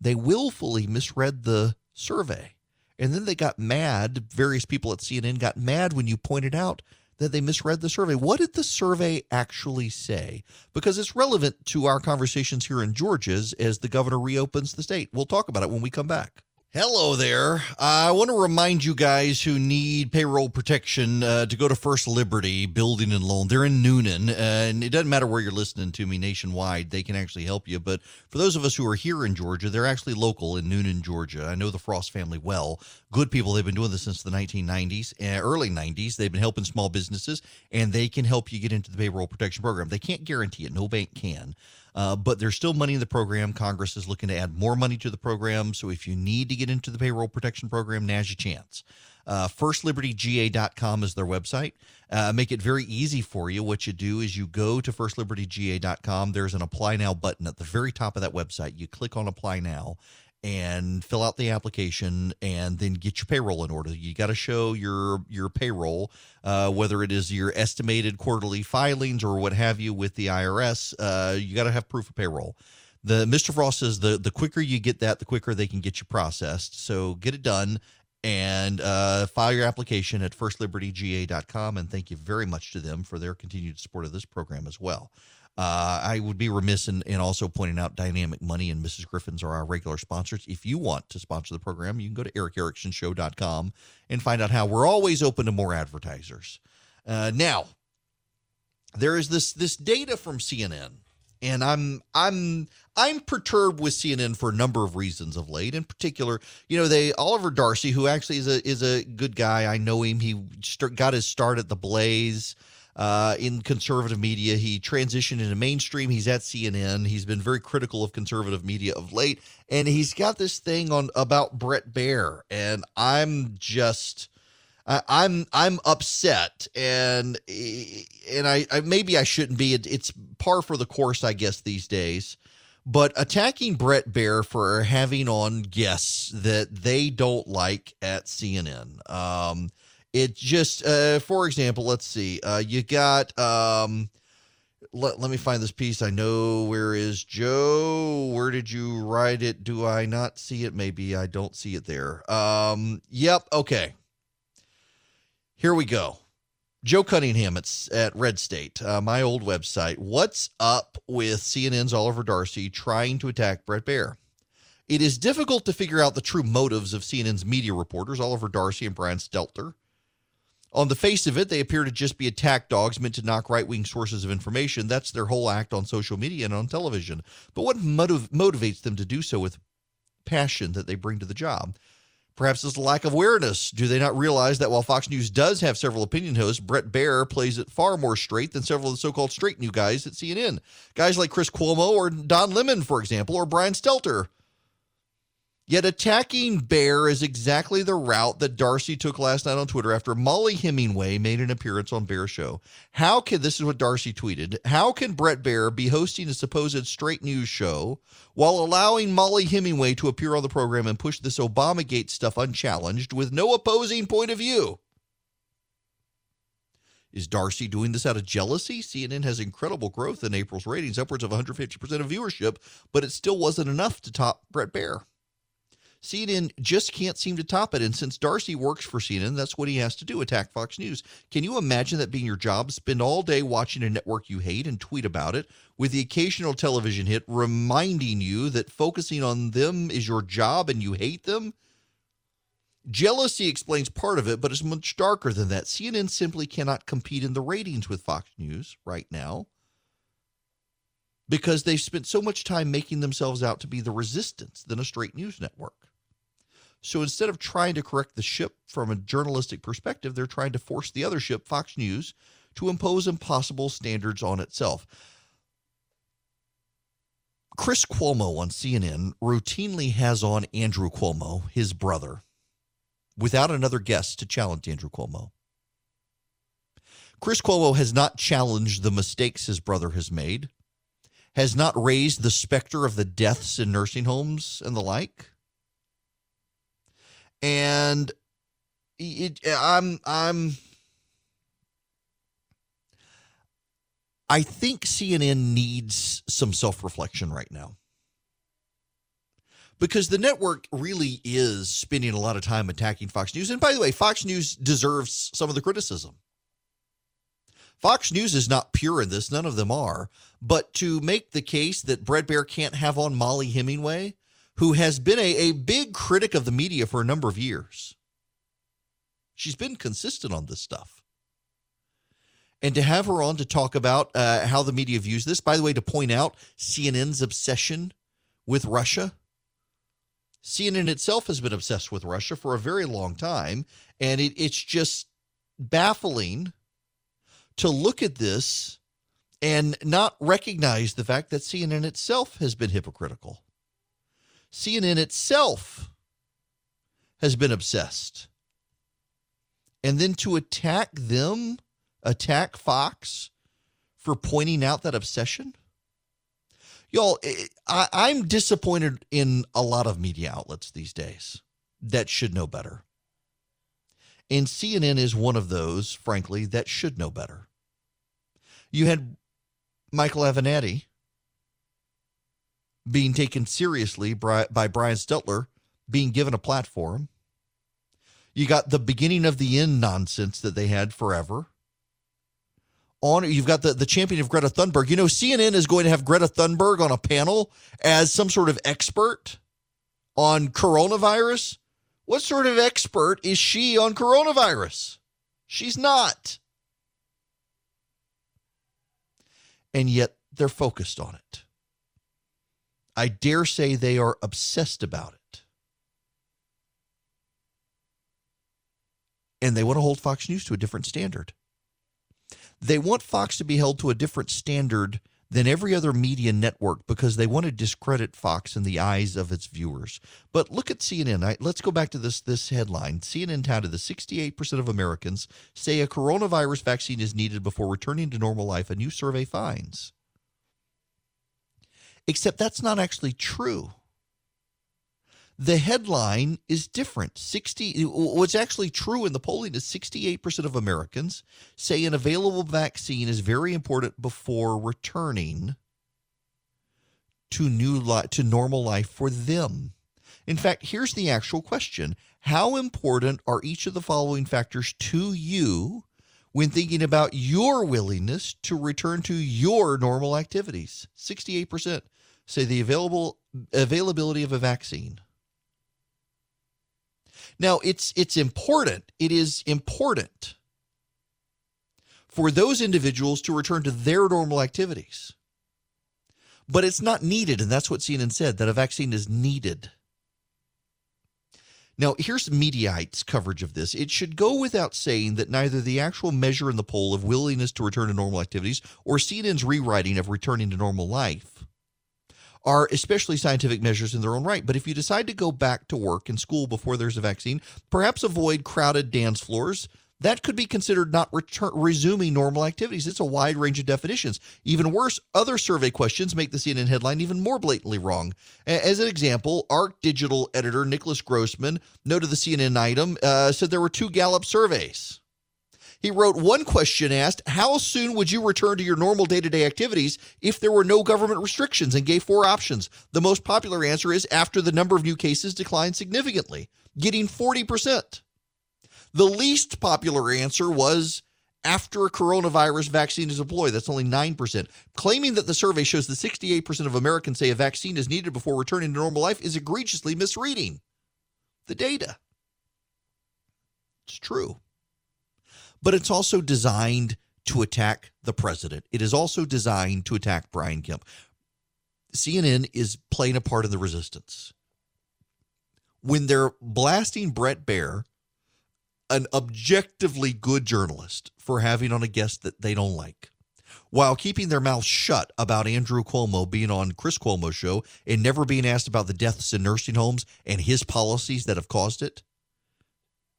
Speaker 1: They willfully misread the survey. And then they got mad. Various people at CNN got mad when you pointed out that they misread the survey. What did the survey actually say? Because it's relevant to our conversations here in Georgia as, as the governor reopens the state. We'll talk about it when we come back. Hello there. I want to remind you guys who need payroll protection uh, to go to First Liberty Building and Loan. They're in Newnan, uh, and it doesn't matter where you're listening to me nationwide, they can actually help you. But for those of us who are here in Georgia, they're actually local in Newnan, Georgia. I know the Frost family well. Good people. They've been doing this since the 1990s, uh, early 90s. They've been helping small businesses, and they can help you get into the payroll protection program. They can't guarantee it, no bank can. Uh, but there's still money in the program. Congress is looking to add more money to the program. So if you need to get into the payroll protection program, now's your chance. Uh, FirstLibertyGA.com is their website. Uh, make it very easy for you. What you do is you go to FirstLibertyGA.com. There's an Apply Now button at the very top of that website. You click on Apply Now and fill out the application and then get your payroll in order. You got to show your your payroll, uh, whether it is your estimated quarterly filings or what have you with the IRS. Uh, you got to have proof of payroll. The Mr. Frost says the the quicker you get that, the quicker they can get you processed. So get it done and uh, file your application at firstlibertyga.com. And thank you very much to them for their continued support of this program as well. Uh, I would be remiss in, in also pointing out Dynamic Money and Mrs. Griffins are our regular sponsors. If you want to sponsor the program, you can go to erickericksonshow.com and find out how we're always open to more advertisers. Uh, now, there is this this data from CNN, and I'm I'm I'm perturbed with CNN for a number of reasons of late. In particular, you know, they Oliver Darcy, who actually is a is a good guy. I know him. He got his start at the Blaze uh, in conservative media. He transitioned into mainstream. He's at CNN. He's been very critical of conservative media of late, and he's got this thing on about Bret Baier, and I'm just. I'm I'm upset, and and I, I maybe I shouldn't be. It, it's par for the course, I guess, these days. But attacking Bret Baier for having on guests that they don't like at CNN, um, it just, uh, for example, let's see, uh, you got. Um, let, let me find this piece. I know where is Joe? Where did you write it? Do I not see it? Maybe I don't see it there. Um, yep. Okay. Here we go. Joe Cunningham at, at Red State, uh, my old website. What's up with CNN's Oliver Darcy trying to attack Bret Baier? It is difficult to figure out the true motives of CNN's media reporters, Oliver Darcy and Brian Stelter. On the face of it, they appear to just be attack dogs meant to knock right wing sources of information. That's their whole act on social media and on television. But what motiv- motivates them to do so with passion that they bring to the job? Perhaps it's lack of awareness. Do they not realize that while Fox News does have several opinion hosts, Bret Baier plays it far more straight than several of the so called straight new guys at CNN? Guys like Chris Cuomo or Don Lemon, for example, or Brian Stelter. Yet attacking Baier is exactly the route that Darcy took last night on Twitter after Mollie Hemingway made an appearance on Baier's show. How can this is what Darcy tweeted? How can Bret Baier be hosting a supposed straight news show while allowing Mollie Hemingway to appear on the program and push this Obamagate stuff unchallenged with no opposing point of view? Is Darcy doing this out of jealousy? CNN has incredible growth in April's ratings, upwards of 150% of viewership, but it still wasn't enough to top Bret Baier. CNN just can't seem to top it. And since Darcy works for CNN, that's what he has to do attack Fox News. Can you imagine that being your job? Spend all day watching a network you hate and tweet about it, with the occasional television hit reminding you that focusing on them is your job and you hate them? Jealousy explains part of it, but it's much darker than that. CNN simply cannot compete in the ratings with Fox News right now because they've spent so much time making themselves out to be the resistance than a straight news network. So instead of trying to correct the ship from a journalistic perspective, they're trying to force the other ship, Fox News, to impose impossible standards on itself. Chris Cuomo on CNN routinely has on Andrew Cuomo, his brother, without another guest to challenge Andrew Cuomo. Chris Cuomo has not challenged the mistakes his brother has made, has not raised the specter of the deaths in nursing homes and the like and it, I'm I'm I think CNN needs some self-reflection right now. Because the network really is spending a lot of time attacking Fox News. And by the way, Fox News deserves some of the criticism. Fox News is not pure in this, none of them are. But to make the case that Bret Baier can't have on Mollie Hemingway, who has been a, a big critic of the media for a number of years. She's been consistent on this stuff. And to have her on to talk about uh, how the media views this, by the way, to point out CNN's obsession with Russia. CNN itself has been obsessed with Russia for a very long time. And it, it's just baffling to look at this and not recognize the fact that CNN itself has been hypocritical. CNN itself has been obsessed. And then to attack them, attack Fox for pointing out that obsession? Y'all, I, I'm disappointed in a lot of media outlets these days that should know better. And CNN is one of those, frankly, that should know better. You had Michael Avenatti being taken seriously by, by Brian Stelter, being given a platform. You got the beginning of the end nonsense that they had forever. on you've got the, the champion of Greta Thunberg. You know, CNN is going to have Greta Thunberg on a panel as some sort of expert on coronavirus. What sort of expert is she on coronavirus? She's not. And yet they're focused on it. I dare say they are obsessed about it. And they want to hold Fox News to a different standard. They want Fox to be held to a different standard than every other media network because they want to discredit Fox in the eyes of its viewers. But look at CNN. I, let's go back to this this headline. CNN touted that 68% of Americans say a coronavirus vaccine is needed before returning to normal life. A new survey finds. Except that's not actually true the headline is different. 60 what's actually true in the polling is 68% of Americans say an available vaccine is very important before returning to new li- to normal life for them. In fact, here's the actual question. How important are each of the following factors to you when thinking about your willingness to return to your normal activities? 68% say the available availability of a vaccine. Now, it's it's important. It is important for those individuals to return to their normal activities. But it's not needed, and that's what CNN said that a vaccine is needed. Now, here's Mediaite's coverage of this. It should go without saying that neither the actual measure in the poll of willingness to return to normal activities or CNN's rewriting of returning to normal life are especially scientific measures in their own right. But if you decide to go back to work and school before there's a vaccine, perhaps avoid crowded dance floors. That could be considered not return, resuming normal activities. It's a wide range of definitions. Even worse, other survey questions make the CNN headline even more blatantly wrong. As an example, ARC Digital editor Nicholas Grossman noted the CNN item uh, said there were two Gallup surveys. He wrote one question asked, How soon would you return to your normal day to day activities if there were no government restrictions? and gave four options. The most popular answer is after the number of new cases declined significantly, getting 40%. The least popular answer was after a coronavirus vaccine is deployed. That's only 9%. Claiming that the survey shows that 68% of Americans say a vaccine is needed before returning to normal life is egregiously misreading the data. It's true but it's also designed to attack the president. It is also designed to attack Brian Kemp. CNN is playing a part in the resistance. When they're blasting Bret Baier, an objectively good journalist, for having on a guest that they don't like, while keeping their mouths shut about Andrew Cuomo being on Chris Cuomo's show and never being asked about the deaths in nursing homes and his policies that have caused it,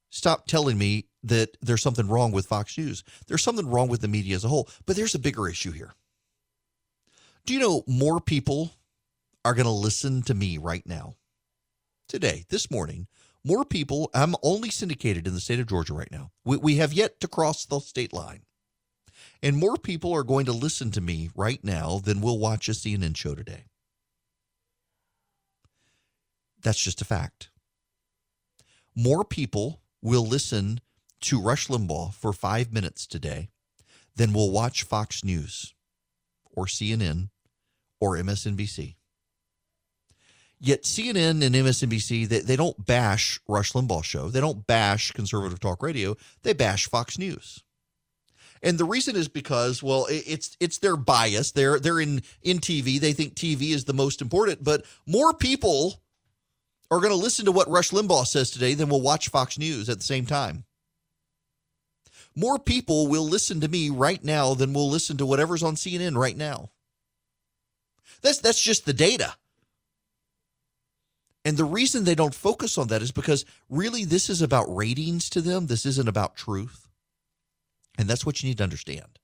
Speaker 1: stop telling me that there's something wrong with Fox News. There's something wrong with the media as a whole. But there's a bigger issue here. Do you know more people are going to listen to me right now? Today, this morning, more people, I'm only syndicated in the state of Georgia right now. We, we have yet to cross the state line. And more people are going to listen to me right now than will watch a CNN show today. That's just a fact. More people will listen to Rush Limbaugh for five minutes today than will watch Fox News or CNN or MSNBC. Yet CNN and MSNBC, they, they don't bash Rush Limbaugh show. They don't bash conservative talk radio. They bash Fox News. And the reason is because, well, it's it's their bias. They're they're in in TV. They think TV is the most important. But more people are going to listen to what Rush Limbaugh says today than will watch Fox News at the same time. More people will listen to me right now than will listen to whatever's on CNN right now. That's that's just the data. And the reason they don't focus on that is because really this is about ratings to them. This isn't about truth. And that's what you need to understand.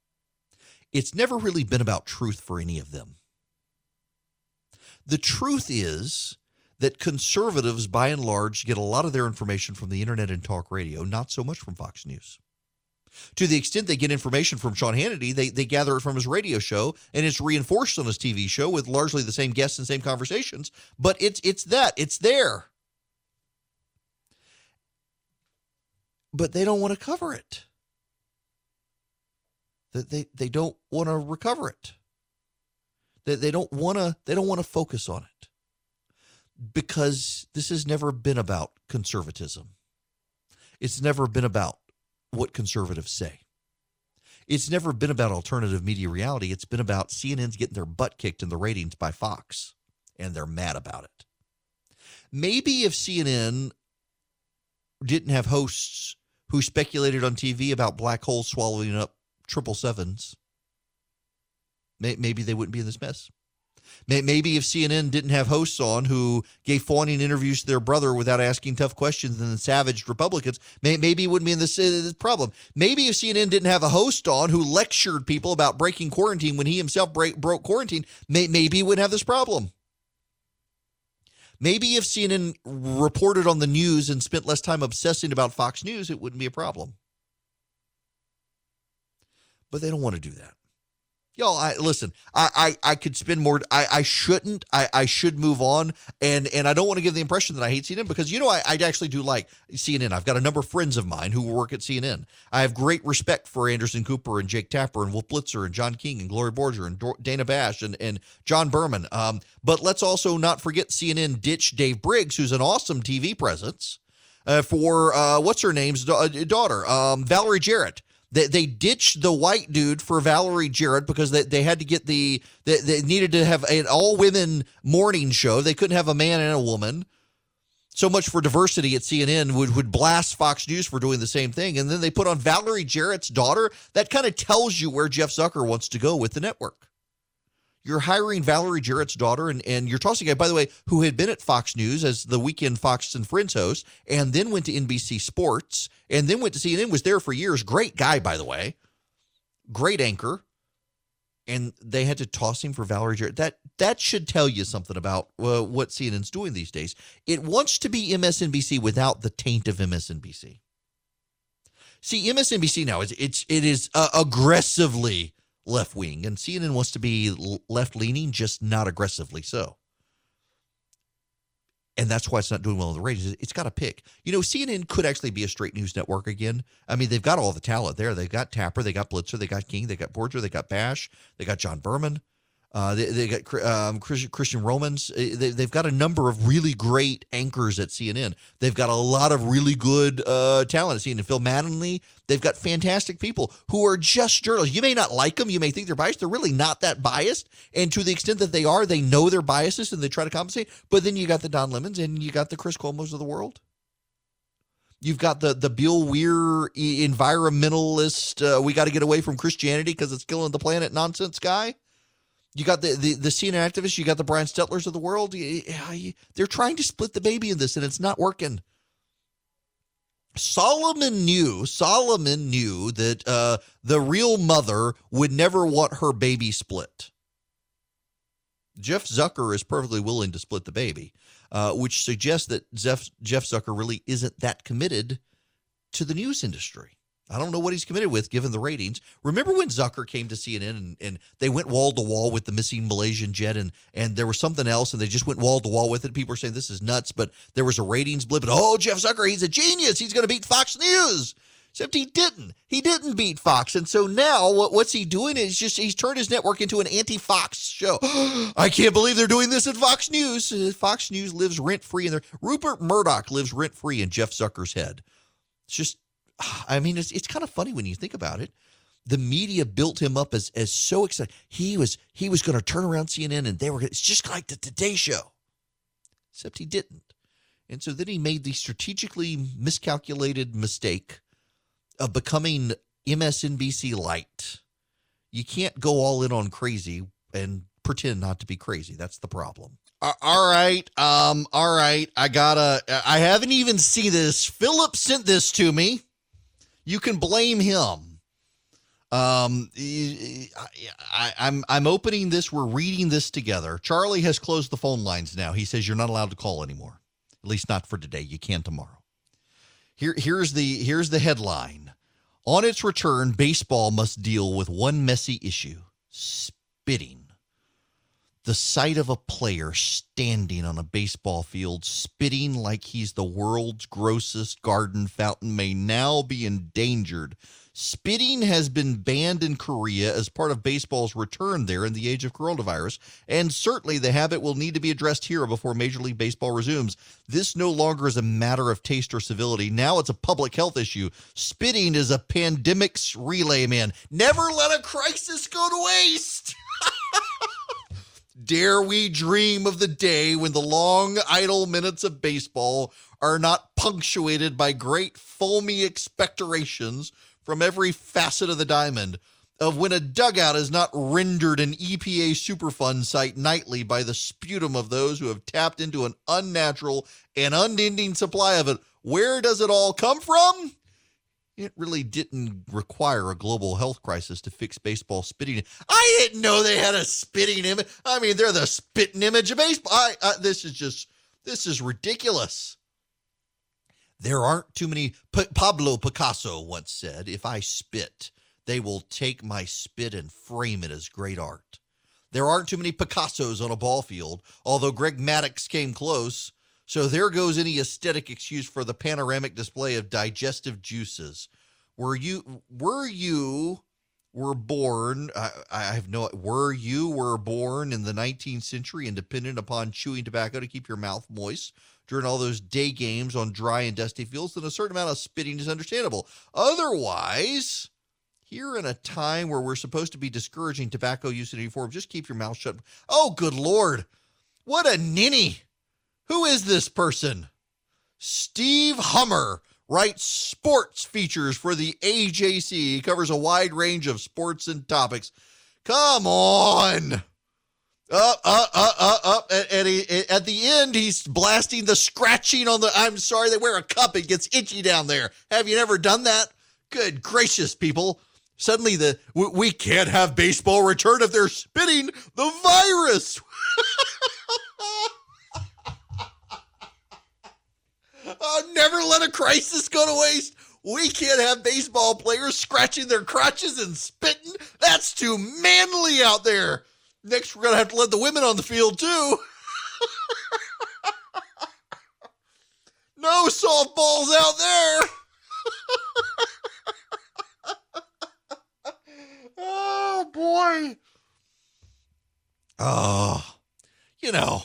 Speaker 1: It's never really been about truth for any of them. The truth is that conservatives, by and large, get a lot of their information from the internet and talk radio, not so much from Fox News. To the extent they get information from Sean Hannity, they, they gather it from his radio show and it's reinforced on his TV show with largely the same guests and same conversations. But it's it's that. It's there. But they don't want to cover it. that they, they don't want to recover it. They, they don't want to they don't want to focus on it because this has never been about conservatism. It's never been about what conservatives say. It's never been about alternative media reality. It's been about CNN's getting their butt kicked in the ratings by Fox, and they're mad about it. Maybe if CNN didn't have hosts who speculated on TV about black holes swallowing up triple sevens, maybe they wouldn't be in this mess. Maybe if CNN didn't have hosts on who gave fawning interviews to their brother without asking tough questions and then savaged Republicans, maybe it wouldn't be in this, uh, this problem. Maybe if CNN didn't have a host on who lectured people about breaking quarantine when he himself break, broke quarantine, maybe he wouldn't have this problem. Maybe if CNN reported on the news and spent less time obsessing about Fox News, it wouldn't be a problem. But they don't want to do that. Y'all, I listen, I, I, I could spend more. I, I shouldn't. I, I should move on. And and I don't want to give the impression that I hate CNN because you know I, I actually do like CNN. I've got a number of friends of mine who work at CNN. I have great respect for Anderson Cooper and Jake Tapper and Wolf Blitzer and John King and Gloria Borger and Dana Bash and, and John Berman. Um, but let's also not forget CNN ditch Dave Briggs, who's an awesome TV presence. Uh, for uh, what's her name's da- daughter, um, Valerie Jarrett. They, they ditched the white dude for Valerie Jarrett because they, they had to get the they, they needed to have an all women morning show. They couldn't have a man and a woman. So much for diversity at CNN would would blast Fox News for doing the same thing, and then they put on Valerie Jarrett's daughter. That kind of tells you where Jeff Zucker wants to go with the network. You're hiring Valerie Jarrett's daughter, and, and you're tossing guy, by the way, who had been at Fox News as the weekend Fox and Friends host, and then went to NBC Sports, and then went to CNN, was there for years. Great guy, by the way. Great anchor. And they had to toss him for Valerie Jarrett. That that should tell you something about uh, what CNN's doing these days. It wants to be MSNBC without the taint of MSNBC. See, MSNBC now is it's it is uh, aggressively left wing, and CNN wants to be left leaning, just not aggressively so. And that's why it's not doing well in the ratings. It's got to pick. You know, CNN could actually be a straight news network again. I mean, they've got all the talent there. They've got Tapper, they got Blitzer, they got King, they got Borger, they got Bash, they got John Berman. Uh, they, they got um, Christine Romans. Uh, they, have got a number of really great anchors at CNN. They've got a lot of really good uh, talent at CNN. Phil Mattingly. They've got fantastic people who are just journalists. You may not like them. You may think they're biased. They're really not that biased. And to the extent that they are, they know their biases and they try to compensate. But then you got the Don Lemons and you got the Chris Cuomo's of the world. You've got the the Bill Weir environmentalist. Uh, we got to get away from Christianity because it's killing the planet nonsense guy. You got the, the, the CNN activists, you got the Brian Stelters of the world. They're trying to split the baby in this, and it's not working. Solomon knew, Solomon knew that uh, the real mother would never want her baby split. Jeff Zucker is perfectly willing to split the baby, uh, which suggests that Jeff, Jeff Zucker really isn't that committed to the news industry. I don't know what he's committed with given the ratings. Remember when Zucker came to CNN and, and they went wall to wall with the missing Malaysian jet and and there was something else and they just went wall to wall with it. People were saying this is nuts, but there was a ratings blip. And oh, Jeff Zucker, he's a genius. He's going to beat Fox News. Except he didn't. He didn't beat Fox. And so now what, what's he doing is just he's turned his network into an anti-Fox show. [GASPS] I can't believe they're doing this at Fox News. Uh, Fox News lives rent free in there. Rupert Murdoch lives rent free in Jeff Zucker's head. It's just [SIGHS] I mean, it's it's kind of funny when you think about it. The media built him up as as so excited. He was he was going to turn around CNN, and they were. It's just like the Today Show, except he didn't. And so then he made the strategically miscalculated mistake of becoming MSNBC light. You can't go all in on crazy and pretend not to be crazy. That's the problem. all right. Um, all right. I gotta I haven't even seen this. Philip sent this to me you can blame him. Um, I, I'm I'm opening this. We're reading this together. Charlie has closed the phone lines now. He says you're not allowed to call anymore, at least not for today. You can tomorrow. Here here's the here's the headline. On its return, baseball must deal with one messy issue: spitting. The sight of a player standing on a baseball field spitting like he's the world's grossest garden fountain may now be endangered. Spitting has been banned in Korea as part of baseball's return there in the age of coronavirus, and certainly the habit will need to be addressed here before Major League Baseball resumes. This no longer is a matter of taste or civility. Now it's a public health issue. Spitting is a pandemic's relay man. Never let a crisis go to waste. [LAUGHS] Dare we dream of the day when the long, idle minutes of baseball are not punctuated by great foamy expectorations from every facet of the diamond, of when a dugout is not rendered an EPA Superfund site nightly by the sputum of those who have tapped into an unnatural and unending supply of it. Where does it all come from? It really didn't require a global health crisis to fix baseball spitting. I didn't know they had a spitting image. I mean, they're the spitting image of baseball. I, I, this is just, this is ridiculous. There aren't too many. Pablo Picasso once said, If I spit, they will take my spit and frame it as great art. There aren't too many Picassos on a ball field, although Greg Maddux came close. So there goes any aesthetic excuse for the panoramic display of digestive juices. Were you were you were born I, I have no were you were born in the 19th century and dependent upon chewing tobacco to keep your mouth moist during all those day games on dry and dusty fields, then a certain amount of spitting is understandable. Otherwise, here in a time where we're supposed to be discouraging tobacco use in any form, just keep your mouth shut. Oh, good Lord. What a ninny. Who is this person? Steve Hummer writes sports features for the AJC. He covers a wide range of sports and topics. Come on. Up, up, up, up, up. And he, at the end, he's blasting the scratching on the. I'm sorry, they wear a cup. It gets itchy down there. Have you never done that? Good gracious, people. Suddenly, the we, we can't have baseball return if they're spitting the virus. [LAUGHS] Oh, never let a crisis go to waste. We can't have baseball players scratching their crotches and spitting. That's too manly out there. Next, we're going to have to let the women on the field, too. [LAUGHS] no softballs out there. [LAUGHS] oh, boy. Oh, you know,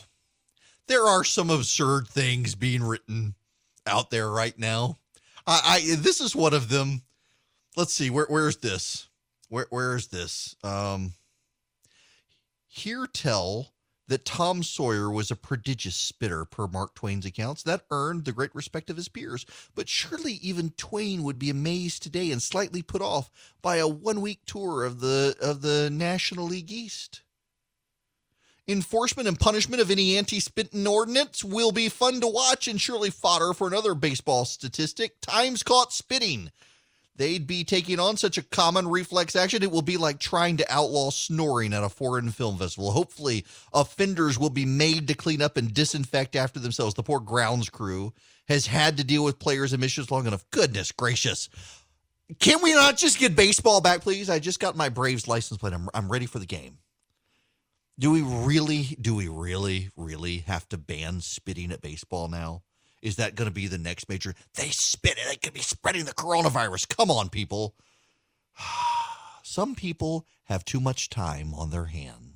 Speaker 1: there are some absurd things being written out there right now. I, I this is one of them. Let's see where where's this? Where where's this? Um, hear tell that Tom Sawyer was a prodigious spitter per Mark Twain's accounts. That earned the great respect of his peers. But surely even Twain would be amazed today and slightly put off by a one-week tour of the of the National League East. Enforcement and punishment of any anti spitting ordinance will be fun to watch and surely fodder for another baseball statistic. Times caught spitting. They'd be taking on such a common reflex action, it will be like trying to outlaw snoring at a foreign film festival. Hopefully, offenders will be made to clean up and disinfect after themselves. The poor grounds crew has had to deal with players' emissions long enough. Goodness gracious. Can we not just get baseball back, please? I just got my Braves license plate. I'm, I'm ready for the game. Do we really, do we really, really have to ban spitting at baseball now? Is that going to be the next major? They spit it. They could be spreading the coronavirus. Come on, people. [SIGHS] Some people have too much time on their hands.